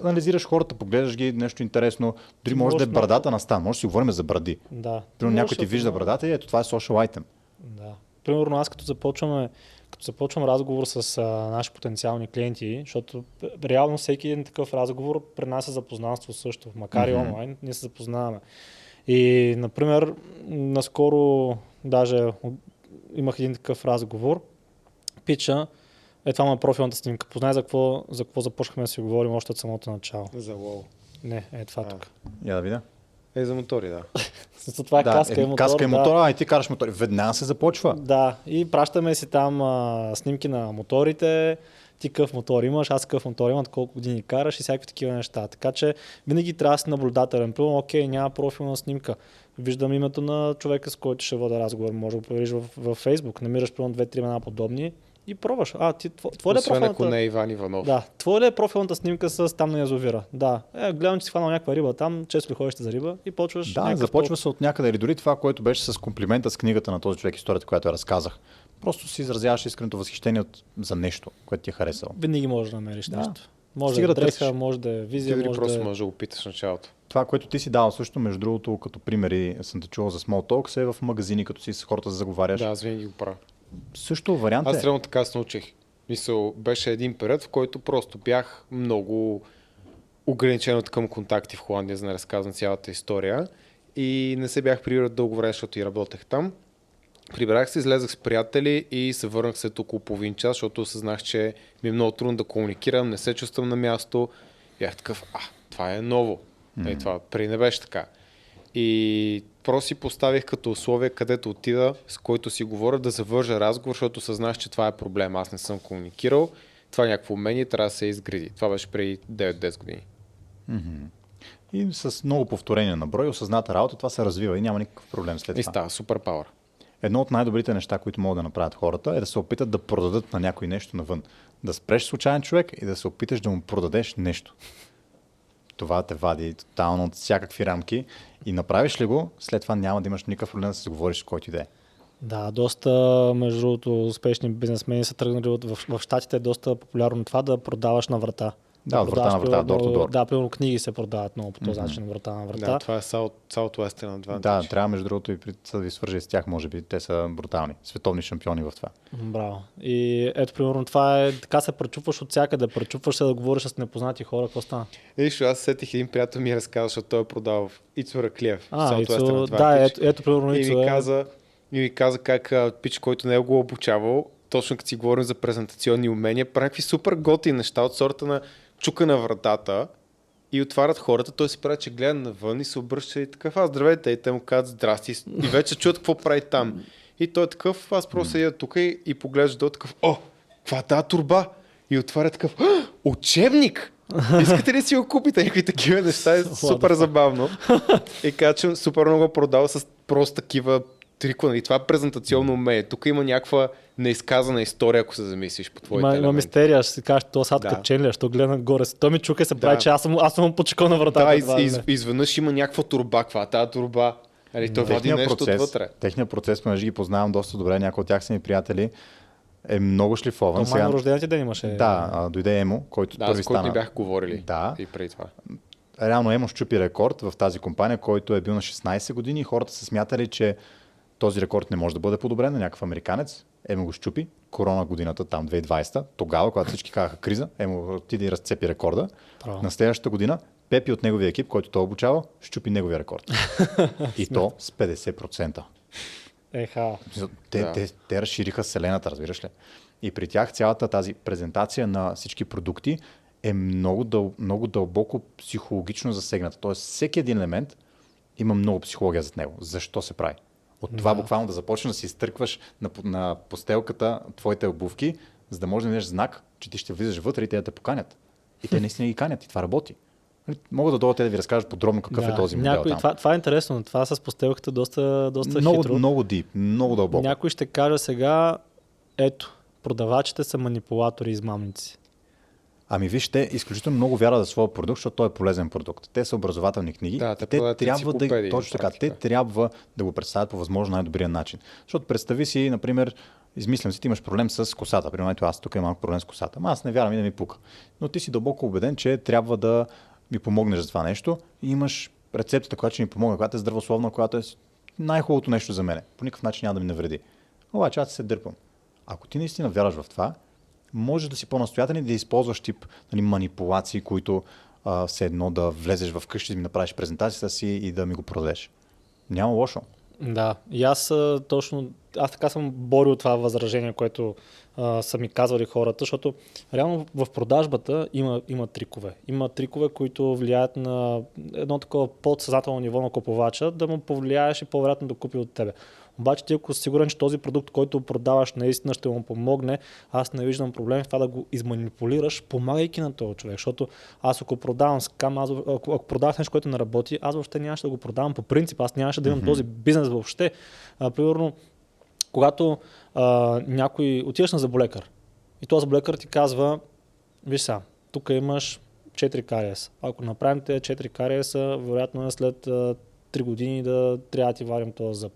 Анализираш хората, поглеждаш ги, нещо интересно. Дори може да е Може брадата на стан. Може да си говорим за бради. Да. Примерно някой ти да вижда брадата и ето това е social item. Да. Примерно аз като започваме, като започвам разговор с а, наши потенциални клиенти, защото реално всеки един такъв разговор принася запознанство също, макар и онлайн, ние се запознаваме. И, например, наскоро даже имах един такъв разговор, пича, е това му е профилната снимка. Познай за какво, за какво започнахме да си говорим още от самото начало. За лол. Не, е това А. тук. Я да видя. Е, за мотори, да. Смисъл, Това е да, каска и мотор. каска и да. мотора, а и ти караш мотори. Веднага се започва. Да, и пращаме си там а, снимки на моторите, ти какъв мотор имаш, аз какъв мотор имам, колко години караш и всякакви такива неща. Така че винаги трябва да си наблюдателен. Примерно, окей, няма профилна снимка. Виждам името на човека, с който ще вода разговор. Може да го провериш в, в Facebook. Намираш примерно две-три имена подобни и пробваш. А, ти, тво- твой ли е Освен ако профилната... не е Иван Иванов. Да, твой ли е профилната снимка с там на язовира? Да. Е, гледам, че си хванал някаква риба там, често ли ходиш за риба и почваш. Да, някакъв започва се от някъде. Или дори това, което беше с комплимента с книгата на този човек, историята, която я разказах. Просто си изразяваш искреното възхищение от, за нещо, което ти е харесало. Винаги можеш да намериш Да. нещо. Може Стига да да дреха, може да е визия, може просто да е... можеш да го питаш в началото. Това, което ти си дал също, между другото, като примери, съм те чувал за Small Talks, е в магазини, като си с хората заговаряш. Да, аз винаги го правя. Също вариант Аз е. реално така се научих. Мисъл, беше един период, в който просто бях много ограничен от към контакти в Холандия, за да разказвам цялата история. И не се бях прибрал дълго време, защото и работех там. Прибрах се, излезах с приятели и се върнах след около половин час, защото осъзнах, че ми е много трудно да комуникирам, не се чувствам на място. Бях такъв, а, това е ново. Mm-hmm. Е, това преди не беше така. И просто си поставих като условие, където отида, с който си говоря, да завържа разговор, защото съзнах, че това е проблем. Аз не съм комуникирал. Това е някакво умение, трябва да се изгради. Това беше преди 9-10 години. И с много повторения на брой, осъзната работа, това се развива и няма никакъв проблем след И това. става супер пауър. Едно от най-добрите неща, които могат да направят хората, е да се опитат да продадат на някой нещо навън. Да спреш случайен човек и да се опиташ да му продадеш нещо. Това те вади тотално от всякакви рамки и направиш ли го, след това няма да имаш никакъв проблем да се говориш с който и да е. Да, доста, между другото, успешни бизнесмени са тръгнали от, в, в Штатите е доста популярно това да продаваш на врата. Да, от врата на врата, door to door. Да, примерно книги се продават много по този начин, от врата на врата. Да, това е South, Southwestern Advantage. Да, трябва между другото и да ви свържа с тях, може би. Те са брутални, световни шампиони в това. Браво. И ето, примерно, това е, така се пречупваш от всякъде, пречупваш се да говориш с непознати хора, какво стана? Виж, аз сетих един приятел ми разказа, защото той е продал в Ицо Раклиев. А, Ицо, да, ето, ето примерно И ми е... каза, и ми каза как пич, който не е го обучавал, точно като си говорим за презентационни умения, прави супер готи неща от сорта на чука на вратата и отварят хората, той си прави, че гледа навън и се обръща и такъв, а здравейте, и те му казват здрасти и вече чуят какво прави там. И той е такъв, аз просто седя тук и, и поглежда долу такъв, о, каква е тази турба? И отваря такъв, «А, учебник! Искате ли си го купите? Някакви такива неща е супер забавно. И че супер много продава с просто такива трикове. И това е презентационно умение. Тук има някаква неизказана история, ако се замислиш по твоите Има, има мистерия, ще си кажеш, то сад Да. ли, е, що гледа нагоре. Той ми чука се прави, Да. че аз съм, аз съм почекал на вратата. Да, из, из, не. изведнъж има някаква турба. Каква е тази турба? Нали, той води нещо процес, отвътре. техният процес, понеже ги познавам доста добре, някои от тях са ми приятели, е много шлифован. То май на рождения ти ден имаше. Да, а, дойде Емо, който Да, първи с който стана. ни бях говорили Да. и преди това. реално Емо щупи рекорд в тази компания, който е бил на 16 години и хората са смятали, че този рекорд не може да бъде подобрен на някакъв американец. Емо го щупи, корона годината, там 2020, тогава, когато всички казаха криза, Емо отиде и разцепи рекорда. Право. На следващата година Пепи от неговия екип, който той обучава, щупи неговия рекорд. и то с 50%. Еха. Те, Да. те, те разшириха вселената, разбираш ли? И при тях цялата тази презентация на всички продукти е много, дъл, много дълбоко психологично засегната. Тоест всеки един елемент има много психология зад него. Защо се прави? От това Да. буквално да започнеш да си изтъркваш на, на постелката твоите обувки, за да можеш да дадеш знак, че ти ще влизаш вътре и те да те поканят. И те наистина ги канят и това работи. Нали, Мога да дойда те да ви разкажат подробно какъв да. е този модел Някой, там. това, това е интересно. Това с постелката доста, доста много, хитро. много дип, много дълбоко. Някой ще каже сега, ето, продавачите са манипулатори и измамници. Ами виж, те изключително много вярват за своя продукт, защото той е полезен продукт. Те са образователни книги. Да, те те трябва да, точно така, те трябва да го представят по възможно най-добрия начин. Защото представи си, например, измислям си, ти имаш проблем с косата. Примерно, ето аз тук имам малко проблем с косата. Ама аз не вярвам и да ми пука. Но ти си дълбоко убеден, че трябва да ми помогнеш за това нещо и имаш рецептата, която ще ми помогне, която е здравословна, която е най-хубавото нещо за мен. По никакъв начин няма да ми навреди. Обаче аз се дърпам. Ако ти наистина вярваш в това, може да си по-настоятелен и да използваш тип нали, манипулации, които а, все едно да влезеш в къщи, да ми направиш презентацията си и да ми го продадеш. Няма лошо. Да, и аз точно, аз така съм борил това възражение, което а, са ми казвали хората, защото реално в продажбата има, има трикове. Има трикове, които влияят на едно такова подсъзнателно ниво на купувача, да му повлияеш и по-вероятно да купи от тебе. Обаче ти ако си сигурен, че този продукт, който продаваш, наистина ще му помогне, аз не виждам проблем в това да го изманипулираш, помагайки на този човек. Защото аз ако продавам скам, аз, ако, ако продавах нещо, което не работи, аз въобще нямаше да го продавам по принцип, аз нямаше да имам този бизнес въобще. А, примерно, когато а, някой отиваш на заболекар и този заболекар ти казва, виж сега, тук имаш 4 кариеса. Ако направим тези 4 кариеса, вероятно е след а, 3 години да трябва да ти варим този зъб.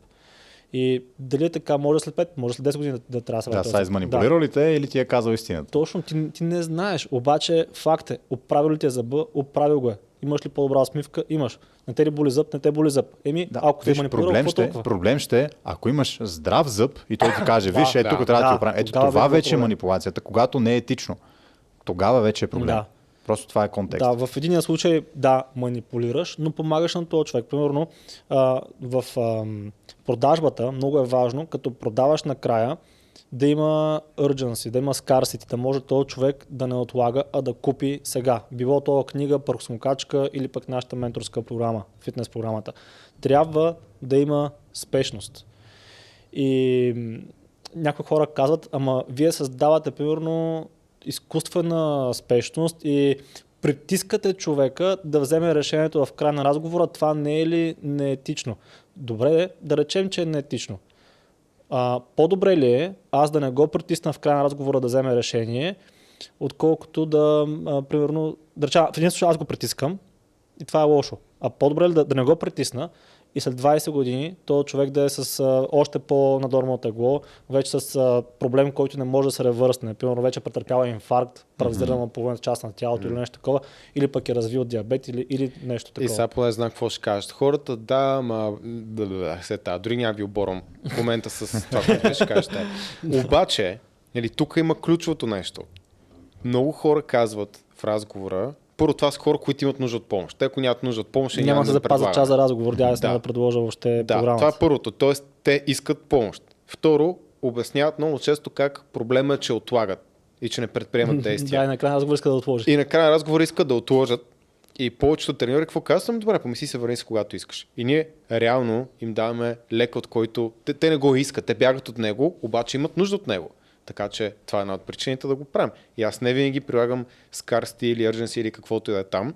И дали е така, може след 5, може след 10 години да, да трябва да се Да, са зъб. изманипулирал ли те или ти е казал истината? Точно, ти, ти не знаеш. Обаче факт е, оправил ли ти е зъба, оправил го е. Имаш ли по-добра усмивка? Имаш. Не те ли боли зъб? Не те боли зъб. Еми, Да, ако те виж, манипулирал, проблем, ще, толкова? проблем ще е, ако имаш здрав зъб и той ти каже, виж, ето да, тук трябва да да, ти оправим. Ето тогава това вече е е манипулацията, когато не е етично. Тогава вече е проблем. Да. Просто това е контекст. Да, в единия случай да, манипулираш, но помагаш на този човек. Примерно в продажбата много е важно, като продаваш накрая, да има urgency, да има scarcity, да може този човек да не отлага, а да купи сега. Било то книга, пръксмокачка или пък нашата менторска програма, фитнес програмата. Трябва да има спешност. И някои хора казват, ама вие създавате примерно изкуствена спешност и притискате човека да вземе решението в края на разговора, това не е ли неетично? Добре, да речем, че е неетично. А, по-добре ли е аз да не го притисна в края на разговора да вземе решение, отколкото да, а, примерно, да речем, в един случай аз го притискам и това е лошо. А по-добре ли да, да не го притисна и след 20 години този човек да е с а, още по-надормално тегло, вече с а, проблем, който не може да се ревърсне. Примерно вече е претърпява инфаркт, парализирана половината част на тялото или нещо такова, или пък е развил диабет или, или нещо И такова. сега поне знам какво ще кажат. Хората, да, ма... Да, да, да, се та, дори няма ви оборвам в момента с това, което ще кажете. Обаче, нали, тук има ключовото нещо. Много хора казват в разговора, първо това са хора, които имат нужда от помощ. Те, ако нямат нужда от помощ, ще Няма да се запазя предлагаме. час за разговор, да, аз Да. да. да предложа въобще Да, програмата. това е първото. Тоест, те искат помощ. Второ, обясняват много често как проблема е, че отлагат и че не предприемат Да, действия. и накрая разговор иска да отложи. И накрая на разговора искат да отложат. И повечето треньори какво казвам? Добре, помисли се, върни се когато искаш. И ние реално им даваме лек, от който те, те не го искат, те бягат от него, обаче имат нужда от него. Така че това е една от причините да го правим. И аз не винаги прилагам scarcity или urgency или каквото и да е там.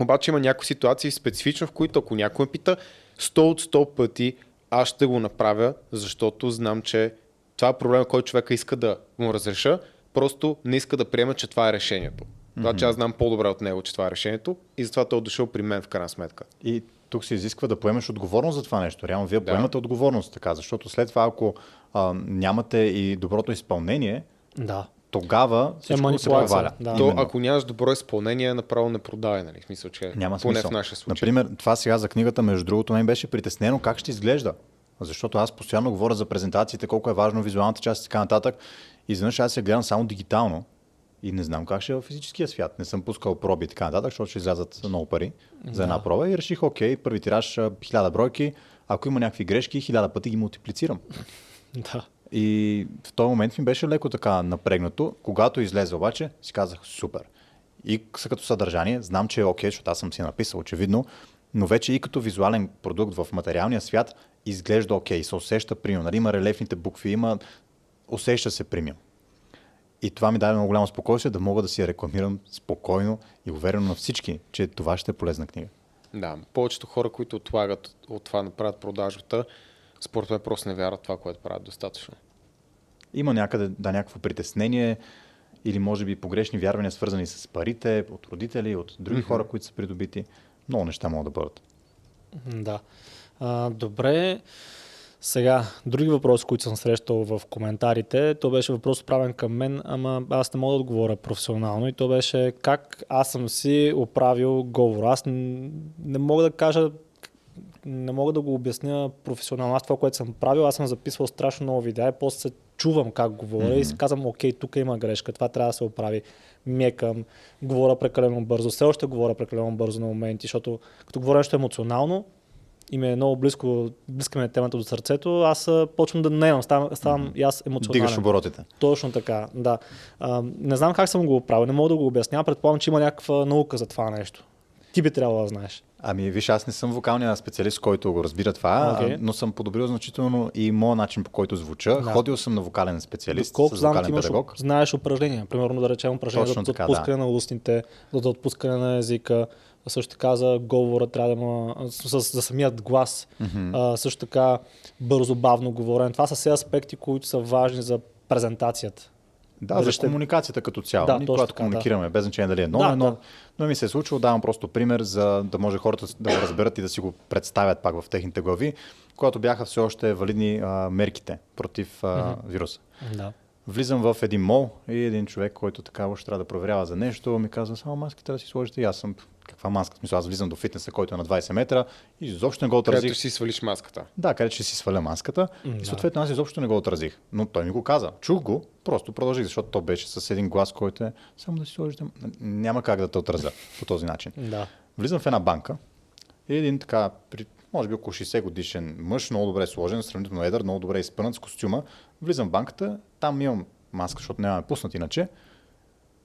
Обаче има някои ситуации специфично, в които ако някой ме пита 100 от 100 пъти, аз ще го направя, защото знам, че това е проблем, който човека иска да му разреша, просто не иска да приема, че това е решението. Това, че аз знам по-добре от него, че това е решението и затова той е дошъл при мен в крайна сметка. И тук се изисква да поемеш отговорност за това нещо. Реално вие Да. поемате отговорност, така, защото след това, ако а, нямате и доброто изпълнение, Да. тогава всичко се проваля. да. То, Именно. ако нямаш добро изпълнение, направо не продай, нали? В смисъл, че Няма поне смисъл. в нашия случай. Например, това сега за книгата, между другото, мен беше притеснено как ще изглежда. Защото аз постоянно говоря за презентациите, колко е важно визуалната част и така нататък. И изведнъж аз се гледам само дигитално и не знам как ще е в физическия свят. Не съм пускал проби и така нататък, защото ще излязат много пари за една проба и реших, окей, първи тираж хиляда бройки, ако има някакви грешки, хиляда пъти ги мултиплицирам. Да. И в този момент ми беше леко така напрегнато. Когато излезе обаче, си казах супер. И като съдържание, знам, че е окей, защото аз съм си написал очевидно, но вече и като визуален продукт в материалния свят изглежда окей, се усеща премиум. Нали, има релефните букви, има... усеща се премиум. И това ми даде много голямо спокойствие да мога да си я рекламирам спокойно и уверено на всички, че това ще е полезна книга. Да, повечето хора, които отлагат от това да направят продажбата, според мен просто не вярват това, което правят достатъчно. Има някъде да някакво притеснение или може би погрешни вярвания, свързани с парите, от родители, от други хора, които са придобити. Много неща могат да бъдат. Да. А, добре. Сега, други въпроси, които съм срещал в коментарите, то беше въпрос правен към мен, ама аз не мога да отговоря професионално и то беше как аз съм си оправил говор. Аз не мога да кажа, не мога да го обясня професионално. Аз това, което съм правил, аз съм записвал страшно много видеа и после се чувам как говоря mm-hmm. и си казвам, окей, тук има грешка, това трябва да се оправи. Мекам, говоря прекалено бързо. Все още говоря прекалено бързо на моменти, защото като говоря нещо емоционално, и ми е много близко, близка ми е темата до сърцето, аз почвам да наемам, ставам, ставам mm-hmm. и аз емоционален. Дигаш оборотите. Точно така, да. А, не знам как съм го оправил, не мога да го обясня, предполагам, че има някаква наука за това нещо. Ти би трябвало да знаеш. Ами, виж, аз не съм вокалният специалист, който го разбира това, а, но съм подобрил значително и моят начин по който звуча. Да. Ходил съм на вокален специалист Колко с знам, вокален имаш, педагог. знаеш упражнения. Примерно да речем упражнения Точно за така, отпускане на устните, за отпускане на езика, а също така за говора трябва да има, с, за самият глас, а, също така бързо, бавно говорене. Това са все аспекти, които са важни за презентацията. Да, Дали за ще- комуникацията като цяло. Да, Ние, когато така, да. комуникираме, без значение дали е ново, Да, но, да. но ми се е случило, давам просто пример, за да може хората да го разберат и да си го представят пак в техните глави, когато бяха все още валидни а, мерките против а, вируса. Да. Влизам в един мол и един човек, който така още трябва да проверява за нещо, ми казва, само маските да си сложите. И аз съм, каква маска? Смисъл, аз влизам до фитнеса, който е на 20 метра и изобщо не го отразих. Където си свалиш маската. Да, където ще си сваля маската. М, И съответно аз изобщо не го отразих. Но той ми го каза. Чух го, просто продължих, защото то беше с един глас, който е само да си сложите. Няма как да те отразя по този начин. Да. Влизам в една банка и един така, при, може би около 60 годишен мъж, много добре сложен, сравнително едър, много добре изпънат с костюма. Влизам в банката, там имам маска, защото нямаме пуснат иначе,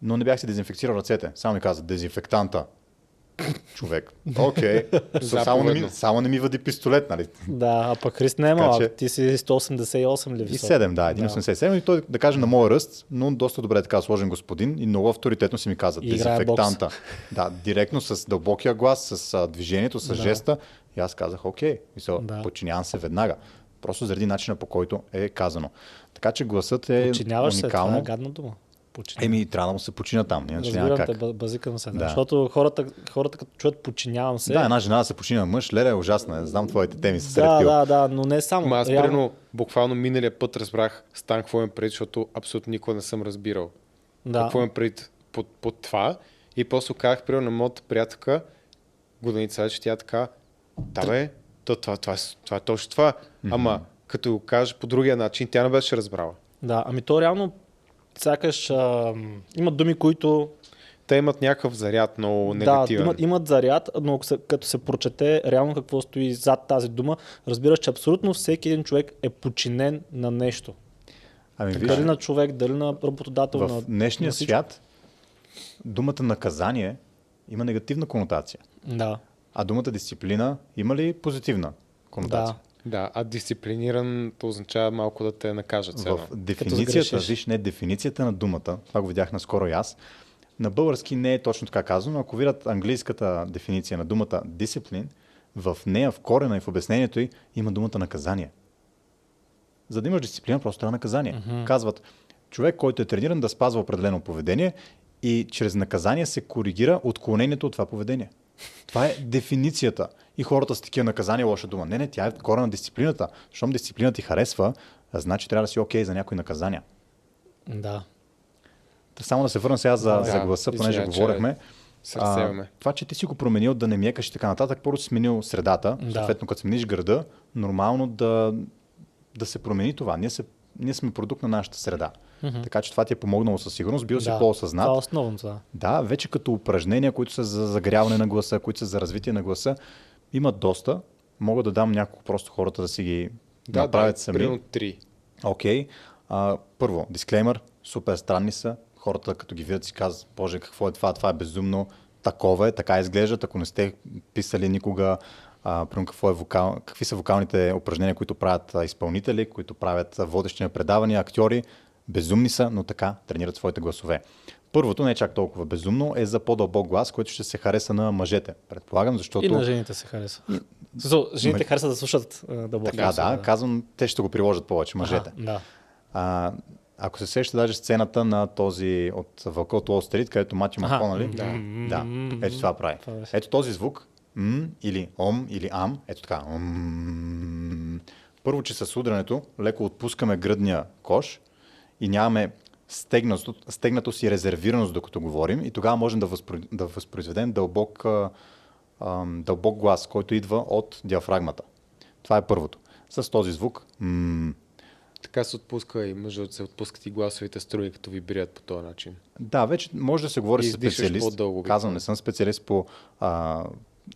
но не бях си дезинфекцирал ръцете. Само ми каза дезинфектанта. Човек. Окей. Okay. Само, не ми, само не ми въди пистолет, нали? Да, а пък Христ не е малък. че- Ти си 188 ли И висок? 7, да, 1,87 и той да каже на моя ръст, но доста добре така сложен господин и много авторитетно си ми каза И дезинфектанта. Да, директно с дълбокия глас, с а, движението, с Да. жеста. И аз казах, окей, мисъл, Да. подчинявам се веднага. Просто заради начина по който е казано. Така че гласът е Подчиняваш се, това уникално. е гадна дума. Подчиняваш. Еми, трябва да му се почина там, иначе няма Разбирам как. те, базикам се. Да. Защото хората, хората като чуят подчинявам се. Да, една жена да се почина на мъж, леле е ужасна. Знам твоите теми с да, да, да, но не само. Ама аз Реално- примерно, буквално миналия път разбрах Стан какво им пред, защото абсолютно никога не съм разбирал. да. Какво им пред под, под това. И после казах, примерно, на моята приятелка, годеница, че тя така, да бе, то, това, това, това, това е точно това. Ама, като го кажа по другия начин, тя не беше разбрала. Да, ами то реално сякаш а, има думи, които Те имат някакъв заряд, да, негативен. имат, имат заряд, но като се прочете реално какво стои зад тази дума, разбираш, че абсолютно всеки един човек е подчинен на нещо. Ами, виж, Дали на човек, дали на работодател, на, в днешния на свят думата наказание има негативна конотация. Да, А думата дисциплина има ли позитивна конотация? Да. Да, а дисциплиниран то означава малко да те накажат. В дефиницията, виж, не, дефиницията на думата, това го видях наскоро и аз, на български не е точно така казано, но ако видят английската дефиниция на думата дисциплин, в нея, в корена и в обяснението й има думата наказание. За да имаш дисциплина, просто трябва наказание. Mm-hmm. Казват, човек, който е трениран да спазва определено поведение и чрез наказание се коригира отклонението от това поведение. Това е дефиницията. И хората с такива наказания е лоша дума. Не, не, тя е кора на дисциплината. Щом дисциплина ти харесва, а значи трябва да си окей за някои наказания. Да. Само да се върна сега за, Да, за гласа, понеже че говорихме. се разсеваме. това, че ти си го променил да не мекаш и така нататък, първо си сменил средата, Да. съответно като смениш града, нормално да, да се промени това. Ние, се, ние сме продукт на нашата среда. Така че това ти е помогнало със сигурност, бил си да. по-осъзнат. Това е основното. Да. Да, вече като упражнения, които са за загряване на гласа, които са за развитие на гласа, имат доста. Мога да дам няколко просто хората да си ги Да, направят да, сами. примерно три. Окей. А, първо, дисклеймер, супер странни са. Хората като ги видят си казват, боже, какво е това, това е безумно. Такова е, така изглеждат. Ако не сте писали никога, а, примерно какво е вокал, какви са вокалните упражнения, които правят изпълнители, които правят водещи на предавания, актьори, безумни са, но така тренират своите гласове. Първото, не е чак толкова безумно, е за по-дълбок глас, който ще се хареса на мъжете. Предполагам, защото... И на жените се хареса. Смисъл, жените Ма- харесват да слушат а, дълбоки Така, гласове, да, казвам, те ще го приложат повече, мъжете. Аха, да. А, ако се сеща даже сцената на този от Вълка от Уолл Стрит, където Мати. Маконали, Да. да, ето това прави. Ето този звук, м, или ом, или ам, ето така. м. Първо, че с удрането леко отпускаме гръдния кош и нямаме стегнато, стегнатост и резервираност, докато говорим и тогава можем да, възпро, да възпроизведем дълбок, ам, дълбок глас, който идва от диафрагмата. Това е първото. С този звук, м, Така се отпуска и мъжът се отпускат и гласовите струи, като вибрират по този начин. Да, вече може да се говори И с специалист. по-дълго, Казвам, не съм специалист по а,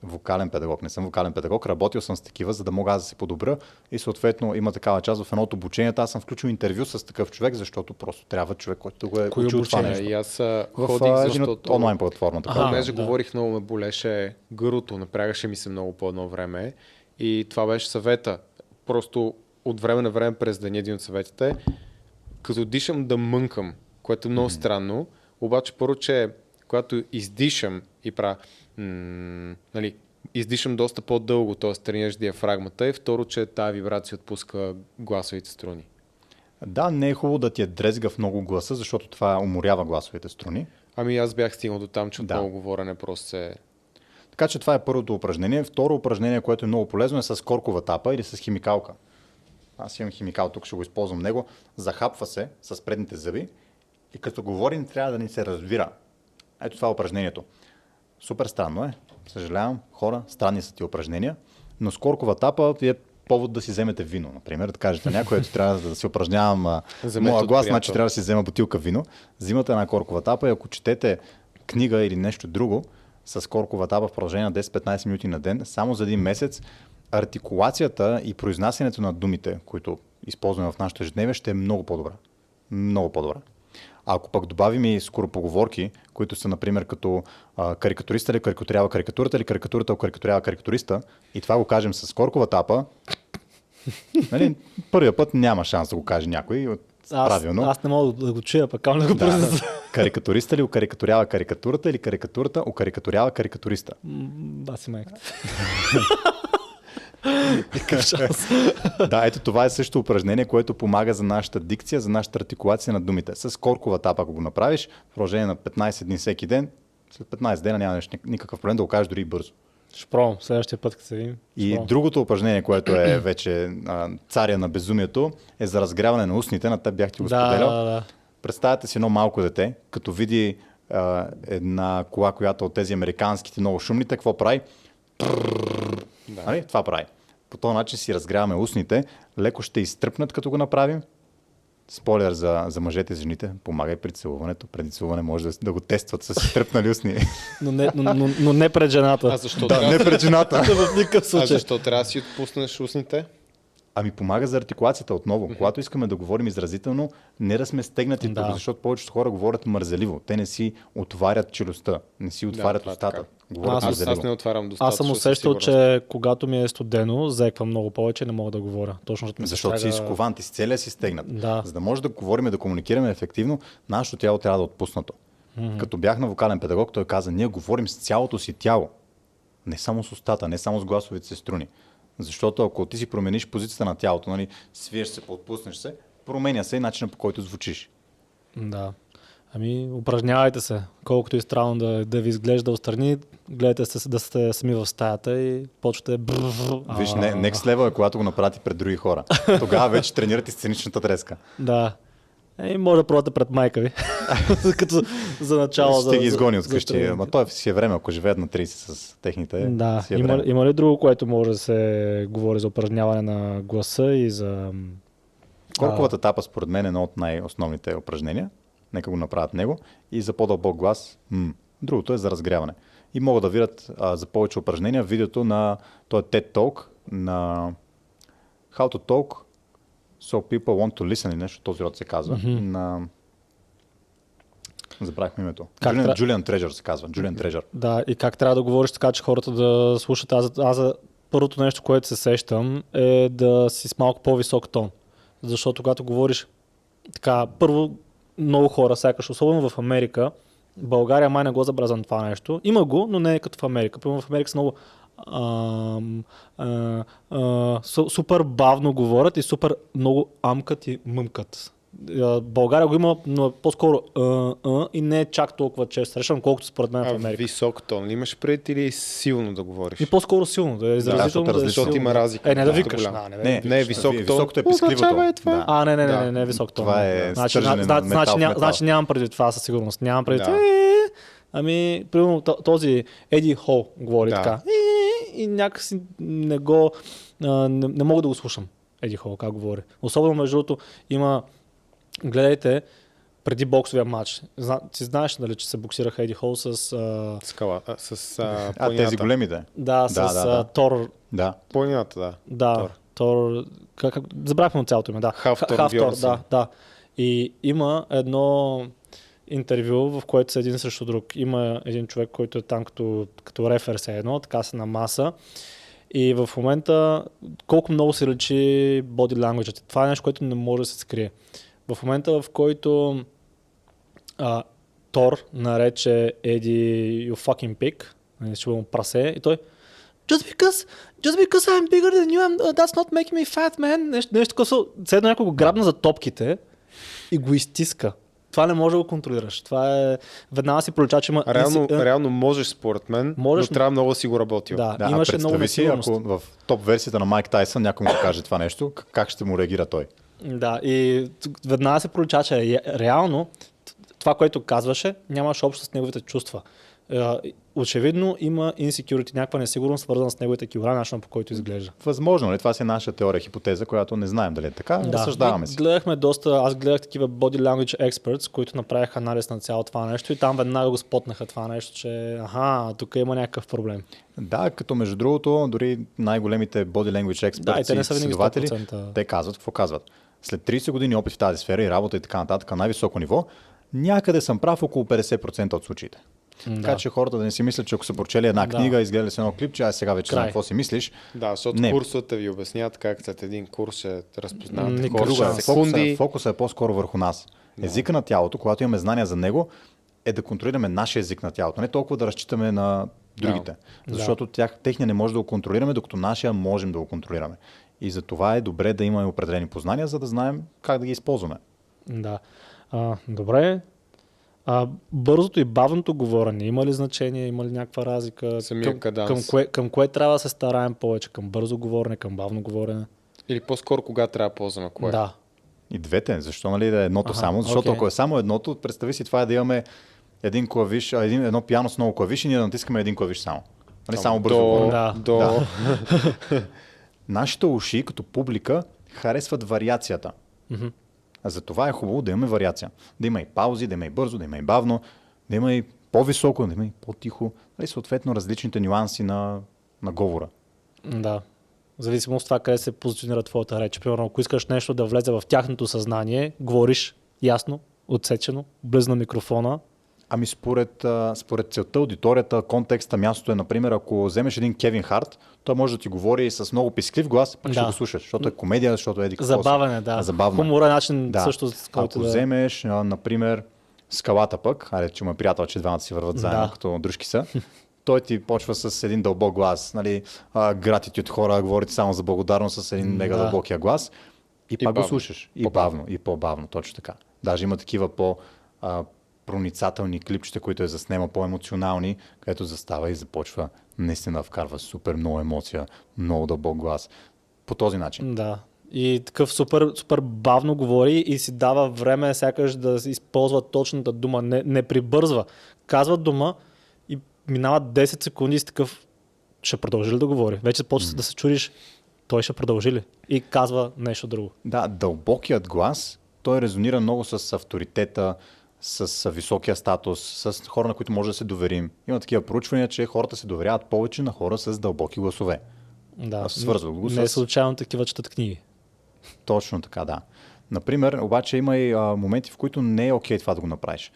вокален педагог. Не съм вокален педагог, работил съм с такива, за да мога аз да се подобра и съответно има такава част в едно от обученията. Аз съм включил интервю с такъв човек, защото просто трябва човек, който го е Кои учил това нещо. И аз а, В ходих, един защото... от онлайн платформата. Аха. която- Понеже да. говорих много, ме болеше гърлото, напрягаше ми се много по едно време. И това беше съвета. Просто от време на време през деня един от съветите, като дишам да мънкам, което е много странно. Обаче първо, че когато издишам и правя, м- нали, издишам доста по-дълго, т.е. тренираш диафрагмата и второ, че тази вибрация отпуска гласовите струни. Да, не е хубаво да ти е дрезгав много гласа, защото това уморява гласовите струни. Ами аз бях стигнал до там, че Да. много говорене просто се... Така че това е първото упражнение. Второ упражнение, което е много полезно е с коркова тапа или с химикалка. Аз имам химикал, тук ще го използвам него. Захапва се с предните зъби и като говорим трябва да ни се разбира. Ето това е упражнението. Супер странно е. Съжалявам, хора, странни са ти упражнения, но с коркова тапа е повод да си вземете вино, например, да кажете някой, ето трябва да се упражнявам моя глас, значи трябва да си взема бутилка вино. Взимате една коркова тапа и ако четете книга или нещо друго с коркова тапа в продължение на 10-15 минути на ден, само за един месец, артикулацията и произнасянето на думите, които използваме в нашето ежедневие, ще е много по-добра. Много по-добра. А ако пък добавим и скоропоговорки, които са, например, като а, карикатуриста ли карикатурява карикатурата или карикатурата карикатурява карикатуриста, и това го кажем с коркова тапа, нали, първия път няма шанс да го каже някой от- Аз, правилно. аз не мога да го чуя, пък да го Да. произнеса. Карикатуриста ли окарикатурява карикатурата или карикатурата окарикатурява карикатуриста? М, Баси майката. да, ето това е също упражнение, което помага за нашата дикция, за нашата артикулация на думите. С коркова тапа, ако го направиш, в продължение на 15 дни всеки ден, след 15 дена нямаш ник- никакъв проблем да го кажеш дори бързо. Ще пробвам следващия път, като се видим. И другото упражнение, което е вече а, царя на безумието, е за разгряване на устните. На теб бях ти го споделял. да, да. Представете си едно малко дете, като види а, една кола, която от тези американските много шумните, какво прави? Да. Нали? Това прави. По този начин си разгряваме устните, леко ще изтръпнат като го направим. Спойлер за, за мъжете и за жените, помага и при целуването. Преди целуване може да, да го тестват с изтръпнали устни. Но, не, но, но, но не пред жената. А защо, да, трябва, не пред жената. в никакъв а случай. защо трябва да си отпуснеш устните? Ами помага за артикулацията отново. Когато искаме да говорим изразително, не да сме стегнати Да. тук, защото повечето хора говорят мързеливо. Те не си отварят челюстта, не си отварят това е устата. така. Говорят Аз- Аз, аз не отварям достатъчно. Аз съм усещал, че когато ми е студено, зеквам много повече и не мога да говоря. Точно защото Защото си стяга- изкован, ти си целия си стегнат. Да. За да може да говорим и да комуникираме ефективно, нашето тяло трябва да е отпуснато. Като бях на вокален педагог, той каза, ние говорим с цялото си тяло. Не само с устата, не само с гласовите си струни. Защото ако ти си промениш позицията на тялото, нали, свиеш се, подпуснеш се, променя се и начинът по който звучиш. Да. Ами, упражнявайте се. Колкото и странно да, да ви изглежда отстрани, гледайте се, да сте сами в стаята и почвате... Виж, не, next level е когато го направите пред други хора. Тогава вече тренирате сценичната треска. Да. Ей, може да пробвате пред майка ви. Като за начало. Ще ги изгони от къщи. Ама той си е време, ако живеят на 30 с техните. Да, си е има, има ли друго, което може да се говори за упражняване на гласа и за... Корковата тапа според мен е едно от най-основните упражнения. Нека го направят него. И за по-дълбок глас, м- другото е за разгряване. И могат да видят а, за повече упражнения видеото на този TED Talk на How to Talk So People Want to Listen или нещо този род се казва. Mm-hmm. На... Забравихме името. Как Julian, тра- Julian Treasure се казва. Julian Treasure. Да, и как трябва да говориш така, че хората да слушат. Аз, аз за първото нещо, което се сещам е да си с малко по-висок тон. Защото когато говориш така, първо много хора, сякаш, особено в Америка, България май не го забразвам това нещо. Има го, но не е като в Америка. Примерно в Америка са много а, а, су- супер бавно говорят и супер много амкат и мъмкат. България го има, но е по-скоро а, а, и не е чак толкова често срещан, колкото според мен в А, Америка. висок тон ли имаш пред или силно да говориш? И по-скоро силно, да е изразително. защото да, е. Защото силно. има разлика. Е, не да доста викаш. Да, не, Не, Не е висок ви- тон. Високото е е това. Да. А, не, не, не, Да. не, не, е висок тон. Това е значи, на значи, метал ня- метал. значи нямам преди това със сигурност. Нямам преди Да. това. Е, Ами, примерно този Еди Хол говори Да. така. И, и някакси не го... а, Не, не мога да го слушам. Еди Хол как говори. Особено между другото има... Гледайте преди боксовия матч. Зна, ти знаеш, нали, че се боксираха Еди Хол с... А, Скала, а, с а, А, тези големите. да, с Да, да, да. Тор Планината, Да. да. Да, Тор. Тор. Как, как, забравихме от цялото име, да. Хафтор Ха- Хафтор, да, да. И има едно интервю, в което са един срещу друг. Има един човек, който е там като, като рефер се едно, така се на маса. И в момента колко много се лечи body language. Това е нещо, което не може да се скрие. В момента, в който а, Тор нарече Еди you fucking pig, нали, ще му прасе, и той Just because, just because I'm bigger than you, I'm, uh, that's not making me fat, man. Нещо, нещо такова. Все едно някой го грабна за топките и го изтиска. Това не може да го контролираш. Това е... Веднага си пролича, че има... Реално, а, реално можеш според мен, Можеш, но трябва много да си го работил. Да, Да, имаше много си, ако в топ версията на Майк Тайсън някой му каже това нещо, как ще му реагира той? Да, и веднага се пролича, че ре- реално това, което казваше, нямаше общо с неговите чувства. Е, Очевидно има insecurity, някаква несигурност, свързана с неговите килограми, начина по който изглежда. Възможно ли? Това си е наша теория, хипотеза, която не знаем дали е така, да. разсъждаваме си. Гледахме доста, аз гледах такива body language experts, които направиха анализ на цялото това нещо и там веднага го спотнаха това нещо, че аха, тук има някакъв проблем. Да, като между другото, дори най-големите body language експерти Да, и те не са винаги изследователи, 100%. те казват, какво казват? След 30 години опит в тази сфера и работа и така нататък на най-високо ниво, някъде съм прав около 50% от случаите. Да. Така че хората да не си мислят, че ако са прочели една Да. книга, изгледали си едно клипче, ай сега вече знам какво си мислиш. Да, защото Не. курсовете ви обясняват как след един курс ще разпознавате Никакъв хора Друга е. Фокуса, фокуса е по-скоро върху нас. Езика на тялото, когато имаме знания за него, е да контролираме нашия език на тялото. Не толкова да разчитаме на другите. Да. Защото тях, техния не може да го контролираме, докато нашия можем да го контролираме. И за това е добре да имаме определени познания, за да знаем как да ги използваме. Да. А, добре. А, бързото и бавното говорене има ли значение, има ли някаква разлика? Самия към, каданс. към, кое, към кое трябва да се стараем повече? Към бързо говорене, към бавно говорене? Или по-скоро кога трябва да ползваме кое? Да. И двете. Защо нали да е едното Аха, само? Защото окей. ако е само едното, представи си това е да имаме един клавиш, а, един, едно пиано с много клавиши и ние да натискаме един клавиш само. Нали, само бързо. До. Да. до... Да. Нашите уши като публика харесват вариацията. Мгм. А за това е хубаво да имаме вариация. Да има и паузи, да има и бързо, да има и бавно, да има и по-високо, да има и по-тихо. Нали, съответно различните нюанси на, на говора. Да. В зависимост от това къде се позиционира твоята реч. Примерно, ако искаш нещо да влезе в тяхното съзнание, говориш ясно, отсечено, близо на микрофона Ами според, според целта, аудиторията, контекста, мястото е, например, ако вземеш един Кевин Харт, той може да ти говори с много писклив глас, пък ще Да. го слушаш, защото е комедия, защото е еди какво си. Забавен е, да. Забавно. е. Хумора начин Да. също, с който Ако да... вземеш, например, скалата пък, айде, че му е приятел, че двамата си върват заедно, Да. като дружки са, той ти почва с един дълбок глас, нали, гратитюд хора, говорите само за благодарност с един мега Да. дълбокия глас и, пак го бавно. слушаш. И бавно, и по-бавно, точно така. Даже има такива по проницателни клипчета, които е заснема по-емоционални, където застава и започва наистина вкарва супер много емоция, много дълбок глас. По този начин. Да. И такъв супер, супер бавно говори и си дава време сякаш да използва точната дума. Не, не прибързва. Казва дума и минават 10 секунди и си такъв ще продължи ли да говори? Вече почва да се чудиш той ще продължи ли? И казва нещо друго. Да, дълбокият глас, той резонира много с авторитета, с високия статус, с хора, на които може да се доверим. Има такива проучвания, че хората се доверяват повече на хора с дълбоки гласове. Да. Аз свързвах го Не с- случайно такива четат книги. Точно така, да. Например, обаче има и а, моменти, в които не е окей това да го направиш.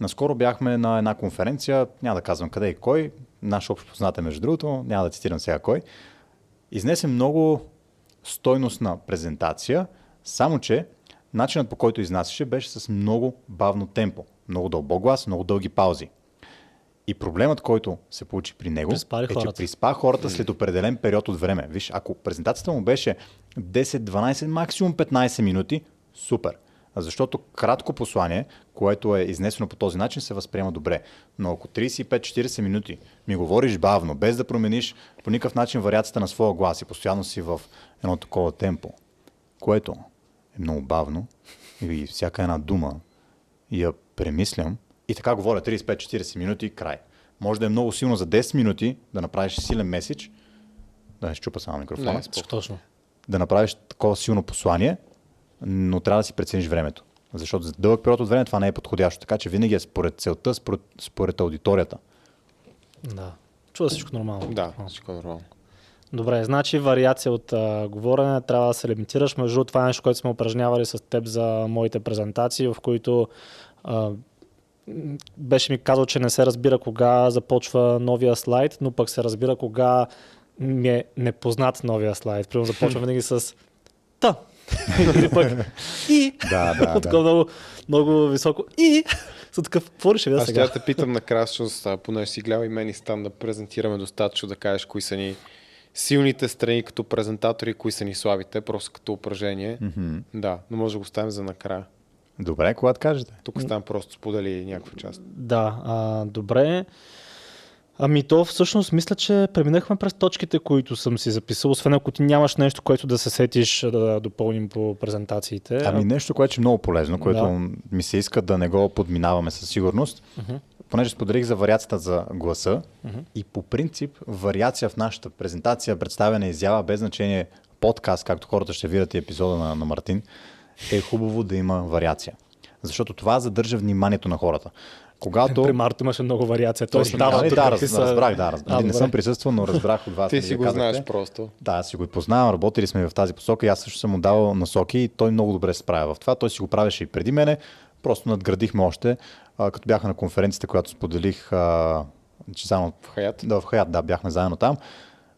Наскоро бяхме на една конференция, няма да казвам къде и кой, наш общо познат е между другото, няма да цитирам сега кой. Изнесе много стойностна презентация, само че начинът по който изнасяше беше с много бавно темпо, много дълбок глас, много дълги паузи. И проблемът, който се получи при него, Приспа ли е, че хората? приспа хората след определен период от време. Виж, ако презентацията му беше 10, 12, максимум 15 минути, супер. А Защото кратко послание, което е изнесено по този начин, се възприема добре. Но ако 35-40 минути ми говориш бавно, без да промениш по никакъв начин вариацията на своя глас и постоянно си в едно такова темпо, което е много бавно и всяка една дума я премислям и така говоря 35-40 минути и край. Може да е много силно за 10 минути да направиш силен меседж, да не щупа само микрофона, Не, Точно. да направиш такова силно послание, но трябва да си прецениш времето. Защото за дълъг период от време това не е подходящо. Така че винаги е според целта, според, според аудиторията. Да. Чува всичко нормално. Да, всичко е нормално. Добре, значи вариация от а, говорене трябва да се лимитираш. Между другото, това е нещо, което сме упражнявали с теб за моите презентации, в които а, беше ми казал, че не се разбира кога започва новия слайд, но пък се разбира кога ми е непознат новия слайд. Примерно започвам винаги с та. Или пък и. Да, да, такова много, много високо. И. С такъв, какво ли ще видя Аз сега? ще те питам накрая, а, понеже си гледал и мен и стан да презентираме достатъчно, да кажеш кои са ни силните страни като презентатори, кои са ни слабите, просто като упражнение. Мгм. Да, но може да го оставим за накрая. Добре, когато кажете. Тук стан просто сподели някаква част. Да, а, добре. Ами то всъщност мисля, че преминахме през точките, които съм си записал, освен ако ти нямаш нещо, което да се сетиш да допълним по презентациите. Ами нещо, което е много полезно, което Да. ми се иска да не го подминаваме със сигурност. Понеже споделих за вариацията за гласа и по принцип вариация в нашата презентация, представяне, изява, без значение подкаст, както хората ще видят и епизода на, на Мартин, е хубаво да има вариация. Защото това задържа вниманието на хората. Когато... При Марто имаше много вариация. Той Точно, дава да, раз, са- разбрах, да, разбрах. А, не добре. съм присъствал, но разбрах от вас. Ти нали, си го казахте. знаеш просто. Да, аз си го познавам, работили сме в тази посока и аз също съм му давал насоки и той много добре се справя в това. Той си го правеше и преди мене, просто надградихме още, а, като бяха на конференцията, която споделих, а, че заедно В Хаят. да, в Хаят, да, бяхме заедно там.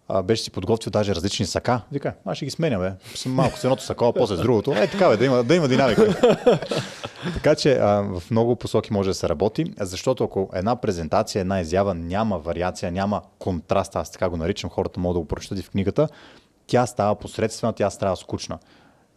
А, беше си подготвил даже различни сака. Вика, аз ще ги сменя, бе. Съм малко с едното сако, а после с другото. Е, така, бе, да има, да има динамика. така че а, в много посоки може да се работи, защото ако една презентация, една изява няма вариация, няма контраст, аз така го наричам, хората могат да го прочитат и в книгата, тя става посредствена, тя става скучна.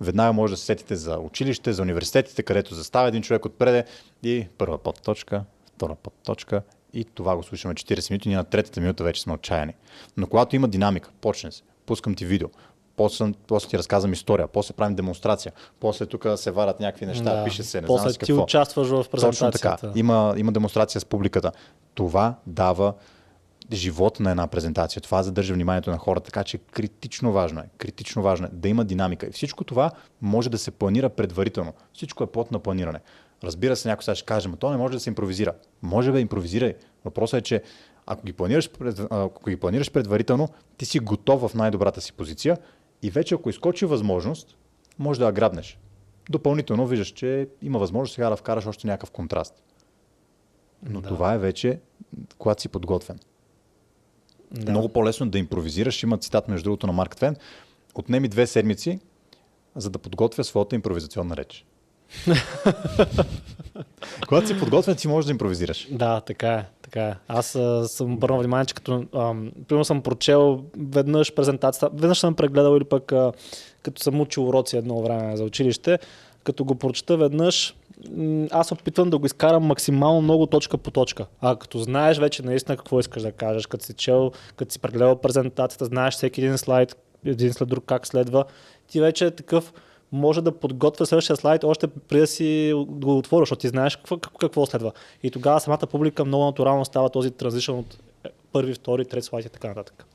Веднага може да се сетите за училище, за университетите, където застава един човек отпреде и първа подточка, втора подточка и това го слушаме 40 минути, ние на третата минута вече сме отчаяни. Но когато има динамика, почне се, пускам ти видео, после, после ти разказвам история, после правим демонстрация, после тук се варят някакви неща, Да. пише се, не После знам ти какво. участваш в Точно презентацията. така. Има, има демонстрация с публиката. Това дава живот на една презентация. Това задържа вниманието на хората. Така че критично важно е. Критично важно е да има динамика. И всичко това може да се планира предварително. Всичко е плод на планиране. Разбира се, някой сега ще каже, но то не може да се импровизира. Може да импровизирай. Въпросът е, че ако ги, планираш, ако ги планираш предварително, ти си готов в най-добрата си позиция и вече ако изкочи възможност, може да я грабнеш. Допълнително виждаш, че има възможност сега да вкараш още някакъв контраст. Но Да. това е вече, когато си подготвен. Да. Много по-лесно да импровизираш. Има цитат, между другото, на Марк Твен. Отнеми две седмици, за да подготвя своята импровизационна реч. Когато си подготвен, ти можеш да импровизираш. Да, така е. Така е. Аз а, съм обърнал внимание, че като ам, примерно съм прочел веднъж презентацията, веднъж съм прегледал или пък а, като съм учил уроци едно време за училище, като го прочета веднъж, аз опитвам да го изкарам максимално много точка по точка. А като знаеш вече наистина какво искаш да кажеш, като си чел, като си прегледал презентацията, знаеш всеки един слайд, един след друг как следва, ти вече е такъв може да подготвя следващия слайд още преди да си го отвориш, защото ти знаеш какво, какво следва. И тогава самата публика много натурално става този транзишън от първи, втори, трети слайд и така нататък.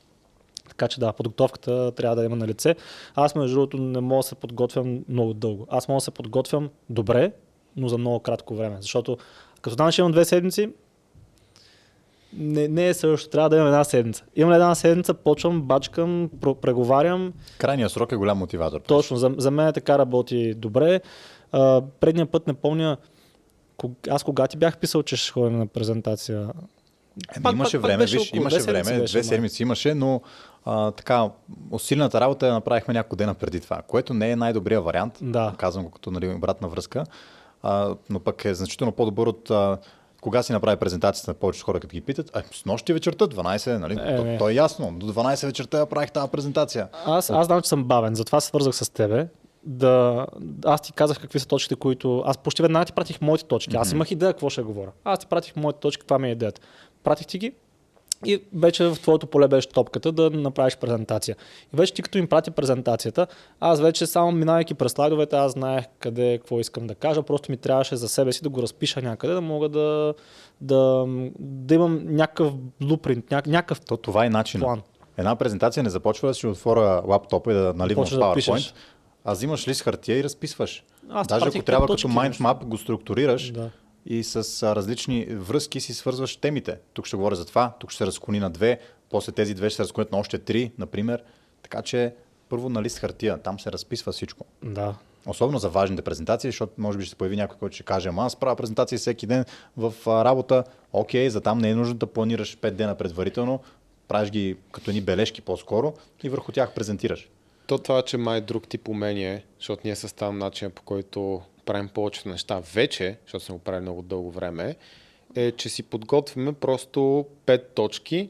Така че да, подготовката трябва да има на лице. Аз между другото не мога да се подготвям много дълго. Аз мога да се подготвям добре, но за много кратко време. Защото като знам, че имам две седмици, не, не е също. Трябва да имам една седмица. Имам една седмица, почвам, бачкам, преговарям, Крайният срок е голям мотиватор. точно, за, за мен така работи добре. А, предния път не помня, ког, аз кога ти бях писал, че ще ходим на презентация. Еми, Пак- имаше пак- пак време, беше виж, имаше време, беше, две седмици имаше, но а, така, усилената работа я направихме няколко дена преди това, което не е най-добрият вариант, Да. казвам го като нали, обратна връзка, а, но пък е значително по-добър от а, кога си направи презентацията на повечето хора, като ги питат, а, с нощи вечерта, 12, нали? Е, то, не. то, е ясно, до 12 вечерта я правих тази презентация. Аз, аз знам, че съм бавен, затова се свързах с тебе. Да, аз ти казах какви са точките, които... Аз почти веднага ти пратих моите точки. Аз имах идея какво ще говоря. Аз ти пратих моите точки, каква ми е идеята. Пратих ти ги и вече в твоето поле беше топката да направиш презентация. И вече ти като им прати презентацията, аз вече само минавайки през слайдовете, аз знаех къде, какво искам да кажа, просто ми трябваше за себе си да го разпиша някъде, да мога да, да, да имам някакъв блупринт, ня, някакъв То това е начинът. план. Една презентация не започва да си отворя лаптопа и да наливам в да PowerPoint, пишеш. а взимаш лист хартия и разписваш. Аз Даже ако трябва като mind map го структурираш Да. И с а, различни връзки си свързваш темите. Тук ще говоря за това, тук ще се разклони на две, после тези две ще се разклонят на още три, например. Така че първо на лист хартия, там се разписва всичко. Да. Особено за важните презентации, защото може би ще се появи някой, който ще каже, ама аз правя презентации всеки ден в а, работа. Окей, за там не е нужно да планираш 5 дена предварително, правиш ги като ни бележки по-скоро и върху тях презентираш. То това, че май друг тип умение, защото ние съставям начина по който правим повечето неща вече, защото сме го правили много дълго време, е, че си подготвяме просто пет точки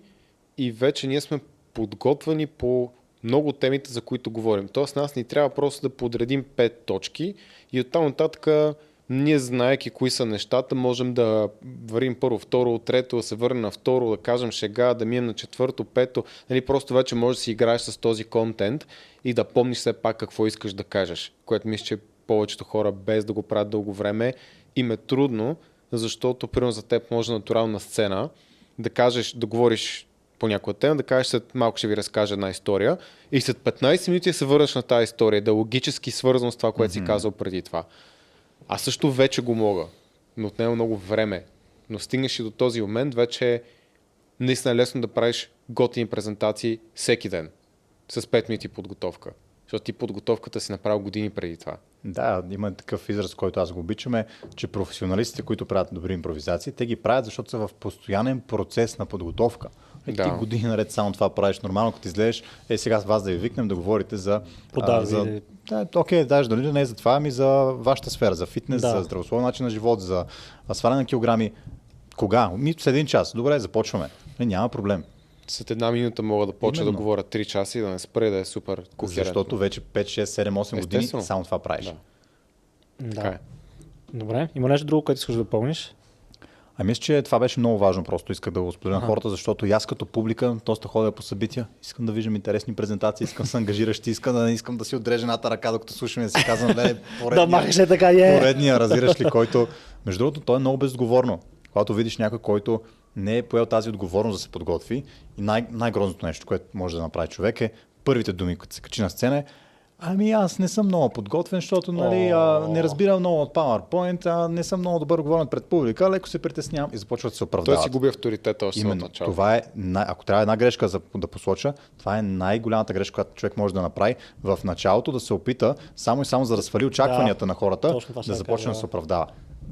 и вече ние сме подготвени по много темите, за които говорим. Тоест нас ни трябва просто да подредим пет точки и оттам нататък ние знаеки кои са нещата, можем да вървим първо, второ, трето, да се върнем на второ, да кажем шега, да минем на четвърто, пето. Нали, просто вече можеш да си играеш с този контент и да помниш все пак какво искаш да кажеш. Което мисля, че повечето хора без да го правят дълго време им е трудно, защото примерно за теб може натурална сцена да кажеш, да говориш по някоя тема, да кажеш след малко ще ви разкажа една история и след 15 минути се върнеш на тази история, да е логически свързано с това, което си казал преди това. Аз също вече го мога, но отнема много време. Но стигнеш и до този момент, вече е наистина лесно да правиш готини презентации всеки ден. С 5 минути подготовка. Защото ти подготовката си направил години преди това. Да, има такъв израз, който аз го обичаме, че професионалистите, които правят добри импровизации, те ги правят, защото са в постоянен процес на подготовка. Е, Да. Ти години наред само това правиш. Нормално, като излезеш, е сега с вас да ви викнем да говорите за... Продажби. за да, окей, даже дали не е за това, ами за вашата сфера, за фитнес, Да. за здравословен начин на живот, за сваляне на килограми. Кога? Ми с един час. Добре, започваме. Не, няма проблем. След една минута мога да почна Именно. да говоря 3 часа и да не спре да е супер кохерентно. Защото вече 5, 6, 7, 8 години Естествено. само това правиш. Да. Да. Така е. Добре. Има нещо друго, което искаш да допълниш? А мисля, че това беше много важно, просто исках да го споделя на хората, защото и аз като публика доста ходя по събития, искам да виждам интересни презентации, искам да се ангажиращи, искам да не искам да си отрежа едната ръка, докато слушам и да си казвам, Да махаш е така, е. поредния, разбираш ли, който, между другото, то е много безотговорно. Когато видиш някой, който не е поел тази отговорност да се подготви и най- най-грозното нещо, което може да направи човек е първите думи, като се качи на сцена е Ами аз не съм много подготвен, защото нали, а, не разбирам много от PowerPoint, а не съм много добър говорен пред публика, леко се притеснявам и започват да се Той оправдават. си губи авторитета още от Именно, начало. това е, най- ако трябва една грешка за, да посоча, това е най-голямата грешка, която човек може да направи в началото, да се опита само и само за да свали очакванията Да, на хората, да започне да се да. оправдава.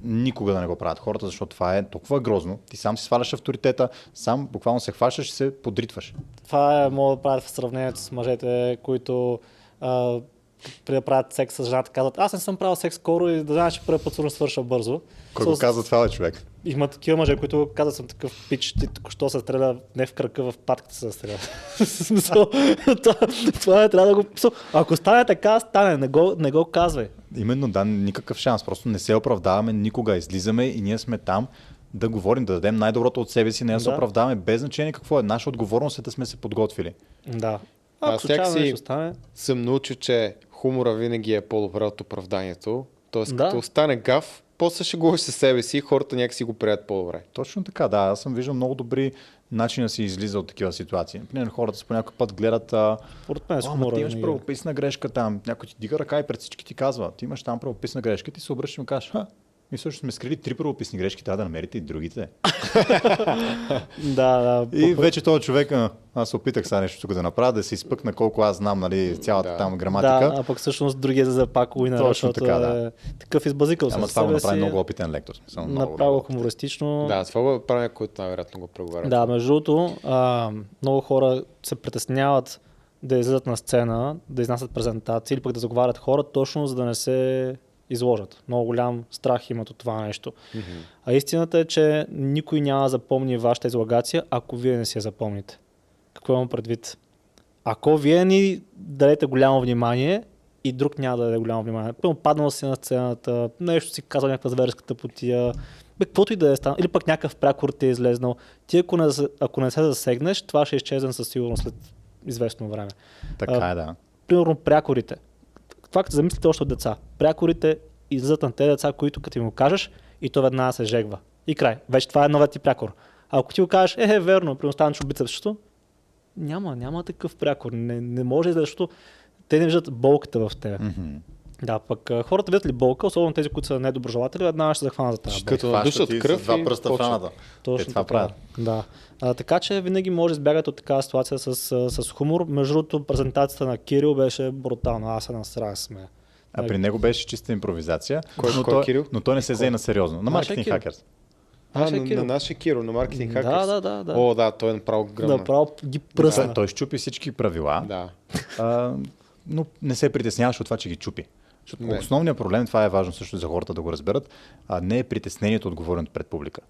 Никога да не го правят хората, защото това е толкова грозно. Ти сам си сваляш авторитета, сам буквално се хващаш и се подритваш. Това е, мога да правят в сравнението с мъжете, които а, преди да правят секс с жената, казват, аз не съм правил секс скоро и да знаеш, че първи път свърша бързо. Кой го казва това, е човек? Има такива мъже, които казват, съм такъв пич, ти току-що се стреля не в кръка, в патката се стреля. Смисъл, това, това е, трябва да го... Ако стане така, стане, не го, не го казвай. Именно, да, никакъв шанс. Просто не се оправдаваме никога. Излизаме и ние сме там да говорим, да дадем най-доброто от себе си, не да се Да. оправдаваме без значение какво е. Наша отговорност е да сме се подготвили. Да. Аз Ако случайно някак си- нещо стане, Съм научил, че хумора винаги е по-добре от оправданието. Тоест, Да. като стане гав, после ще със себе си и хората някакси го прият по-добре. Точно така, да. Аз съм виждал много добри начини да се излиза от такива ситуации. Например, хората по някой път гледат. А, според мен с «О, ама хумора ти имаш правописна грешка там. Някой ти дига ръка и пред всички ти казва, ти имаш там правописна грешка, ти се обръщаш и му кажеш, ми също сме скрили три правописни грешки, трябва да намерите и другите. Да, да. И вече този човек, аз се опитах сега нещо тук да направя, да се изпъкна колко аз знам, нали, цялата Да. там граматика. Да, а пък всъщност другия за пак уинер, Точно така, да. е такъв избазикал Ама с това го направи си, много опитен лектор. много, направо хумористично. Да, това го правя, който най-вероятно го преговаря. Да, между другото, а, много хора се притесняват да излизат на сцена, да изнасят презентации или пък да заговарят хора, точно за да не се изложат. Много голям страх имат от това нещо. А истината е, че никой няма да запомни вашата излагация, ако вие не си я запомните. Какво имам предвид? Ако вие ни дадете голямо внимание и друг няма да даде голямо внимание. Пълно паднал си на сцената, нещо си казал някаква зверска тъпотия, бе, каквото и да е станало, или пък някакъв прякор ти е излезнал. Ти ако не, ако не се засегнеш, това ще изчезне със сигурност след известно време. Така е, да. Примерно прякорите. Това като замислите още от деца. Прякорите излизат на тези деца, които като им го кажеш и то веднага се жегва. И край. Вече това е новият ти прякор. А ако ти го кажеш, е, е верно, при останеш бицепсчето, няма, няма такъв прякор. Не, не може, защото те не виждат болката в. Мгм. Да, пък хората видят ли болка, особено тези, които са недоброжелатели, веднага ще захванат за тази болка. Като Хващат надушат и кръв два пръста в раната. Точно Е, това правят. Да. А, така че винаги може да избягате от такава ситуация с, с, хумор. Между другото, презентацията на Кирил беше брутална. Аз се насрах сме. А при него беше чиста импровизация, Кой- но, кой той, Кирил? но той не се взе на сериозно. На маркетинг хакерс. А, на, Кирил. на нашия Киро, на маркетинг Да, хакерс. да, да, да. О, да, той е направо гръмна. Направо ги пръсна. той щупи всички правила, Да. а, но не се притесняваш от това, че ги чупи. Защото Не. основният проблем, това е важно също за хората да го разберат, а не е притеснението от говоренето пред публика.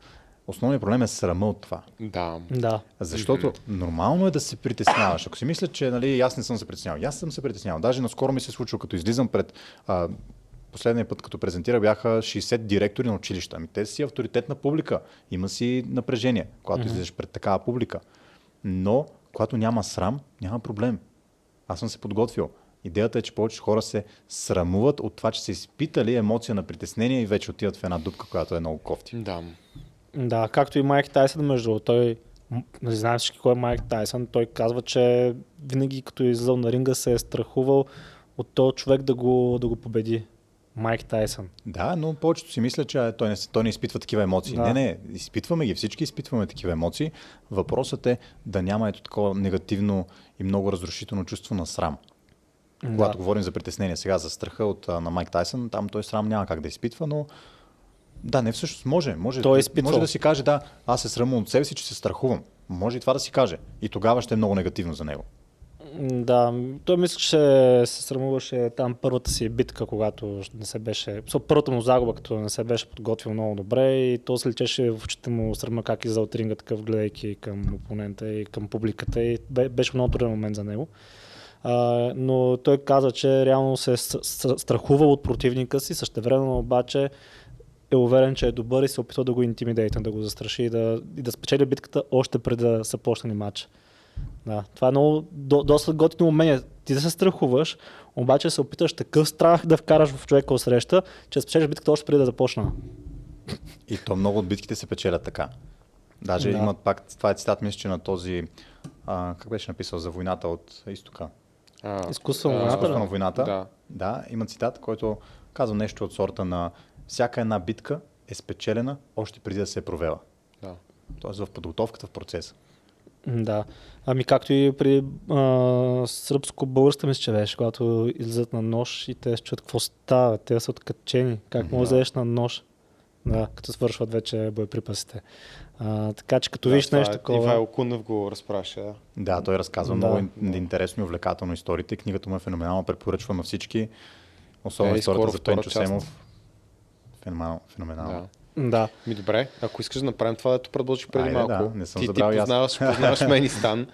Основният проблем е срама от това. Да. Да. Защото нормално е да се притесняваш. Ако си мисля, че нали, аз не съм се притеснявал, аз съм се притеснявал. Даже наскоро ми се случва, като излизам пред. А, последния път, като презентира, бяха 60 директори на училища. Ами те си авторитетна публика. Има си напрежение, когато mm-hmm. излизаш пред такава публика. Но, когато няма срам, няма проблем. Аз съм се подготвил. Идеята е, че повечето хора се срамуват от това, че са изпитали емоция на притеснение и вече отиват в една дупка, която е много кофти. Да. Да, както и Майк Тайсън, между другото, той не знам всички кой е Майк Тайсън, той казва, че винаги като е излизал на ринга се е страхувал от този човек да го, да го победи. Майк Тайсън. Да, но повечето си мисля, че той не, той не изпитва такива емоции. Да. Не, не, изпитваме ги, всички изпитваме такива емоции. Въпросът е да няма ето такова негативно и много разрушително чувство на срам. Когато говорим за притеснение сега, за страха от, на Майк Тайсън, там той срам няма как да изпитва, но да, не всъщност може. Може, Той е може да си каже, да, аз се срамувам от себе си, че се страхувам. Може и това да си каже. И тогава ще е много негативно за него. Да, той мисля, че се срамуваше там първата си битка, когато не се беше... Първата му загуба, като не се беше подготвил много добре и то се лечеше в очите му срама как излезе от ринга такъв, гледайки към опонента и към публиката и бе- беше много труден момент за него. А, но той каза, че реално се е страхувал от противника си, същевременно обаче е уверен, че е добър и се опитва да го интимидейтне, да го застраши и да, и да спечели битката още преди да са почнали матч. Да, това е много, до, доста готино умение. Ти да се страхуваш, обаче се опиташ такъв страх да вкараш в човека от среща, че спечелиш битката още преди да започна. И то много от битките се печелят така. Даже Да. имат пак, това е цитат, мисля, че на този, а, как беше написал, за войната от изтока. А, войната, на войната. Да. да, има цитат, който казва нещо от сорта на всяка една битка е спечелена още преди да се е провела. Да. Тоест в подготовката, в процеса. Да. Ами както и при а, сръбско-българска мисля, че беше, когато излизат на нож и те се чуят какво става. Те са откачени. Как може да на нож? да, като свършват вече боеприпасите. А, така че като Да, видиш нещо е- такова... Ивайло Кунев го разпраща. Да. Да, той разказва Да. много ин- интересно и увлекателно историите. Книгата му е феноменална, препоръчвам на всички. Особено Е, историята за Пенчо. Семов. Феноменално. феноменално. Да. Да. Ми добре, ако искаш да направим това, дето предложих преди Айде, малко. да, не съм ти, ти аз. познаваш, познаваш мен и Стан.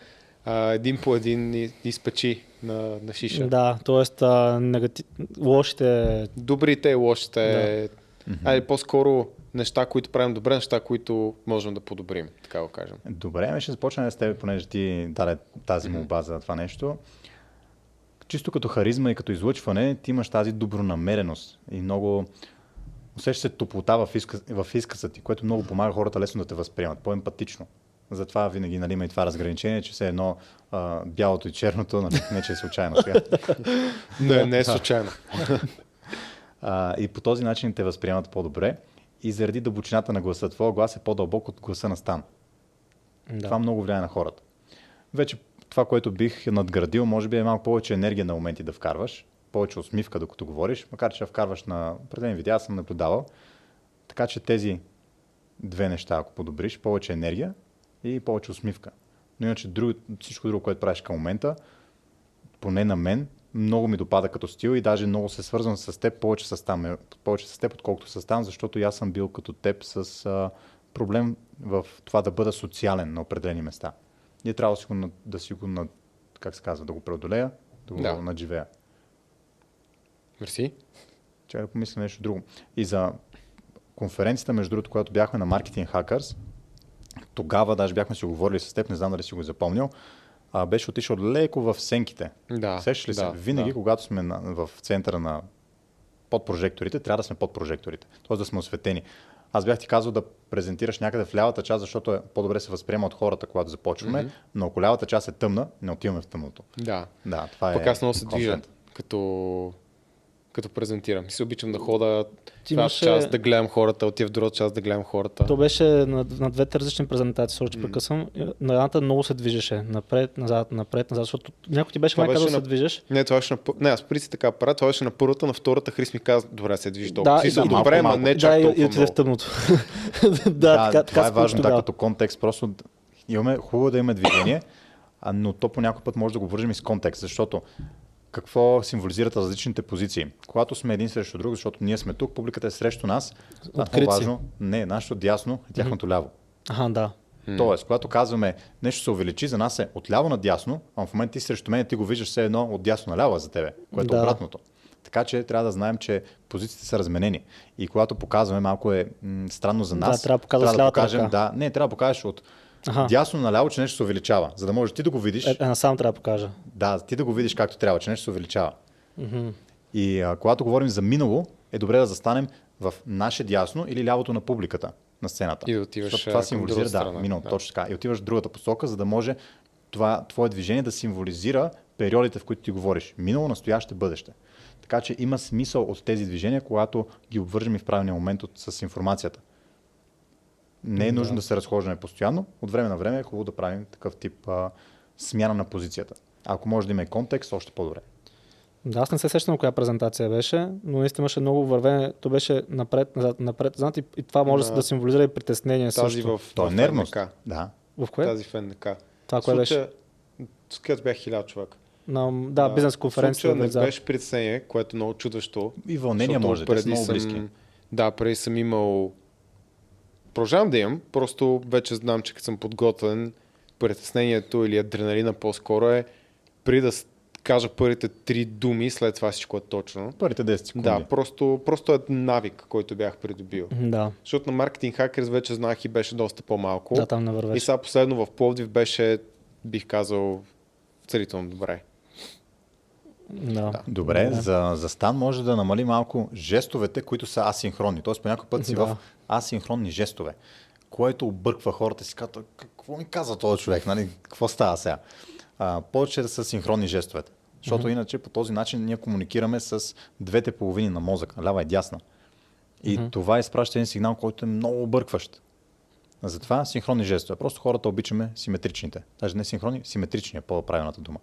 А, един по един и, и спечи на, на шиша. Да, т.е. негатив... лошите... Добрите и лошите. Да. Айде, по-скоро неща, които правим добре, неща, които можем да подобрим, така го кажем. Добре, ами ще започнем с теб, понеже ти даде тази молба за това нещо. Чисто като харизма и като излъчване, ти имаш тази добронамереност и много усещаш се топлота в, изказ, в изказа ти, което много помага хората лесно да те възприемат, по-емпатично. Затова винаги нали, има и това разграничение, че все едно а, бялото и черното, нали, не че е случайно сега. Не, не е случайно. А, и по този начин те възприемат по-добре. И заради дълбочината на гласа, твоя глас е по-дълбок от гласа на Стан. Да. Това много влияе на хората. Вече това, което бих надградил, може би е малко повече енергия на моменти да вкарваш, повече усмивка, докато говориш, макар че я вкарваш на определени видеа, съм наблюдавал. Така че тези две неща, ако подобриш, повече енергия и повече усмивка. Но иначе друг, всичко друго, което правиш към момента, поне на мен, много ми допада като стил и даже много се свързвам с теб, повече с, там, повече с теб, отколкото с там, защото аз съм бил като теб с а, проблем в това да бъда социален на определени места. И е трябва да си го, да си го как се казва, да го преодолея, да го да. надживея. Мерси. Чакай да помисля нещо друго. И за конференцията, между другото, когато бяхме на Marketing Hackers, тогава даже бяхме си говорили с теб, не знам дали си го запомнил, а, беше отишъл леко в сенките. Да, Сещаш ли се? да, Винаги, да. когато сме на, в центъра на под прожекторите, трябва да сме под прожекторите. Т.е. да сме осветени. Аз бях ти казал да презентираш някъде в лявата част, защото е по-добре се възприема от хората, когато започваме, mm-hmm. но ако лявата част е тъмна, не отиваме в тъмното. Да. Да, това Пък е. аз много се движа, като, като презентирам. И се обичам да хода Ти една имаше- част да гледам хората, отива в другата част да гледам хората. То беше на, на двете различни презентации, също mm. прекъсвам. На едната много се движеше. Напред, назад, напред, назад, защото някой ти беше Това май казал да на- се движеш. Не, това беше на... Не, аз преди си така правя, това беше на първата, на втората Хрис ми каза, добре, се движи толкова. Да, Да, и- си и- добре, ама малко, не да, чак и, и толкова отиде в тъмното. да, Да, така, така това е важно, да, като контекст. Просто имаме, хубаво е да има движение, а, но то по някой път може да го вържим и с контекст, защото какво символизират различните позиции? Когато сме един срещу друг, защото ние сме тук, публиката е срещу нас, това е Открит много си. важно. Не, нашето дясно е тяхното ляво. Аха, да. Тоест, когато казваме нещо се увеличи, за нас е отляво надясно, а в момента ти срещу мен ти го виждаш все едно от дясно наляво е за тебе, което е Да. обратното. Така че трябва да знаем, че позициите са разменени. И когато показваме, малко е м- странно за Да, нас. трябва да показваш трябва да покажем, ръка. да, не, трябва да покажеш от Аха. дясно наляво, че нещо се увеличава, за да можеш ти да го видиш. Е, е, насам трябва да покажа. Да, ти да го видиш както трябва, че нещо се увеличава. И а, когато говорим за минало, е добре да застанем в наше дясно или лявото на публиката на сцената. И отиваш, Защото това към символизира, другата да, страна. минало, Да. точно така. И отиваш в другата посока, за да може това твое движение да символизира периодите, в които ти говориш. Минало, настояще, бъдеще. Така че има смисъл от тези движения, когато ги обвържем и в правилния момент от, с информацията. Не е нужно да се разхождаме постоянно. От време на време е хубаво да правим такъв тип а, смяна на позицията. Ако може да има и контекст, още по-добре. Да, аз не се сещам коя презентация беше, но наистина имаше много вървене. То беше напред, назад, напред, назад и, и това може Да. да, символизира и притеснение Тази също. в, То е нервност. Да. В кое? Тази в НК. Това кое беше? С бях хиляда човек. На, да, бизнес конференция. Не влиза. беше притеснение, което е много чудващо. И вълнение може, те са преди много съм- близки. Да, преди съм имал... Продължавам да имам, просто вече знам, че като съм подготвен, притеснението или адреналина по-скоро е при да кажа първите три думи, след това всичко е точно. Първите 10 секунди. Да, просто, просто е навик, който бях придобил. Да, Защото на маркетинг хакерс вече знаех и беше доста по-малко. да, там не и сега последно в Пловдив беше, бих казал, целително добре. Да. Добре, Да. за, за стан може да намали малко жестовете, които са асинхронни. Тоест по някой път си Да. в асинхронни жестове, което обърква хората си казват, какво ми каза този човек, нали? какво става сега? А, повече да са синхронни жестовете. Защото иначе по този начин ние комуникираме с двете половини на мозъка, лява и дясна. И това изпраща един сигнал, който е много объркващ. Затова синхронни жестове. Просто хората обичаме симетричните. Даже не синхронни, симетрични е по-правилната дума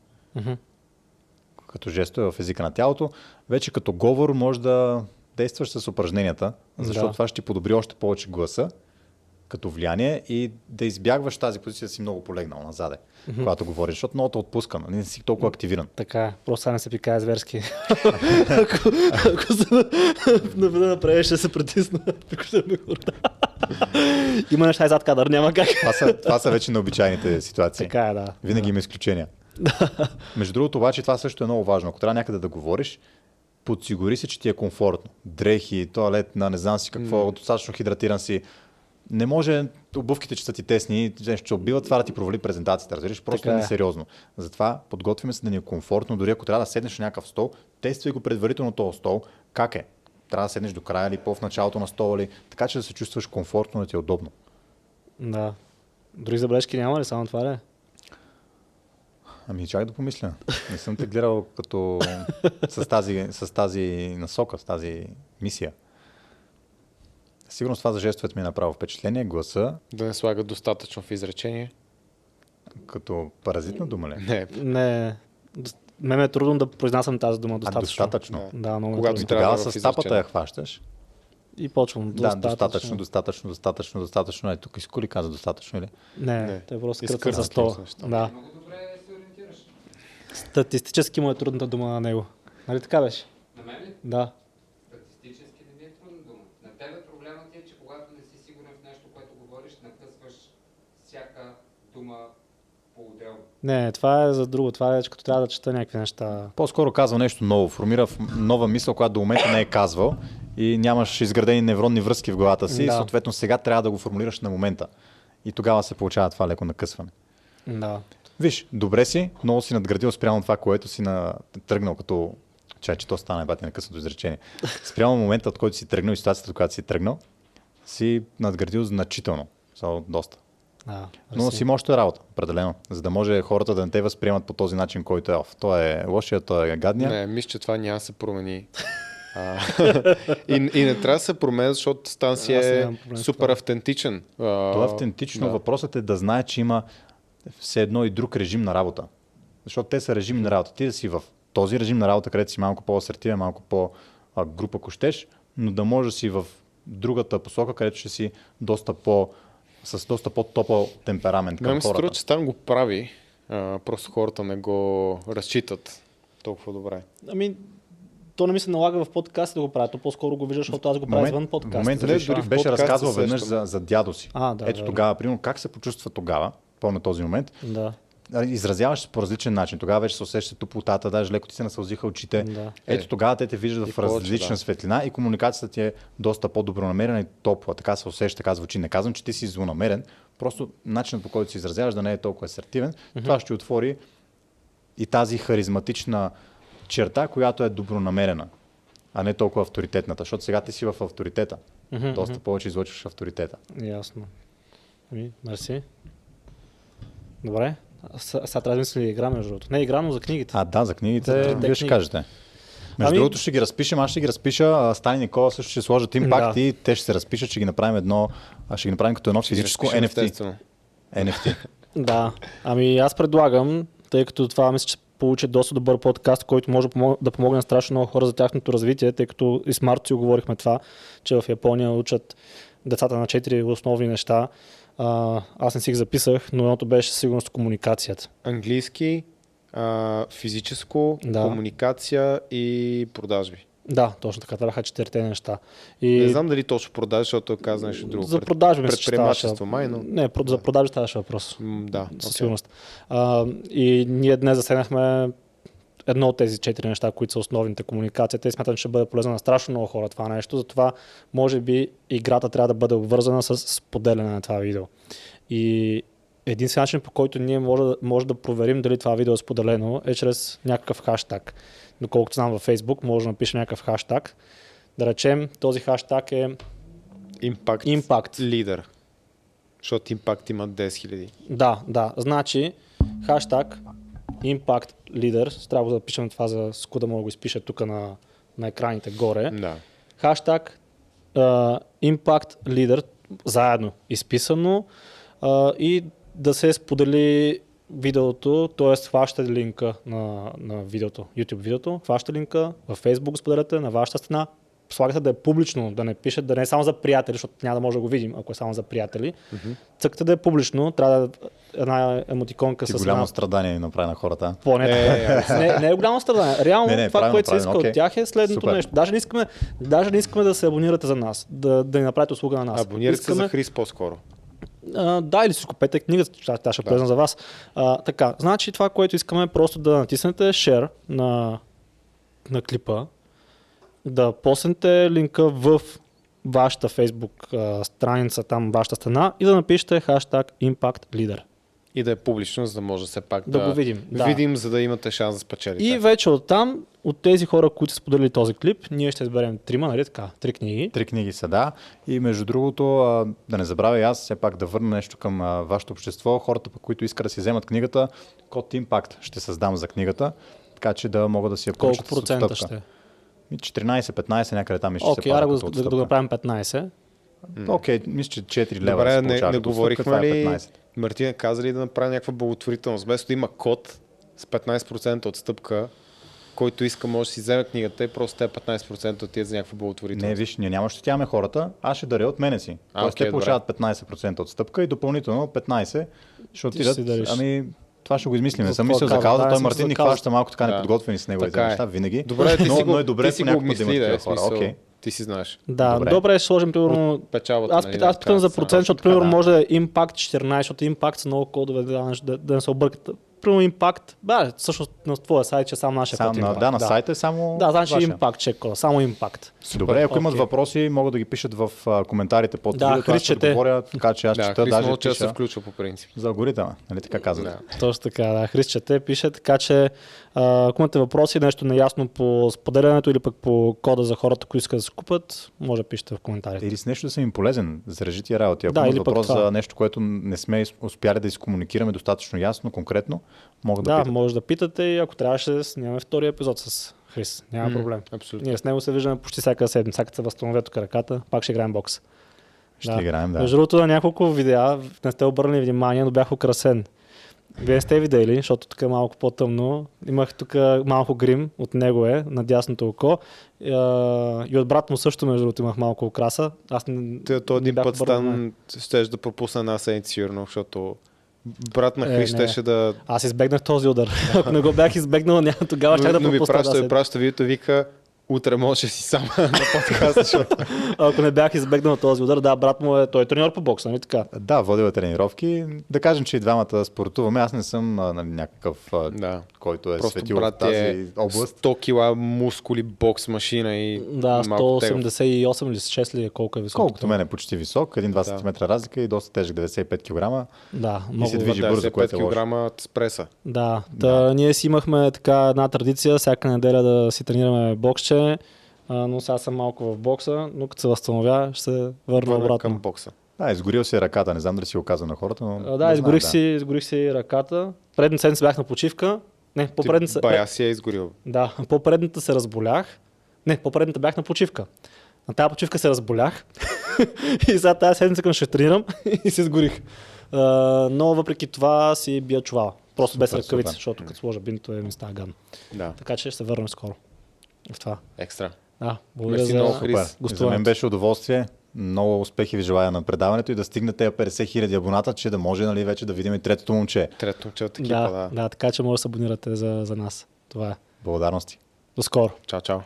като жестове в езика на тялото. Вече като говор може да действаш с упражненията, защото Да. това ще ти подобри още повече гласа като влияние и да избягваш тази позиция да си много полегнал назаде, когато говориш, защото много те отпуска, нали? не си толкова активиран. Така просто не се пикае зверски. ако, ако се наведа направиш, ще се притисна. Има неща и зад кадър, няма как. Това са, това са вече необичайните ситуации. Така е, да. Винаги има изключения. Между другото, обаче, това също е много важно. Ако трябва някъде да говориш, подсигури се, че ти е комфортно. Дрехи, туалет, на не знам си какво, достатъчно хидратиран си. Не може обувките, че са ти тесни, нещо, че убиват това да ти провали презентацията, разбираш? Просто Така е е. несериозно. Затова подготвяме се да ни е комфортно, дори ако трябва да седнеш на някакъв стол, тествай го предварително този стол, как е. Трябва да седнеш до края или по-в началото на стола ли, така че да се чувстваш комфортно, да ти е удобно. Да. Други забележки няма ли? Само това ли? Е? Ами чак да помисля. Не съм те гледал като с тази, с тази насока, с тази мисия. Сигурно това за жестовете ми е направо впечатление. Гласа, Да не слагат достатъчно в изречение. като паразитна дума ли? Не, Не. Мен ме е трудно да произнасям тази дума А достатъчно. достатъчно. Да, много Когато Когато... Тогава е в с тапата я хващаш. И почвам. Да, достатъчно, достатъчно, достатъчно, достатъчно. Е, тук изко ли каза достатъчно или? Не, Не. не. той е просто за стола. са неща. Да. Много добре се ориентираш. Статистически му е трудната дума на него. Нали така беше? На мен ли? Да. Статистически не ми е трудна дума. На тебе проблемът е, че когато не си сигурен в нещо, което говориш, накъсваш всяка дума по-отделно. Не, това е за друго. Това е вече като трябва да чета някакви неща. По-скоро казва нещо ново, формира нова мисъл, която до момента не е казвал и нямаш изградени невронни връзки в главата си. Да. И съответно сега трябва да го формулираш на момента. И тогава се получава това леко накъсване. Да. Виж, добре си, много си надградил спрямо това, което си на... тръгнал като... Чай, че то стана бати на късното изречение. Спрямо момента, от който си тръгнал и ситуацията, от която си тръгнал, си надградил значително. Само доста. да. Но си има още работа, определено. За да може хората да не те възприемат по този начин, който е оф. Той е лошия, той е гадния. не, мисля, че това няма да се промени. А, и, и не трябва да се променя, защото Стан си е супер това. автентичен. А, То е автентично. да. Въпросът е да знае, че има все едно и друг режим на работа. Защото те са режими на работа. Ти да си в този режим на работа, където си малко по-асертивен, малко по-груп, ако щеш, но да можеш да си в другата посока, където ще си доста по с доста по-топъл темперамент Мен към ми се струва, хората. че Стан го прави, а, просто хората не го разчитат толкова добре. Ами, то не ми се налага в подкаст да го правя. То по-скоро го виждаш, защото аз го правя извън в подкаст. момента Не, беше, дори в беше разказвал веднъж за, за дядо си. А, да, Ето да, тогава, примерно, как се почувства тогава, помня този момент, Да. изразяваш се по различен начин. Тогава вече се усеща топлотата, даже леко ти се насълзиха очите. Да. Ето тогава те те виждат И в повече, различна да. светлина и комуникацията ти е доста по-добронамерена и топла. Така се усеща, така звучи. Не казвам, че ти си злонамерен, просто начинът по който се изразяваш да не е толкова асертивен. Това ще отвори и тази харизматична черта, която е добронамерена, а не толкова авторитетната, защото сега ти си в авторитета. Мгм, Доста повече излъчваш авторитета. Ясно. Ами, мерси. Добре. Сега трябва да мисля игра, между другото. Не игра, но за книгите. А, да, за книгите, За вие ще книги. кажете. Между Ами- другото ще ги разпишем, аз ще ги разпиша, а Стани Никола също ще сложат импакт Да. и те ще се разпишат, ще ги направим едно, а ще ги направим като едно физическо NFT. естествено. NFT. Да. Ами аз предлагам, тъй като това мисля, че получи доста добър подкаст, който може да помог- да помогне на страшно много хора за тяхното развитие, тъй като и с Марто си говорихме това, че в Япония учат децата на четири основни неща. А, аз не си ги записах, но едното беше сигурност комуникацията. Английски, а, физическо, Да. комуникация и продажби. Да, точно така. Бяха четирите неща. И Не знам дали точно продажби, защото каза нещо друго. за Пред- продажби че Предприемачество, май, но... Не, про- за продажби ставаше въпрос. М, да, Със окей. сигурност. А, и ние днес засегнахме едно от тези четири неща, които са основните комуникацията и смятам, че ще бъде полезно на страшно много хора това нещо. Затова, може би, играта трябва да бъде обвързана с споделяне на това видео. И единствен начин, по който ние може, може да проверим дали това видео е споделено, е чрез някакъв хаштаг. Доколкото знам във Facebook, може да напишем някакъв хаштаг. Да речем, този хаштаг е Impact, Impact. Лидер. Защото Impact има 10 000. Да, да. Значи, хаштаг Impact Leader, трябва да запишем това за скуда мога да го изпиша тук на, на екраните горе. Да. Хаштаг uh, Impact Leader, заедно изписано uh, и да се сподели видеото, т.е. хващате линка на, на видеото, YouTube видеото, хващате линка, във Facebook го споделяте, на вашата стена слагате да е публично, да не пишете, да не е само за приятели, защото няма да може да го видим, ако е само за приятели. Цъкате да е публично, трябва да една емотиконка Ти с голямо една страдание ни направи на хората. поне Е, така. не, не е голямо страдание. Реално Не, не, това, което се иска правилно, от тях е следното Супер. нещо. Даже не, искаме, даже не искаме да се абонирате за нас, да, да ни направите услуга на нас. Абонирайте се искаме, за Хрис по-скоро. а, да, или си купете книгата, тя, ще е полезна за вас. А, така, значи това, което искаме е просто да натиснете share на, на клипа, да поснете линка в вашата Facebook а, страница, там вашата стена и да напишете хаштаг Impact Leader. И да е публично, за да може все пак Да да, го видим, да. видим, за да имате шанс да спечелите. И вече оттам, от тези хора, които са споделили този клип, ние ще изберем трима, нали така, три книги. Три книги са, да. И между другото, да не забравя аз все пак да върна нещо към вашето общество. Хората, пък, които искат да си вземат книгата, код Impact ще създам за книгата, така че да могат да си я Колко процента ще? Ми 14-15 някъде там ще Окей, се пада го, като да, да го направим 15. Окей, мисля, че 4 лева Добре, не, не говорихме е ли, 15. Мартина каза ли да направи някаква благотворителност? Вместо да има код с 15% отстъпка, който иска може да си вземе книгата и просто те 15% отиде за някаква Не, благотворителност. виж, ние няма ще щетяваме хората, аз ще даря от мене си. А, Тоест окей, те получават 15% отстъпка и допълнително 15% ще отидат. Ами, това ще го измислим. Не За съм мислил за кауза? Да, Той Мартин ни хваща малко така Да. неподготвени с неговите Така е. неща, винаги. Добре, ти но, си го, но е добре ти си го понякога да има обмисли, да, такива е, хора. смисъл, Окей. Ти си знаеш. Да, Добре. добре, ще сложим примерно Печалбата, Аз, нали, аз питам за процент, защото примерно да. може да е Impact 14, защото Impact са много кодове, да, да, да не се объркат. Примерно Impact, да, всъщност на твоя сайт, че сам нашия Сам, код на, да, на сайта е само Да, значи вашия. Impact че е кода, само Impact. Добре, ако имат Окей. въпроси, могат да ги пишат в а, коментарите под Да, видеото. Аз Хрис ще чете. отговоря, така че аз Да, чета, Хрис даже много често се пиша включва по принцип. за алгоритъма. Нали така казват? Да. Точно така, да. Христче те пише, така че а, ако имате въпроси, нещо неясно по споделянето или пък по кода за хората, които искат да се купат, може да пишете в коментарите. Или с нещо да съм им полезен, зарежи тия работи. Ако Да, или въпрос това. за нещо, което не сме успяли да изкомуникираме достатъчно ясно, конкретно, могат да, Да, питат. може да питате и ако трябваше да снимаме втори епизод с Хрис. Няма М, проблем. Абсолютно. Ние с него се виждаме почти всяка седмица. Всяка се възстановя тук ръката, пак ще играем бокс. Ще играем, да. Между другото, на няколко видеа не сте обърнали внимание, но бях украсен. Вие сте видели, защото тук е малко по-тъмно. Имах тук малко грим от него е, на дясното око. И, а, И от брат му също, между другото, имах малко украса. Аз не, Те, то един път стан, щеш да пропусна една седмица сигурно, защото брат на Е, Хрис не. щеше да... Аз избегнах този удар. Ако не го бях избегнал, няма тогава ще да но ми пропусна. праща, ми праща видеото, вика, утре може да си сам на подкаст, защото... Ако не бях избегнал този удар, да, брат му е, той е треньор по бокс, нали така? Да, водил е тренировки. Да кажем, че и двамата спортуваме. Аз не съм нали, някакъв, Да. който е Просто светил в брат тази е област. 100 кила мускули, бокс машина и Да, малко тегъв. 188 или 6 ли е, колко е висок. Колкото мен е почти висок, 1-2 Да. см разлика и доста тежък, 95 кг. Да, И много се движи Да, бързо, 5 което е лошо. килограма с преса. Да, да. ние си имахме така една традиция, всяка неделя да си тренираме боксче, а, но сега съм малко в бокса, но като се възстановя, ще се върна Върна обратно. към бокса. Да, изгорил си е ръката, не знам дали си го каза на хората, но... А, не да, изгорих, знам, си, изгорих си ръката. Предната седмица бях на почивка. Не, по-предната, се- Бая си е изгорил. да, по-предната се разболях. Не, по-предната бях на почивка. На тази почивка се разболях. и сега тази седмица към ще тренирам и се сгорих. А, но въпреки това си бия чувала. Просто без Супер, ръкавици, супер. защото като сложа бинто е ми става гадно. Да, Така че ще се върнем скоро. В това. екстра. Да, благодаря Мерси за... много. Хрис. За мен беше удоволствие. Много успехи ви желая на предаването и да стигнете тези 50 хиляди абоната, че да може нали, вече да видим и третото момче. Трето момче от екипа, Да, да. да, така че може да се абонирате за, за нас. Това е. Благодарности. До скоро. Чао, чао.